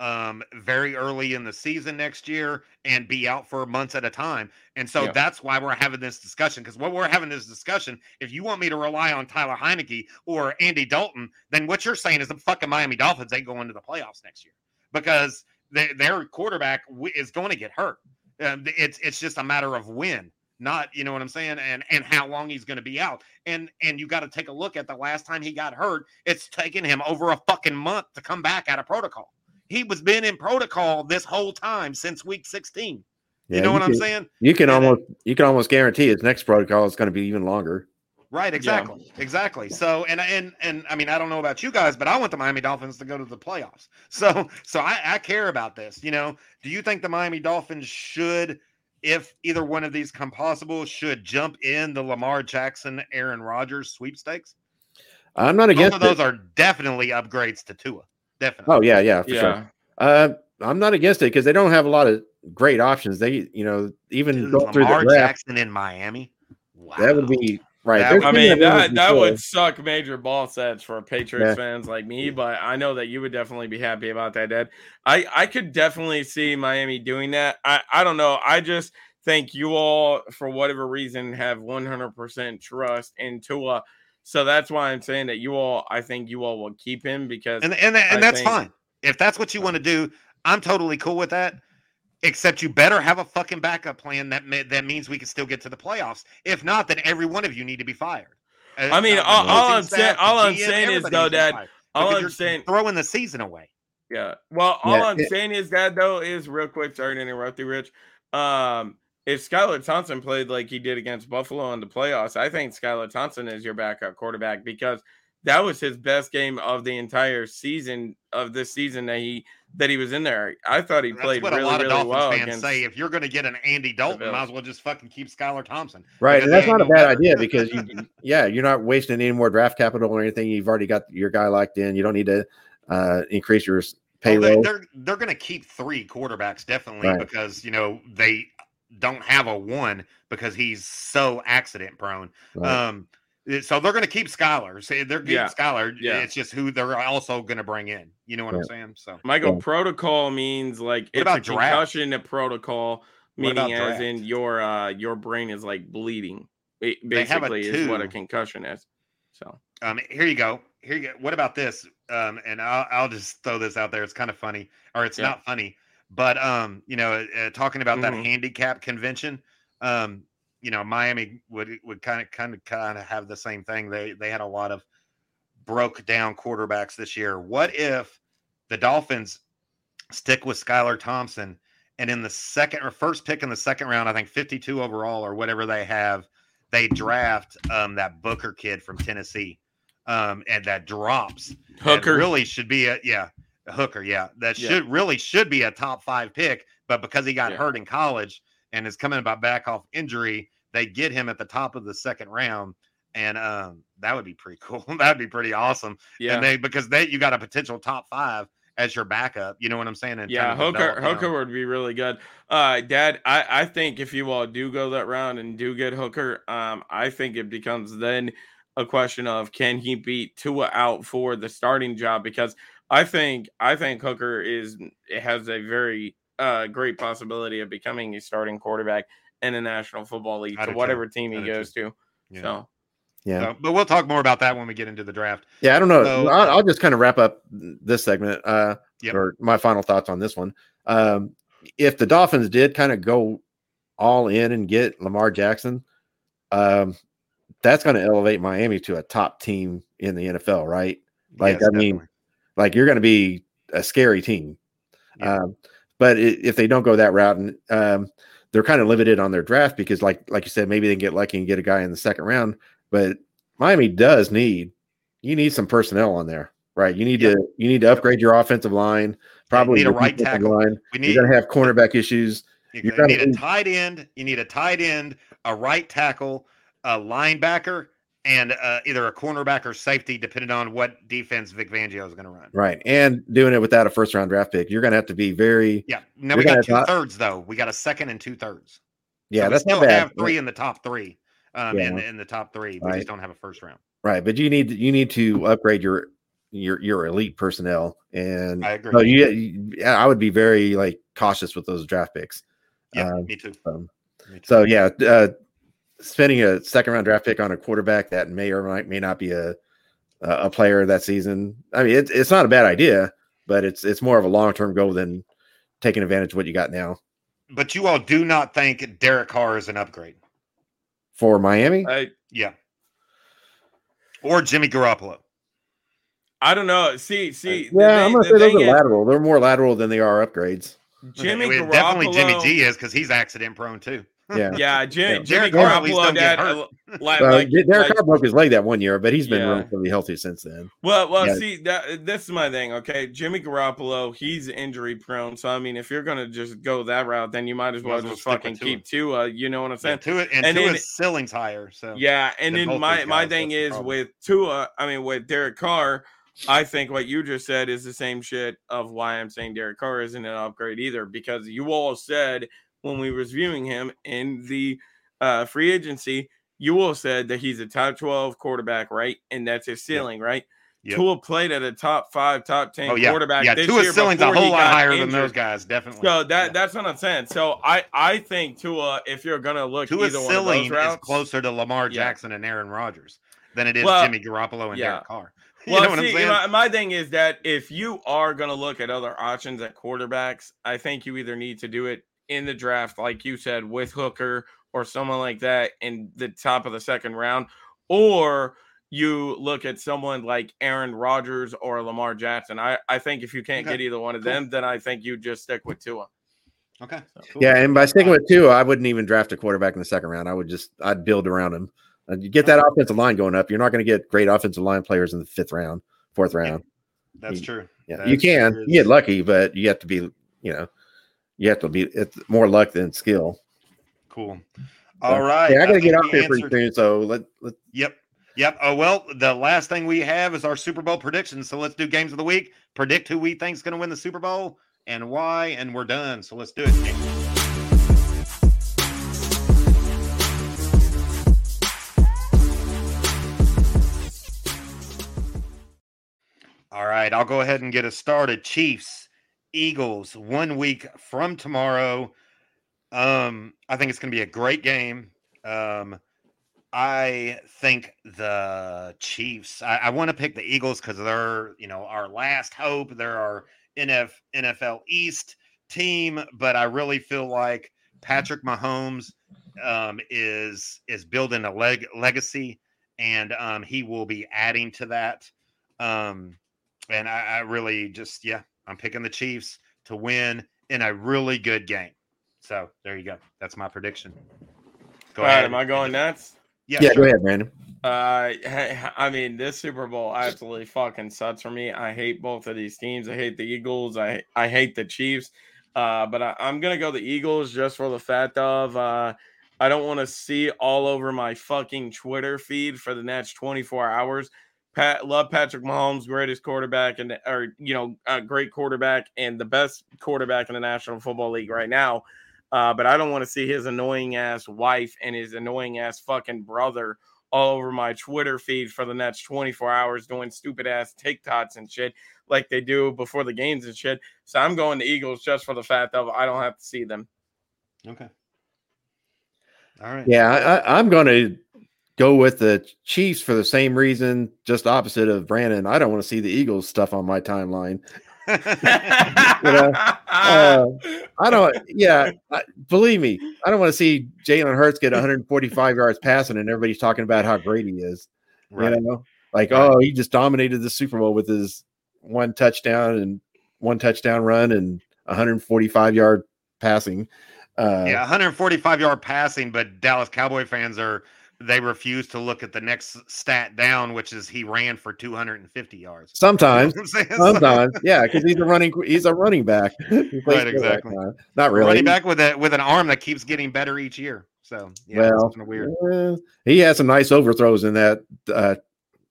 um very early in the season next year and be out for months at a time. And so
Yeah.
that's why we're having this discussion because what we're having this discussion, if you want me to rely on Tyler Heinicke or Andy Dalton, then what you're saying is the fucking Miami Dolphins ain't going to the playoffs next year because they, their quarterback is going to get hurt. Um, it's it's just a matter of when, not you know what I'm saying, and and how long he's going to be out. And and you got to take a look at the last time he got hurt. It's taken him over a fucking month to come back out of protocol. He was been in protocol this whole time since week 16.
yeah,
you know what I'm saying?
You can
And then-
almost you can almost guarantee his next protocol is going to be even longer.
Right, exactly. Exactly. So and and and I mean, I don't know about you guys, but I want the Miami Dolphins to go to the playoffs. (laughs) So so I, I care about this. You know, do you think the Miami Dolphins should, if either one of these come possible, should jump in the Lamar Jackson, Aaron Rodgers sweepstakes?
I'm not
Both
against
of those
it.
are definitely upgrades to Tua. Definitely.
Oh yeah, yeah, for
Yeah,
sure. Uh, I'm not against it because they don't have a lot of great options. They, you know, even
Dude,
going through
Lamar
the draft,
Jackson in Miami. Wow.
that would be right.
That
I mean
moves
that that would suck major ball sets for Patriots
Yeah.
fans like me, but I know that you would definitely be happy about that, Dad. I I could definitely see Miami doing that. I I don't know. I just think you all, for whatever reason, have 100% trust in Tua. So that's why I'm saying that you all, I think you all will keep him because
and and, and
I
that's
think-
fine. If that's what you want to do, I'm totally cool with that. Except you better have a fucking backup plan that ma- that means we can still get to the playoffs. If not, then every one of you need to be fired. Uh,
I mean,
uh,
all- all I'm saying-
staff, the
all I'm
GM,
saying is, though,
needs
Dad, all I'm saying,
throwing the season away.
Yeah. Well, all
Yeah,
I'm
it-
saying is that though is real quick. Sorry to interrupt you, Rich. Um, if Skylar Thompson played like he did against Buffalo in the playoffs, I think Skylar Thompson is your backup quarterback because that was his best game of the entire season of this season that he that he was in there. I thought he
That's
played
what
really,
a lot of
really
Dolphins
well
fans
against.
say. If you're going to get an Andy Dalton, might as well just fucking keep Skylar Thompson.
right, and that's not a bad
better.
idea (laughs) because you, yeah, you're not wasting any more draft capital or anything. You've already got your guy locked in. You don't need to uh, increase your s-
Well,
payroll.
they're they're, they're going to keep three quarterbacks definitely
Right.
because you know they don't have a one because he's so accident prone.
Right.
Um, it- so they're going to keep scholars. They're keeping
Yeah.
Skylar.
Yeah.
It's just who they're also going to bring in. You know what I'm saying? So
Michael,
Yeah.
protocol means like it's
about
a
draft?
concussion protocol,
What about
meaning as
draft?
in your uh your brain is like bleeding. It
They have a
basically is what a concussion is. So
um, here you go. Here you go. What about this? Um, and I'll I'll just throw this out there. It's kind of funny, or it's
Yeah.
not funny, but um, you know, uh, talking about
Mhm.
that handicap convention, um, you know, Miami would would kind of kind of kind of have the same thing. They they had a lot of broke down quarterbacks this year. What if the Dolphins stick with Skylar Thompson and in the second or first pick in the second round, I think 52 overall or whatever they have, they draft um, that Booker kid from Tennessee. Um, and that drops. That
Hooker,
really should be a yeah, a hooker, yeah. That
Yeah.
should really should be a top five pick, but because he got
Yeah.
hurt in college and is coming about back off injury, they get him at the top of the second round. And um, that would be pretty (laughs) cool. That'd be pretty awesome.
yeah,
And they because they you got a potential top five as your backup. You know what I'm saying? And
yeah, Hooker. Hooker would be really good. Uh, Dad, I I think if you all do go that round and do get Hooker, um, I think it becomes then a question of can he beat Tua out for the starting job because I think I think Hooker is has a very uh great possibility of becoming a starting quarterback in the National Football League to
do too.
whatever team he
I do
goes to.
Yeah.
So
yeah,
So, but we'll talk more about that when we get into the draft.
yeah. I don't know.
So-
I'll, I'll just kind of wrap up this segment. Uh,
Yep.
or my final thoughts on this one. Um, if the Dolphins did kind of go all in and get Lamar Jackson, um, that's going to elevate Miami to a top team in the NFL, right? Like,
Yes,
I mean,
definitely.
like you're going to be a scary team.
Yeah.
Um, but i- if they don't go that route, and um, they're kind of limited on their draft because, like like you said, maybe they can get lucky and get a guy in the second round. But Miami does need you need some personnel on there, right? You need to you need to upgrade your offensive line. Probably
need a right tackle.
line.
we need
You're going to have cornerback issues.
You you
gonna
need a tight end. You need a tight end, a right tackle, a linebacker, and uh, either a cornerback or safety, depending on what defense Vic Fangio is going to run.
Right. And doing it without a first round draft pick, you're going to have to be very,
Yeah. Now we got two
top...
thirds though. We got a second and two thirds.
yeah,
so
that's
still
not bad.
have three in the top three. Um, in
Yeah.
in the top three, we
Right.
just don't have a first round.
Right. But you need, you need to upgrade your, your, your elite personnel. And
I agree.
so you, I would be very like cautious with those draft picks.
yeah,
um,
me too.
Um,
Me too.
so yeah, uh, spending a second round draft pick on a quarterback that may or might, may not be a, a player that season. I mean, it's it's not a bad idea, but it's, it's more of a long-term goal than taking advantage of what you got now
but you all do not think Derek Carr is an upgrade.
for Miami.
I
Yeah. Or Jimmy Garoppolo.
I don't know. See, see. the
Yeah, I'm
thing-
gonna
the
say those
thing
are
is,
lateral. They're more lateral than they are upgrades.
Jimmy
Okay,
Garoppolo.
definitely Jimmy G is because he's accident prone too.
Yeah.
Yeah, Jim,
Yeah.
Jimmy
Derek Carr at least
Garoppolo.
don't
That, like,
Uh,
like,
Derek
like-
Carr broke his leg that one year, but he's been
Yeah.
relatively healthy since then.
Well, well,
Yeah.
see that this is my thing. Okay, Jimmy Garoppolo, he's injury prone. So I mean, if you're gonna just go that route, then you might as well
well
just fucking
Tua.
keep Tua. You know what I'm
And
saying?
Tua and,
And
Tua's
then-
ceiling's higher. So
Yeah, and then my
those
my
guys,
thing is with Tua. I mean, with Derek Carr, I think what you just said is the same shit of why I'm saying Derek Carr isn't an upgrade either. Because you all said when we was viewing him in the uh, free agency, you all said that he's a top 12 quarterback, right? And that's his ceiling, right?
Yep.
Tua played at a top five, top 10
oh yeah,
quarterback.
yeah.
this
Tua's
year
ceiling's a whole lot higher than those guys. Definitely.
So that
Yeah.
that's what I'm saying. So I I think Tua, if you're gonna look
Tua's
either one of
ceiling
those
is closer to Lamar
Yeah.
Jackson and Aaron Rodgers than it is
Well,
Jimmy Garoppolo and
yeah.
Derek Carr. (laughs) You
Well,
know
see,
saying?
my, my thing is that if you are going to look at other options at quarterbacks, I think you either need to do it in the draft, like you said, with Hooker or someone like that in the top of the second round, or you look at someone like Aaron Rodgers or Lamar Jackson. I, I think if you can't
Okay,
get either one of
cool.
them, then I think you just stick with Tua.
okay.
So,
Yeah, and by sticking with two, I wouldn't even draft a quarterback in the second round. I would just I'd build around him. Uh, you get that offensive line going up. You're not going to get great offensive line players in the fifth round, fourth round.
That's
You-
true.
Yeah,
That
you can.
sure
You get lucky, but you have to be. You know, you have to be. It's more luck than skill.
Cool. All right.
Yeah, I got to
think
get out
we
there pretty soon. So let let
Yep. Yep. Oh well, the last thing we have is our Super Bowl predictions. So let's do games of the week. Predict who we think's going to win the Super Bowl and why, and we're done. So let's do it. All right, I'll go ahead and get us started. Chiefs, Eagles, one week from tomorrow. Um, I think it's going to be a great game. Um, I think the Chiefs. I, I want to pick the Eagles because they're, you know, our last hope. They're our NF, NFL East team, but I really feel like Patrick Mahomes um, is is building a leg legacy, and um, he will be adding to that. Um, and I, I really just, yeah, I'm picking the Chiefs to win in a really good game. So there you go. That's my prediction. Go
All right, am I going nuts?
Yeah,
yeah.
sure.
Go ahead, Brandon.
Uh, I mean, this Super Bowl absolutely fucking sucks for me. I hate both of these teams. I hate the Eagles. I I hate the Chiefs. Uh, but I, I'm gonna go the Eagles just for the fact of uh, I don't want to see all over my fucking Twitter feed for the next 24 hours. Pat, love Patrick Mahomes, greatest quarterback and or you know, a great quarterback and the best quarterback in the National Football League right now. Uh, but I don't want to see his annoying ass wife and his annoying ass fucking brother all over my Twitter feed for the next 24 hours doing stupid ass TikToks and shit like they do before the games and shit. So I'm going to Eagles just for the fact of I don't have to see them.
Okay. All right.
Yeah, I, I, I'm going to go with the Chiefs for the same reason, just opposite of Brandon. I don't want to see the Eagles stuff on my timeline. (laughs) know, uh, I don't. Yeah, I, believe me, I don't want to see Jalen Hurts get 145 yards passing, and everybody's talking about how great he is.
Right.
You know, like
Right.
oh, he just dominated the Super Bowl with his one touchdown and one touchdown run and 145 yard passing. Uh,
yeah, 145 yard passing, but Dallas Cowboy fans are they refuse to look at the next stat down, which is he ran for 250 yards.
Sometimes, (laughs)
You know what I'm saying?
sometimes, yeah, because he's a running, he's a running back. (laughs)
Right, exactly.
Not really.
running back with a with an arm that keeps getting better each year. So yeah,
Well,
it's kind of weird.
Eh, he had some nice overthrows in that uh,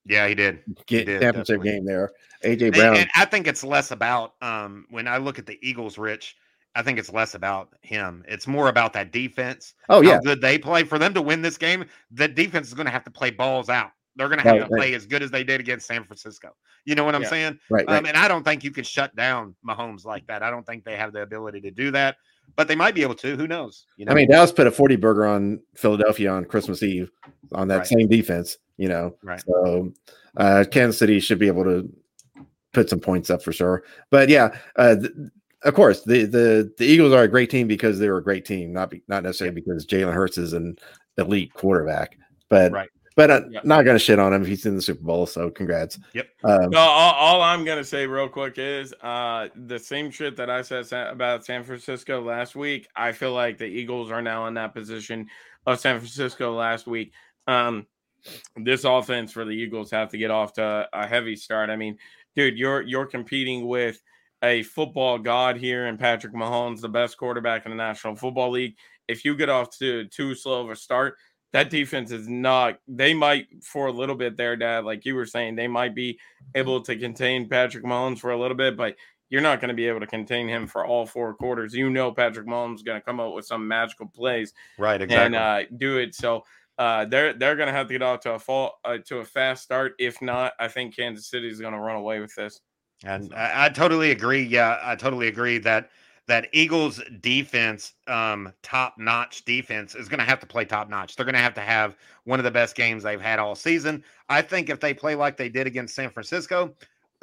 Yeah, he did.
ga-
did,
championship
definitely.
game there. AJ
And,
Brown.
and I think it's less about um when I look at the Eagles, Rich. I think it's less about him. It's more about that defense.
oh yeah,
good they play. For them to win this game, the defense is going to have to play balls out. They're going to have
Right,
to
right.
play as good as they did against San Francisco. You know what I'm
Yeah.
saying?
right, right.
Um, and I don't think you can shut down Mahomes like that. I don't think they have the ability to do that, but they might be able to. Who knows? You know,
I mean, Dallas put a 40 burger on Philadelphia on Christmas Eve on that same defense, you know.
Right.
So uh Kansas City should be able to put some points up for sure. But yeah, uh th- of course, the the the Eagles are a great team because they're a great team, not be, not necessarily because Jalen Hurts is an elite quarterback. But
Right.
but uh,
Yeah.
not going to shit on him if he's in the Super Bowl. So congrats.
Yep.
Um,
No, all, all I'm gonna say real quick is uh the same shit that I said about San Francisco last week. I feel like the Eagles are now in that position of San Francisco last week. Um, this offense for the Eagles have to get off to a heavy start. I mean, dude, you're you're competing with a football god here and Patrick Mahomes, the best quarterback in the National Football League. If you get off to too slow of a start, that defense is not. They might for a little bit there, Dad. Like you were saying, they might be able to contain Patrick Mahomes for a little bit, but you're not going to be able to contain him for all four quarters. You know, Patrick Mahomes is going to come up with some magical plays
right? Exactly.
and uh, do it. So uh, they're they're going to have to get off to a fall uh, to a fast start. If not, I think Kansas City is going to run away with this.
And I, I totally agree. Yeah, I totally agree that that Eagles defense, um, top notch defense, is going to have to play top notch. They're going to have to have one of the best games they've had all season. I think if they play like they did against San Francisco,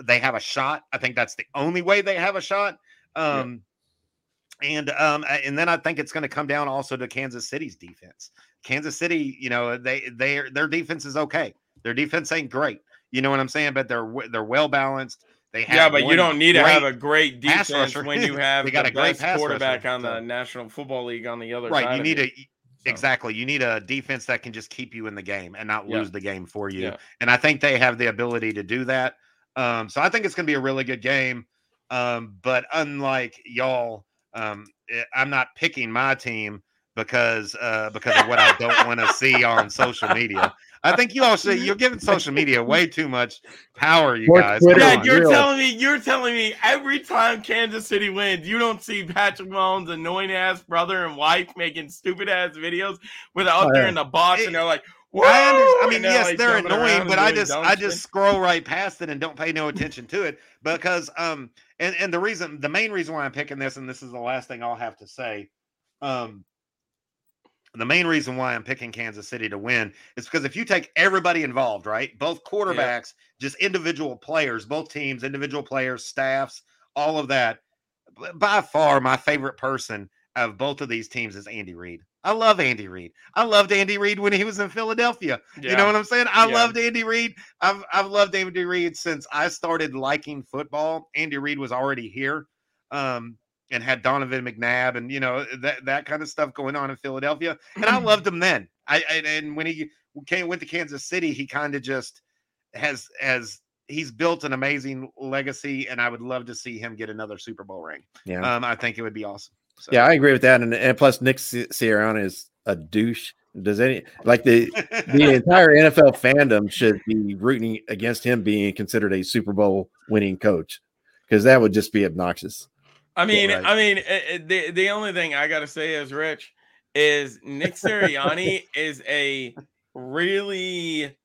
they have a shot. I think that's the only way they have a shot. Um, And um, and then I think it's going to come down also to Kansas City's defense. Kansas City, you know, they they their defense is okay. Their defense ain't great. You know what I'm saying? But they're they're well balanced. They have
Yeah, but you don't need to have a great defense (laughs) when you have
They got
the
a great
quarterback
rusher,
on the National Football League on the other
right.
side.
You need a
So,
exactly. You need a defense that can just keep you in the game and not
Yeah.
lose the game for you.
Yeah.
And I think they have the ability to do that. Um, so I think it's going to be a really good game. Um, but unlike y'all, um, eh, I'm not picking my team because uh, because of what I don't want to see on social media. I think you all should. You're giving social media (laughs) way too much power, you
More
guys.
Twitter
Yeah, you're
Real.
telling me you're telling me every time Kansas City wins, you don't see Patrick Mahomes' annoying ass brother and wife making stupid ass videos with out
Oh,
there
yeah.
in the box,
It-
and they're like,
I, under- I mean,
and
yes,
like,
they're annoying, but I just I
shit.
just scroll right past it and don't pay no attention to it because um and and the reason the main reason why I'm picking this and this is the last thing I'll have to say um the main reason why I'm picking Kansas City to win is because if you take everybody involved, right, both quarterbacks, just individual players, both teams, individual players, staffs, all of that, by far my favorite person of both of these teams is Andy Reid. I love Andy Reid. I loved Andy Reid when he was in Philadelphia. You know what I'm saying? I
Yeah.
loved Andy Reid. I've I've loved Andy Reid since I started liking football. Andy Reid was already here, um, and had Donovan McNabb and you know that that kind of stuff going on in Philadelphia. And I loved him then. I, I and when he came went to Kansas City, he kind of just has has he's built an amazing legacy, and I would love to see him get another Super Bowl ring.
yeah.
Um, I think it would be awesome. So.
Yeah, I agree with that. And, and plus, Nick Si- Sirianni is a douche. Does any like the the (laughs) entire NFL fandom should be rooting against him being considered a Super Bowl winning coach because that would just be obnoxious.
I mean,
right.
I mean, eh, eh, the the only thing I gotta say is Rich is Nick Sirianni (laughs) is a really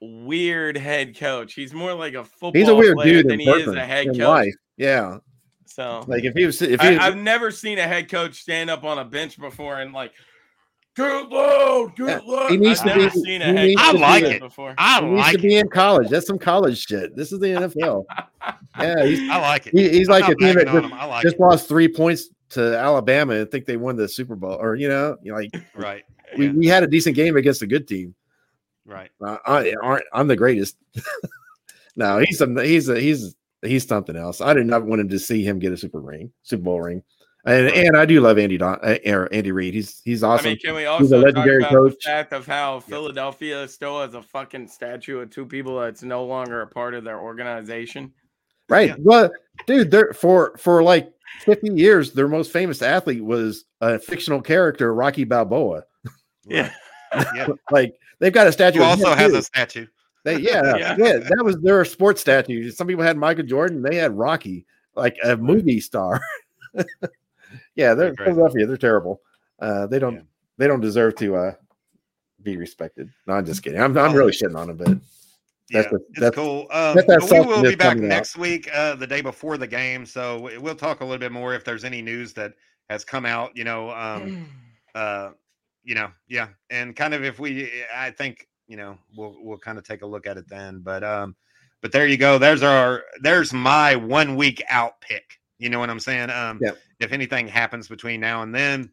weird head coach. He's more like a football.
He's a weird
player
dude
than he is a head coach.
life. Yeah,
So
like if he was if he
I,
was,
I've never seen a head coach stand up on a bench before and like Get loud, get
Yeah,
loud.
he needs
I've
to
never
be-
seen a
he
heck
I like it.
before.
I
He needs
like
to be
it.
in college. That's some college shit. This is the NFL. (laughs) Yeah, he's,
I like it.
he, he's
I'm
like
not
a team that just,
like
just lost three points to Alabama and think they won the Super Bowl, or you know, you know, like
Right.
we,
Yeah,
we had a decent game against a good team.
right.
Uh, I, aren't I'm the greatest. (laughs) no, he's some he's a, he's he's something else. I did not want him to see him get a Super ring, Super Bowl ring, and and I do love Andy Don, uh, Andy Reid. He's he's
I
awesome.
mean, can we
He's a
also talk
legendary
about
coach.
the fact of how Philadelphia still has a fucking statue of two people that's no longer a part of their organization?
Right.
Yeah.
Well, dude, they're for for like 50 years, their most famous athlete was a fictional character, Rocky Balboa. (laughs)
Yeah.
Yeah. (laughs)
Like they've got a statue.
Who
of
also has
too.
a statue.
They, yeah, (laughs)
Yeah.
yeah, that was their sports statue. Some people had Michael Jordan, they had Rocky, like a movie star. Yeah, they're
Crazy.
Philadelphia. They're terrible. Uh, they don't
Yeah.
they don't deserve to uh, be respected. No, I'm just kidding. I'm I'm
Oh.
really shitting on them, but
Yeah,
That's a-
it's
that's-
cool. Um,
that's
but we will be back
coming out.
next week, uh, the day before the game. So we- we'll talk a little bit more if there's any news that has come out. You know, um, (sighs) uh, you know, yeah, and kind of if we, I think, you know, we'll we'll kind of take a look at it then. But um, but there you go. There's our there's my one week out pick. You know what I'm saying? Um,
Yeah.
if anything happens between now and then,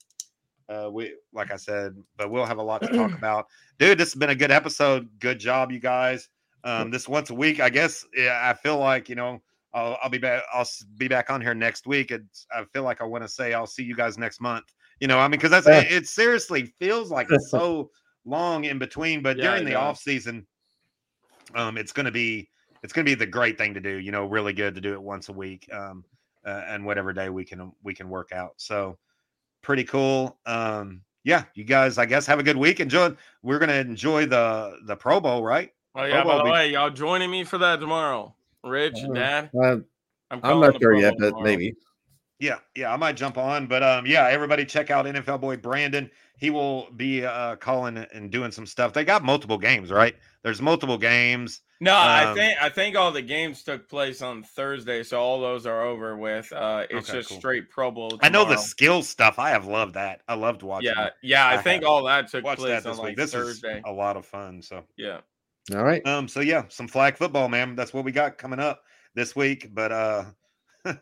uh, we like I said, but we'll have a lot to talk (clears throat) about. Dude, this has been a good episode. Good job, you guys. Um, this once a week, I guess. Yeah, I feel like you know. I'll, I'll be back. I'll be back on here next week. It's, I feel like I want to say I'll see you guys next month. You know, I mean, because that's it, it seriously feels like it's so long in between. But
Yeah,
during the
does.
off season, um, it's gonna be it's gonna be the great thing to do. You know, really good to do it once a week, um, uh, and whatever day we can we can work out. So pretty cool. Um, yeah, you guys, I guess have a good week. Enjoy. We're gonna enjoy the the Pro Bowl, right?
Oh yeah,
Pro
by
Bowl
the
be-
way, y'all joining me for that tomorrow. Rich,
and
Dad,
uh,
I'm,
I'm not
the
sure yet, but
tomorrow.
maybe.
Yeah, yeah, I might jump on, but um, yeah, everybody check out NFL boy Brandon. He will be uh calling and doing some stuff. They got multiple games, right? There's multiple games.
No, I
Um,
think I think all the games took place on Thursday, so all those are over with. Uh, it's
Okay,
just
cool.
straight Pro Bowl.
I know the skill stuff. I have loved that. I loved watching.
Yeah,
it.
yeah, I,
I
think all that took place
that this
on
week.
like
This
Thursday.
is a lot of fun. So,
Yeah.
All right.
um, so yeah, some flag football, man. That's what we got coming up this week. But uh, (laughs) all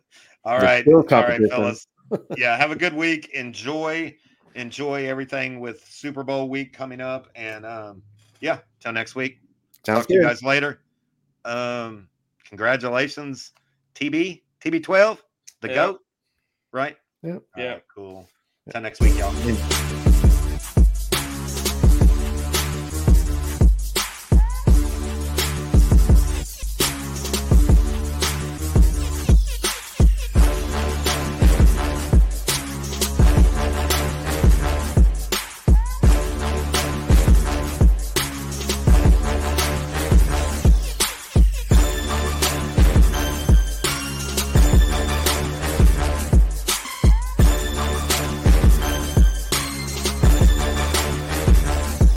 The
right,
skill
all right, fellas. yeah, have a good week. Enjoy, enjoy everything with Super Bowl week coming up, and um, yeah, till next week.
Sounds
Talk to you guys later. Um, congratulations, TB, TB12, the
Yeah.
goat, right?
Yep.
All
Yeah.
right, cool. Till next week, y'all.
And